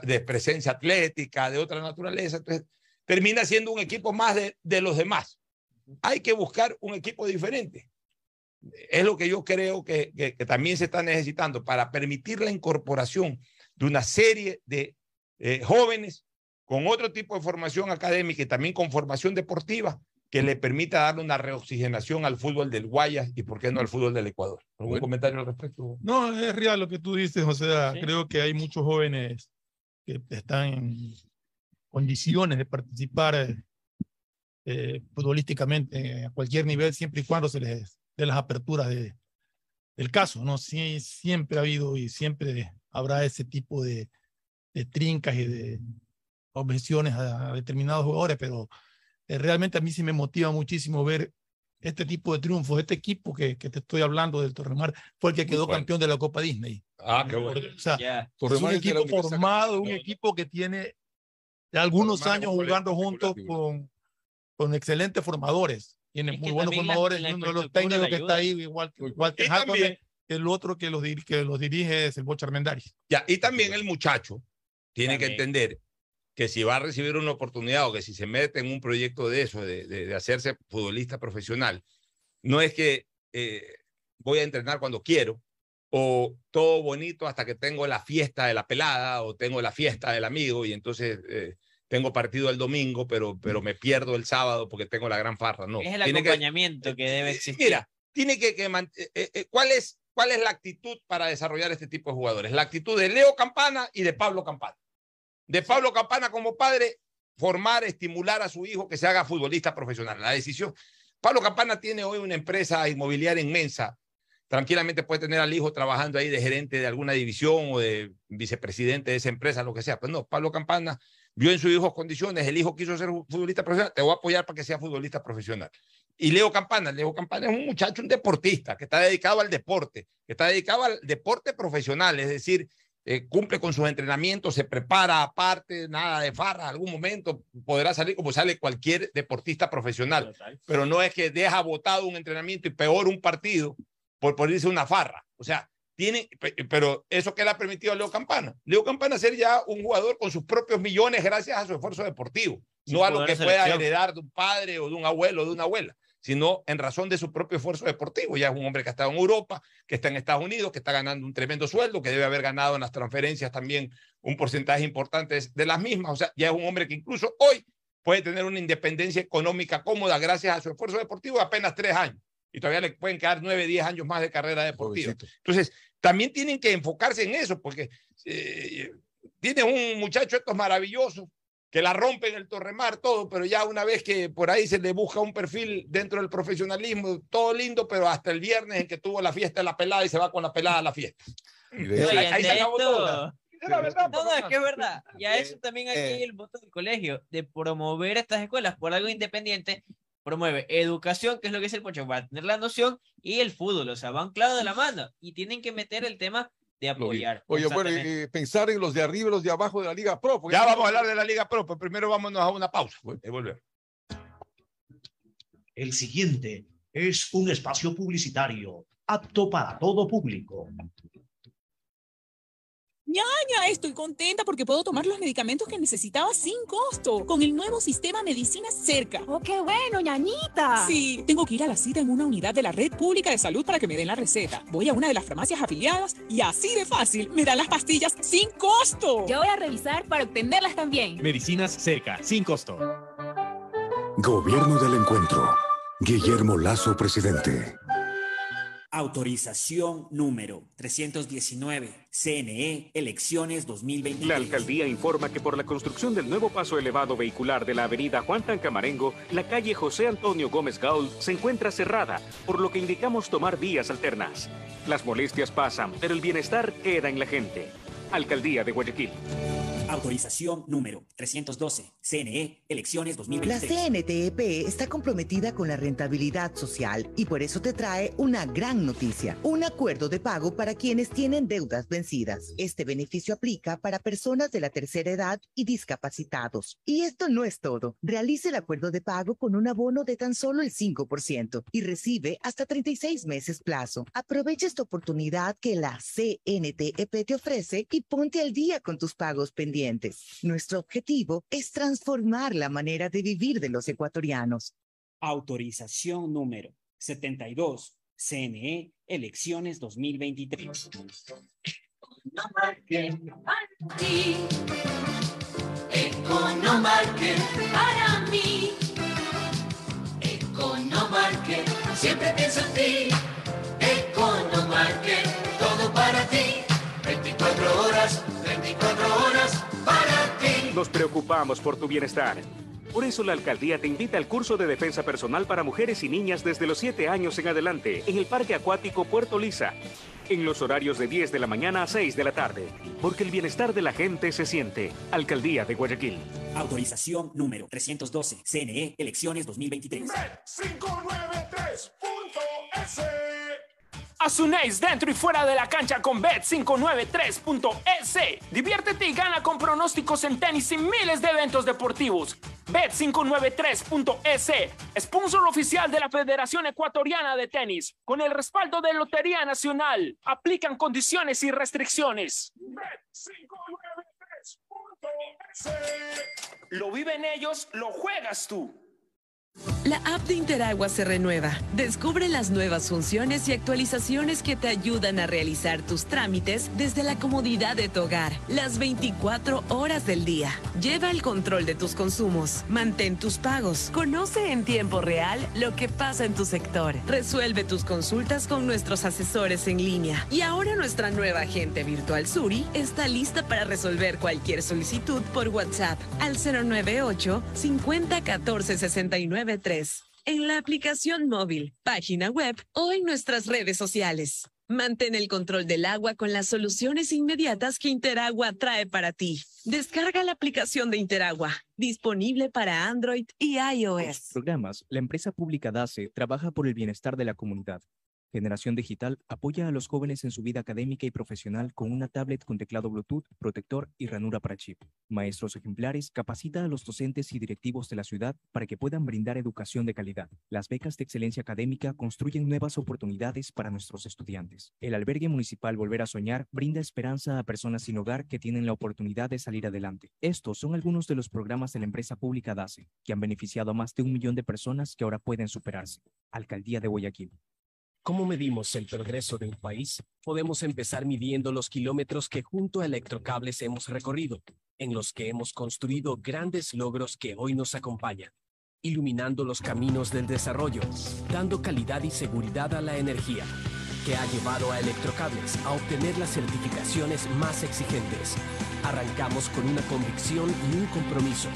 de presencia atlética, de otra naturaleza, entonces termina siendo un equipo más de, de los demás. Hay que buscar un equipo diferente. Es lo que yo creo que, que- que también se está necesitando para permitir la incorporación de una serie de eh, jóvenes con otro tipo de formación académica y también con formación deportiva que le permita darle una reoxigenación al fútbol del Guayas y, por qué no, al fútbol del Ecuador. ¿Algún Bueno. comentario al respecto? No, es real lo que tú dices, o sea, Sí. creo que hay muchos jóvenes que están en condiciones de participar eh, eh, futbolísticamente a cualquier nivel, siempre y cuando se les dé las aperturas de, del caso, ¿no? Sí, siempre ha habido y siempre habrá ese tipo de, de trincas y de objeciones a, a determinados jugadores, pero eh, realmente a mí sí me motiva muchísimo ver este tipo de triunfos. Este equipo que, que te estoy hablando del Torremar fue el que quedó bueno. campeón de la Copa Disney. Ah, qué bueno. O sea, Ya. es un la equipo formado, un equipo que tiene algunos Torremar años jugando juntos con, con excelentes formadores. Tiene Es muy que buenos la- formadores la y uno de los técnicos que está ahí, igual que Walter Hartman, también- el otro que los, dir- que los dirige es el Bocha Armendáriz. Ya, y también el muchacho tiene que También. entender que si va a recibir una oportunidad o que si se mete en un proyecto de eso, de, de- de hacerse futbolista profesional, no es que eh, voy a entrenar cuando quiero o todo bonito hasta que tengo la fiesta de la pelada o tengo la fiesta del amigo y entonces eh, tengo partido el domingo, pero, pero me pierdo el sábado porque tengo la gran farra. No, Es el tiene que- acompañamiento que, debe eh, existir. Mira, tiene que, que eh, eh, eh, ¿cuál es cuál es la actitud para desarrollar este tipo de jugadores? La actitud de Leo Campana y de Pablo Campana. De Pablo Campana como padre formar, estimular a su hijo que se haga futbolista profesional. La decisión. Pablo Campana tiene hoy una empresa inmobiliaria inmensa. Tranquilamente puede tener al hijo trabajando ahí de gerente de alguna división o de vicepresidente de esa empresa, lo que sea. Pues no, Pablo Campana vio en su hijo condiciones, el hijo quiso ser futbolista profesional, te voy a apoyar para que sea futbolista profesional. Y Leo Campana, Leo Campana es un muchacho, un deportista que está dedicado al deporte, que está dedicado al deporte profesional, es decir, eh, cumple con sus entrenamientos, se prepara aparte, nada de farra, algún momento podrá salir como sale cualquier deportista profesional, pero no es que deja botado un entrenamiento y peor un partido por ponerse una farra. O sea, tiene, pero eso que le ha permitido a Leo Campana. Leo Campana ser ya un jugador con sus propios millones gracias a su esfuerzo deportivo, no a lo que pueda heredar de un padre o de un abuelo o de una abuela sino en razón de su propio esfuerzo deportivo. Ya es un hombre que ha estado en Europa, que está en Estados Unidos, que está ganando un tremendo sueldo, que debe haber ganado en las transferencias también un porcentaje importante de las mismas. O sea, ya es un hombre que incluso hoy puede tener una independencia económica cómoda gracias a su esfuerzo deportivo de apenas tres años. Y todavía le pueden quedar nueve, diez años más de carrera deportiva. Entonces, también tienen que enfocarse en eso, porque eh, tiene un muchacho estos maravillosos que la rompen el Torremar, todo, pero ya una vez que por ahí se le busca un perfil dentro del profesionalismo, todo lindo, pero hasta el viernes en que tuvo la fiesta de la pelada y se va con la pelada a la fiesta. Oye, ahí, se acabó todo. La verdad, No, no, es que es verdad. Y a eso también aquí eh. el voto del colegio, de promover estas escuelas por algo independiente, promueve educación, que es lo que es el Pocho, para tener la noción, y el fútbol, o sea, van claro de la mano, y tienen que meter el tema de apoyar. Oye, bueno, eh, pensar en los de arriba y los de abajo de la Liga Pro. Ya vamos a hablar de la Liga Pro, pero primero vámonos a una pausa. Y volver. El siguiente es un espacio publicitario apto para todo público. Ñaña, estoy contenta porque puedo tomar los medicamentos que necesitaba sin costo con el nuevo sistema Medicina Cerca. ¡Oh, qué bueno, ñañita! Sí, tengo que ir a la cita en una unidad de la red pública de salud para que me den la receta. Voy a una de las farmacias afiliadas y así de fácil me dan las pastillas sin costo. Yo voy a revisar para obtenerlas también. Medicinas cerca, sin costo. Gobierno del Encuentro. Guillermo Lazo, presidente. Autorización número 319. CNE, elecciones 2023. La alcaldía informa que por la construcción del nuevo paso elevado vehicular de la avenida Juan Tancamarengo, la calle José Antonio Gómez Gaul se encuentra cerrada, por lo que indicamos tomar vías alternas. Las molestias pasan, pero el bienestar queda en la gente. Alcaldía de Guayaquil. Autorización número 312. CNE, elecciones La 2023. CNTEP está comprometida con la rentabilidad social y por eso te trae una gran noticia, un acuerdo de pago para quienes tienen deudas vencidas. Este beneficio aplica para personas de la tercera edad y discapacitados. Y esto no es todo. Realice el acuerdo de pago con un abono de tan solo el 5% y recibe hasta 36 meses plazo. Aprovecha esta oportunidad que la CNTEP te ofrece y ponte al día con tus pagos pendientes. Nuestro objetivo es transformar la manera de vivir de los ecuatorianos. Autorización número 72. CNE, elecciones 2023. Economarket para mí. Economarket, siempre pienso en ti. Economarket, todo para ti. 24 horas, 24 horas para ti. Nos preocupamos por tu bienestar. Por eso la alcaldía te invita al curso de defensa personal para mujeres y niñas desde los 7 años en adelante en el Parque Acuático Puerto Lisa, en los horarios de 10 de la mañana a 6 de la tarde, porque el bienestar de la gente se siente. Alcaldía de Guayaquil. Autorización número 312. CNE, elecciones 2023. 593.es. Asunéis dentro y fuera de la cancha con Bet593.es. Diviértete y gana con pronósticos en tenis y miles de eventos deportivos. Bet593.es, sponsor oficial de la Federación Ecuatoriana de Tenis, con el respaldo de Lotería Nacional. Aplican condiciones y restricciones. Bet593.es. Lo viven ellos, lo juegas tú. La app de Interagua se renueva. Descubre las nuevas funciones y actualizaciones que te ayudan a realizar tus trámites desde la comodidad de tu hogar, las 24 horas del día. Lleva el control de tus consumos, mantén tus pagos, conoce en tiempo real lo que pasa en tu sector, resuelve tus consultas con nuestros asesores en línea. Y ahora nuestra nueva agente virtual Suri está lista para resolver cualquier solicitud por WhatsApp al 098 50 14 69 3 en la aplicación móvil, página web o en nuestras redes sociales. Mantén el control del agua con las soluciones inmediatas que Interagua trae para ti. Descarga la aplicación de Interagua, disponible para Android y iOS. Programas, la empresa pública DACE trabaja por el bienestar de la comunidad. Generación Digital apoya a los jóvenes en su vida académica y profesional con una tablet con teclado Bluetooth, protector y ranura para chip. Maestros ejemplares capacita a los docentes y directivos de la ciudad para que puedan brindar educación de calidad. Las becas de excelencia académica construyen nuevas oportunidades para nuestros estudiantes. El albergue municipal Volver a Soñar brinda esperanza a personas sin hogar que tienen la oportunidad de salir adelante. Estos son algunos de los programas de la empresa pública DACE, que han beneficiado a más de un millón de personas que ahora pueden superarse. Alcaldía de Guayaquil. ¿Cómo medimos el progreso de un país? Podemos empezar midiendo los kilómetros que junto a Electrocables hemos recorrido, en los que hemos construido grandes logros que hoy nos acompañan, iluminando los caminos del desarrollo, dando calidad y seguridad a la energía, que ha llevado a Electrocables a obtener las certificaciones más exigentes. Arrancamos con una convicción y un compromiso.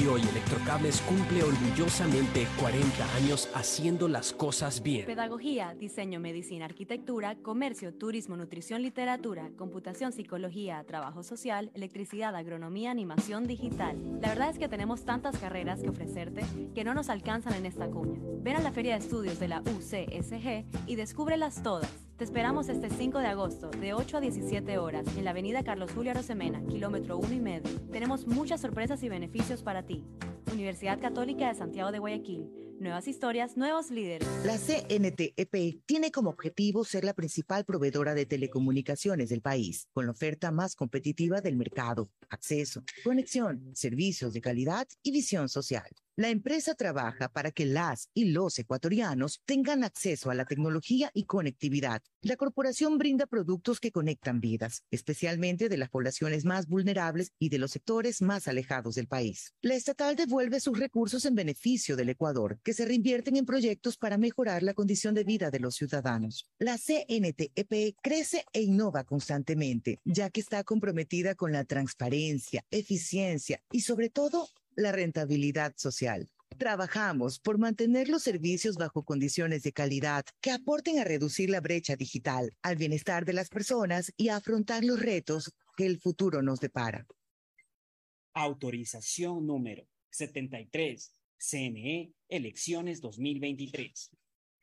Y hoy Electrocables cumple orgullosamente 40 años haciendo las cosas bien. Pedagogía, diseño, medicina, arquitectura, comercio, turismo, nutrición, literatura, computación, psicología, trabajo social, electricidad, agronomía, animación digital. La verdad es que tenemos tantas carreras que ofrecerte que no nos alcanzan en esta cuña. Ven a la Feria de Estudios de la UCSG y descúbrelas todas. Te esperamos este 5 de agosto, de 8 a 17 horas, en la avenida Carlos Julio Arosemena, kilómetro 1 y medio. Tenemos muchas sorpresas y beneficios para ti. Universidad Católica de Santiago de Guayaquil. Nuevas historias, nuevos líderes. La CNTEP tiene como objetivo ser la principal proveedora de telecomunicaciones del país, con la oferta más competitiva del mercado, acceso, conexión, servicios de calidad y visión social. La empresa trabaja para que las y los ecuatorianos tengan acceso a la tecnología y conectividad. La corporación brinda productos que conectan vidas, especialmente de las poblaciones más vulnerables y de los sectores más alejados del país. La estatal devuelve sus recursos en beneficio del Ecuador, que se reinvierten en proyectos para mejorar la condición de vida de los ciudadanos. La CNTEP crece e innova constantemente, ya que está comprometida con la transparencia, eficiencia y sobre todo la rentabilidad social. Trabajamos por mantener los servicios bajo condiciones de calidad que aporten a reducir la brecha digital, al bienestar de las personas y a afrontar los retos que el futuro nos depara. Autorización número 73. CNE, elecciones 2023.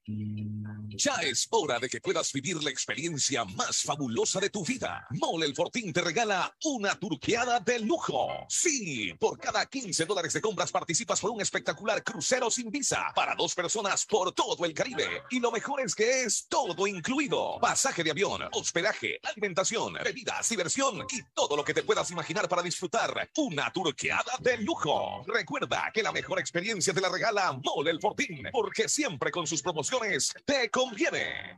Ya es hora de que puedas vivir la experiencia más fabulosa de tu vida. Mole el Fortín te regala una turqueada de lujo. Sí, por cada 15 dólares de compras participas por un espectacular crucero sin visa para dos personas por todo el Caribe. Y lo mejor es que es todo incluido. Pasaje de avión, hospedaje, alimentación, bebidas, diversión y todo lo que te puedas imaginar para disfrutar una turqueada de lujo. Recuerda que la mejor experiencia te la regala Mole el Fortín, porque siempre con sus promociones te conviene.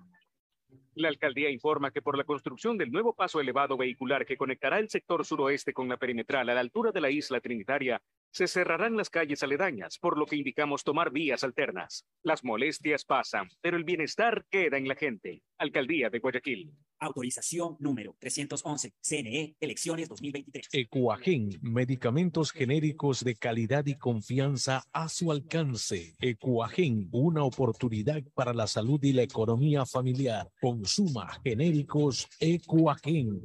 La alcaldía informa que por la construcción del nuevo paso elevado vehicular que conectará el sector suroeste con la perimetral a la altura de la isla Trinitaria, se cerrarán las calles aledañas, por lo que indicamos tomar vías alternas. Las molestias pasan, pero el bienestar queda en la gente. Alcaldía de Guayaquil. Autorización número 311. CNE, elecciones 2023. Ecuagen, medicamentos genéricos de calidad y confianza a su alcance. Ecuagen, una oportunidad para la salud y la economía familiar. Consuma genéricos Ecuagen.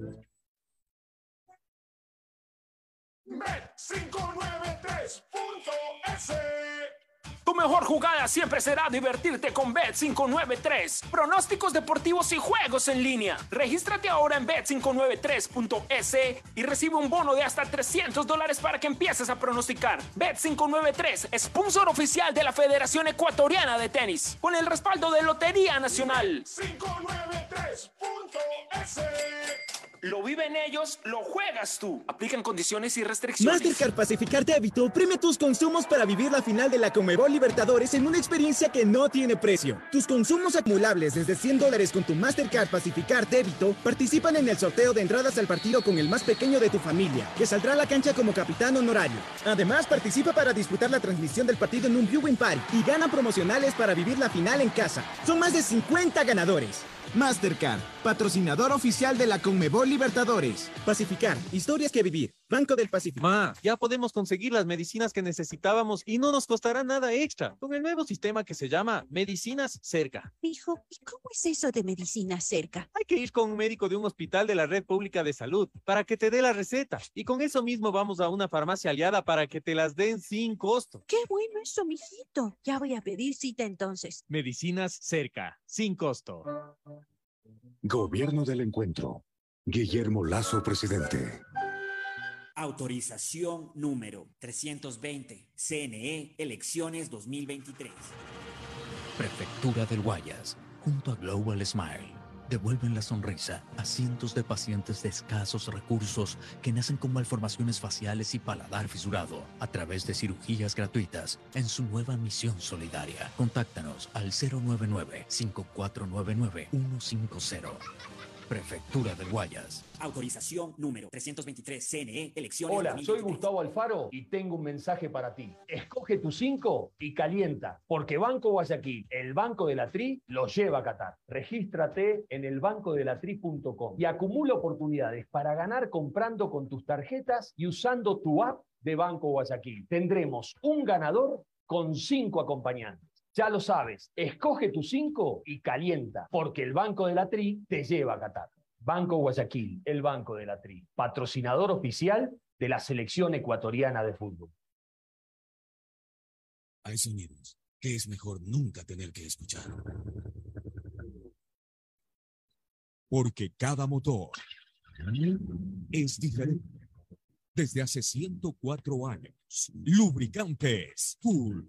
Bet593.es Tu mejor jugada siempre será divertirte con Bet593. Pronósticos deportivos y juegos en línea. Regístrate ahora en Bet593.es y recibe un bono de hasta 300 dólares para que empieces a pronosticar. Bet593, sponsor oficial de la Federación Ecuatoriana de Tenis, con el respaldo de Lotería Nacional. 593.es Lo viven ellos, lo juegas tú. Aplican condiciones y restricciones. Mastercard Pacificar Débito premia tus consumos para vivir la final de la Comebol Libertadores en una experiencia que no tiene precio. Tus consumos acumulables desde 100 dólares con tu Mastercard Pacificar Débito participan en el sorteo de entradas al partido con el más pequeño de tu familia, que saldrá a la cancha como capitán honorario. Además, participa para disputar la transmisión del partido en un viewing party y gana promocionales para vivir la final en casa. Son más de 50 ganadores. Mastercard, patrocinador oficial de la Conmebol Libertadores. Pacificar, historias que vivir. Banco del Pacífico. Ma, ya podemos conseguir las medicinas que necesitábamos y no nos costará nada extra con el nuevo sistema que se llama Medicinas Cerca. Hijo, ¿y cómo es eso de medicina cerca? Hay que ir con un médico de un hospital de la red pública de salud para que te dé la receta y con eso mismo vamos a una farmacia aliada para que te las den sin costo. Qué bueno eso, mijito. Ya voy a pedir cita entonces. Medicinas Cerca, sin costo. Gobierno del Encuentro. Guillermo Lazo, presidente. Autorización número 320. CNE Elecciones 2023. Prefectura del Guayas, junto a Global Smile, devuelven la sonrisa a cientos de pacientes de escasos recursos que nacen con malformaciones faciales y paladar fisurado a través de cirugías gratuitas en su nueva misión solidaria. Contáctanos al 099-5499-150. Prefectura del Guayas. Autorización número 323. CNE Elecciones Hola, soy 2023. Gustavo Alfaro y tengo un mensaje para ti. Escoge tu 5 y calienta, porque Banco Guayaquil, el Banco de la Tri, lo lleva a Qatar. Regístrate en elbancodelatri.com y acumula oportunidades para ganar comprando con tus tarjetas y usando tu app de Banco Guayaquil. Tendremos un ganador con 5 acompañantes. Ya lo sabes, escoge tu 5 y calienta, porque el Banco de la Tri te lleva a Qatar. Banco Guayaquil, el Banco de la Tri, patrocinador oficial de la selección ecuatoriana de fútbol. Hay sonidos que es mejor nunca tener que escuchar. Porque cada motor es diferente. Desde hace 104 años, Lubricantes Full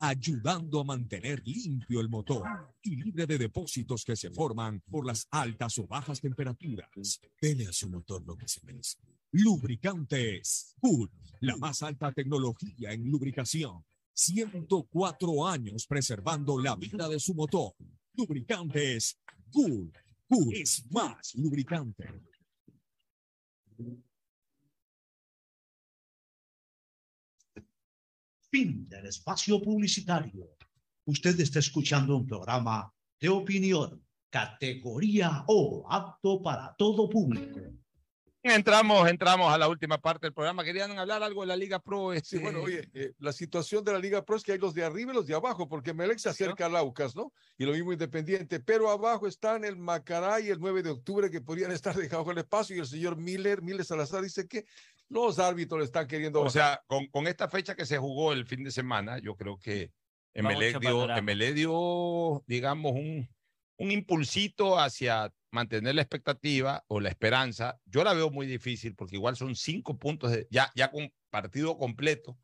ayudando a mantener limpio el motor y libre de depósitos que se forman por las altas o bajas temperaturas. Dele a su motor lo que se merece. Lubricantes Full, la más alta tecnología en lubricación. 104 años preservando la vida de su motor. Lubricantes Full. Full es más lubricante. Fin del espacio publicitario. Usted está escuchando un programa de opinión, categoría O, apto para todo público. Entramos, entramos a la última parte del programa. Querían hablar algo de la Liga Pro. Este... Sí, bueno, oye, eh, la situación de la Liga Pro es que hay los de arriba y los de abajo, porque Melec se acerca al Aucas, ¿no? Y lo mismo Independiente, pero abajo están el Macará y el 9 de octubre que podrían estar dejados el espacio y el señor Miller, Miller Salazar dice que los árbitros le están queriendo O sea, con, con esta fecha que se jugó el fin de semana, yo creo que mucho dio, dio, digamos, un, un impulsito hacia mantener la expectativa o la esperanza. Yo la veo muy difícil porque igual son cinco puntos, de- ya, ya con partido completo.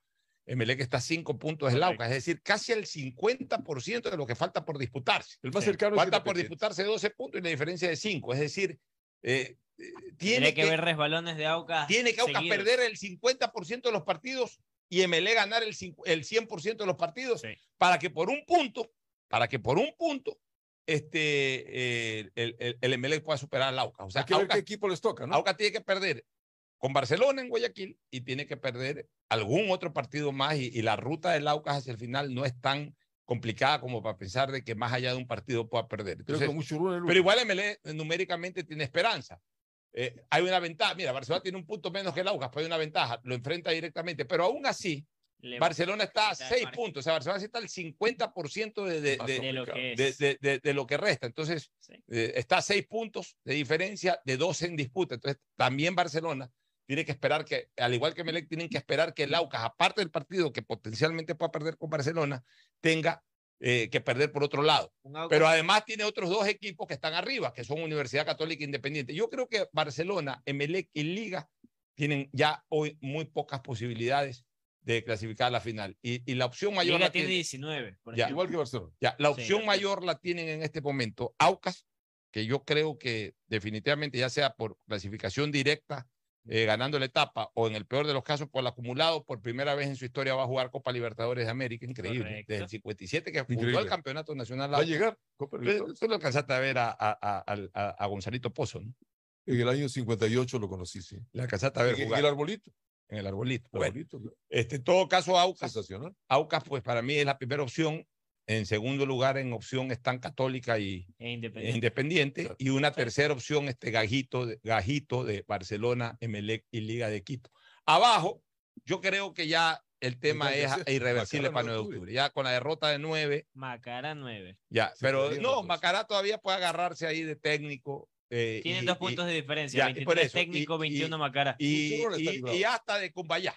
Emelec está a cinco puntos del Aucas, es decir, casi el 50% de lo que falta por disputarse. El más cercano es Falta por disputarse 12 puntos y la diferencia de 5. Es decir, eh, eh, Tiene tiene que, ver resbalones de Aucas. tiene que Aucas perder el 50% de los partidos y MLE ganar el, el 100% de los partidos para que por un punto, para que por un punto, este, eh, el, el, el MLE pueda superar al Aucas. O sea, Hay que ver Aucas, qué equipo les toca, ¿no? Aucas tiene que perder con Barcelona en Guayaquil y tiene que perder algún otro partido más y, y la ruta del Aucas hacia el final no es tan complicada como para pensar de que más allá de un partido pueda perder. Creo que el pero igual MLE numéricamente tiene esperanza. Eh, hay una ventaja. Mira, Barcelona tiene un punto menos que el Aucas, pero hay una ventaja. Lo enfrenta directamente. Pero aún así, Le- Barcelona está a Está seis marca. puntos. O sea, Barcelona sí está al 50% de, de, de, De lo que de- es. de- de- de lo que resta. Entonces, eh, está a seis puntos de diferencia de 12 en disputa. Entonces, también Barcelona tiene que esperar que, al igual que Melec, tienen que esperar que el Aucas, aparte del partido que potencialmente pueda perder con Barcelona, tenga eh, que perder por otro lado. Pero además tiene otros dos equipos que están arriba, que son Universidad Católica Independiente. Yo creo que Barcelona, Emelec y Liga tienen ya hoy muy pocas posibilidades de clasificar a la final. Y, y la opción mayor Liga la tiene tiene- 19. por ya. Igual que Barcelona. ya, la Sí. opción mayor la tienen en este momento Aucas, que yo creo que definitivamente ya sea por clasificación directa, eh, ganando la etapa, o en el peor de los casos por el acumulado, por primera vez en su historia va a jugar Copa Libertadores de América, increíble. Correcto. Desde el 57 que Increíble. el Campeonato Nacional. Va a llegar Copa Tú, lo alcanzaste a ver a, a, a- a- a Gonzalito Pozo, ¿no? En el año 58 lo conocí, sí. La alcanzaste a ver En- en jugar el arbolito. En el arbolito. El Bueno, arbolito, claro. este, en todo caso, Aucas, Sensacional. Aucas, pues para mí es la primera opción. En segundo lugar, en opción están Católica y E e Independiente. Independiente. Y una tercera opción, este Gajito, de- Gajito de Barcelona, Emelec y Liga de Quito. Abajo, yo creo que ya el tema es Entonces, irreversible Macará para 9 no de octubre. octubre. Ya con la derrota de 9, Macara 9. ya. Sí, Pero no. Macará todavía puede agarrarse ahí de técnico. Eh, Tienen y- dos y- puntos de diferencia. ya, y por 23 eso, técnico, y- y- 21 Macara. y, hasta de Cumbayá.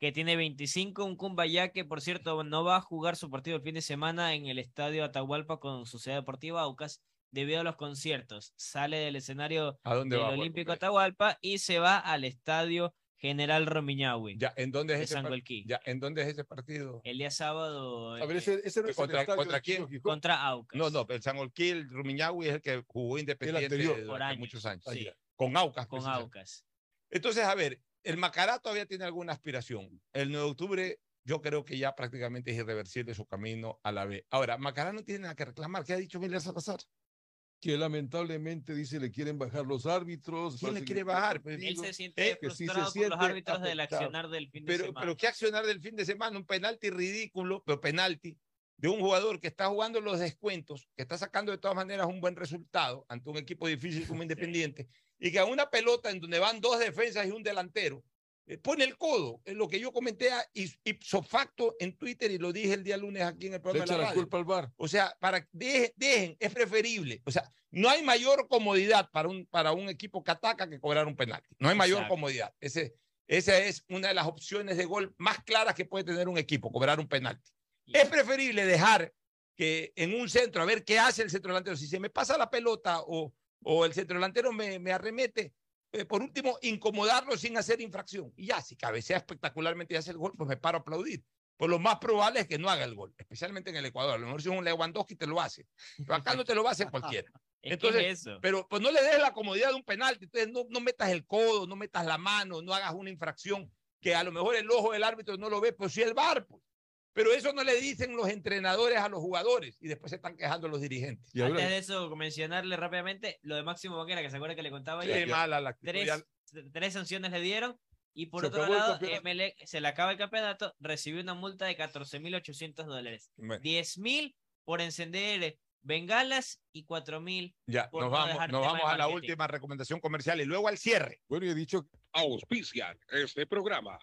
que tiene 25, un Cumbayá que por cierto no va a jugar su partido el fin de semana en el estadio Atahualpa con Sociedad Deportiva Aucas debido a los conciertos. Sale del escenario ¿A dónde del va? Olímpico? Atahualpa y se va al estadio General Romiñahui Ya, ¿en dónde es ese Sangolquí. ya, ¿en dónde es ese partido? El día sábado A ver, eh, ese, ese no es el ¿Contra- estadio contra quién? Contra Aucas. No, no, el San Olquí, el Rumiñahui es el que jugó Independiente anterior. durante Por años, muchos años. sí. Con Aucas. con. Aucas. Entonces, a ver, el Macará todavía tiene alguna aspiración. El 9 de octubre yo creo que ya prácticamente es irreversible su camino a la B. Ahora, Macará no tiene nada que reclamar. ¿Qué ha dicho Miller Salazar? Que lamentablemente dice le quieren bajar los árbitros. ¿Quién le quiere que- bajar? Pues, Él se siente eh, que sí se frustrado por siente los árbitros del afectado. accionar del fin de pero, semana. pero qué accionar del fin de semana, un penalti ridículo, pero penalti de un jugador que está jugando los descuentos, que está sacando de todas maneras un buen resultado ante un equipo difícil como Independiente, y que a una pelota en donde van dos defensas y un delantero, pone el codo, es lo que yo comenté a ipso facto en Twitter y lo dije el día lunes aquí en el programa de la la culpa al bar. O sea, para dejen, dejen, es preferible. O sea, no hay mayor comodidad para un, para un equipo que ataca que cobrar un penalti. No hay mayor Exacto. comodidad. Ese, esa es una de las opciones de gol más claras que puede tener un equipo, cobrar un penalti. Es preferible dejar que en un centro, a ver qué hace el centro delantero. Si se me pasa la pelota o, o el centro delantero me, me arremete, eh, por último, incomodarlo sin hacer infracción. Y ya, si cabecea espectacularmente y hace el gol, pues me paro a aplaudir. Pues lo más probable es que no haga el gol, especialmente en el Ecuador. A lo mejor si es un Lewandowski te lo hace. Pero acá no te lo va a hacer cualquiera. Entonces, es eso. pero pues no le des la comodidad de un penalti. Entonces no, no metas el codo, no metas la mano, no hagas una infracción que a lo mejor el ojo del árbitro no lo ve, pues sí el bar. Pues. Pero eso no le dicen los entrenadores a los jugadores y después se están quejando los dirigentes. Y ahora- Antes de eso, mencionarle rápidamente lo de Máximo Banguera, que se acuerda que le contaba Sí, ya. mala la actitud, Tres, ya- tres sanciones le dieron. Y por Se otro lado. Emelec se le acaba el campeonato, recibió una multa de 14.800 dólares. Bueno. 10.000 por encender bengalas y 4.000 Ya, por nos no vamos, nos vamos a la última recomendación comercial y luego al cierre. Bueno, he dicho Auspician este programa.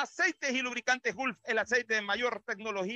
Aceites y lubricantes Gulf, el aceite de mayor tecnología.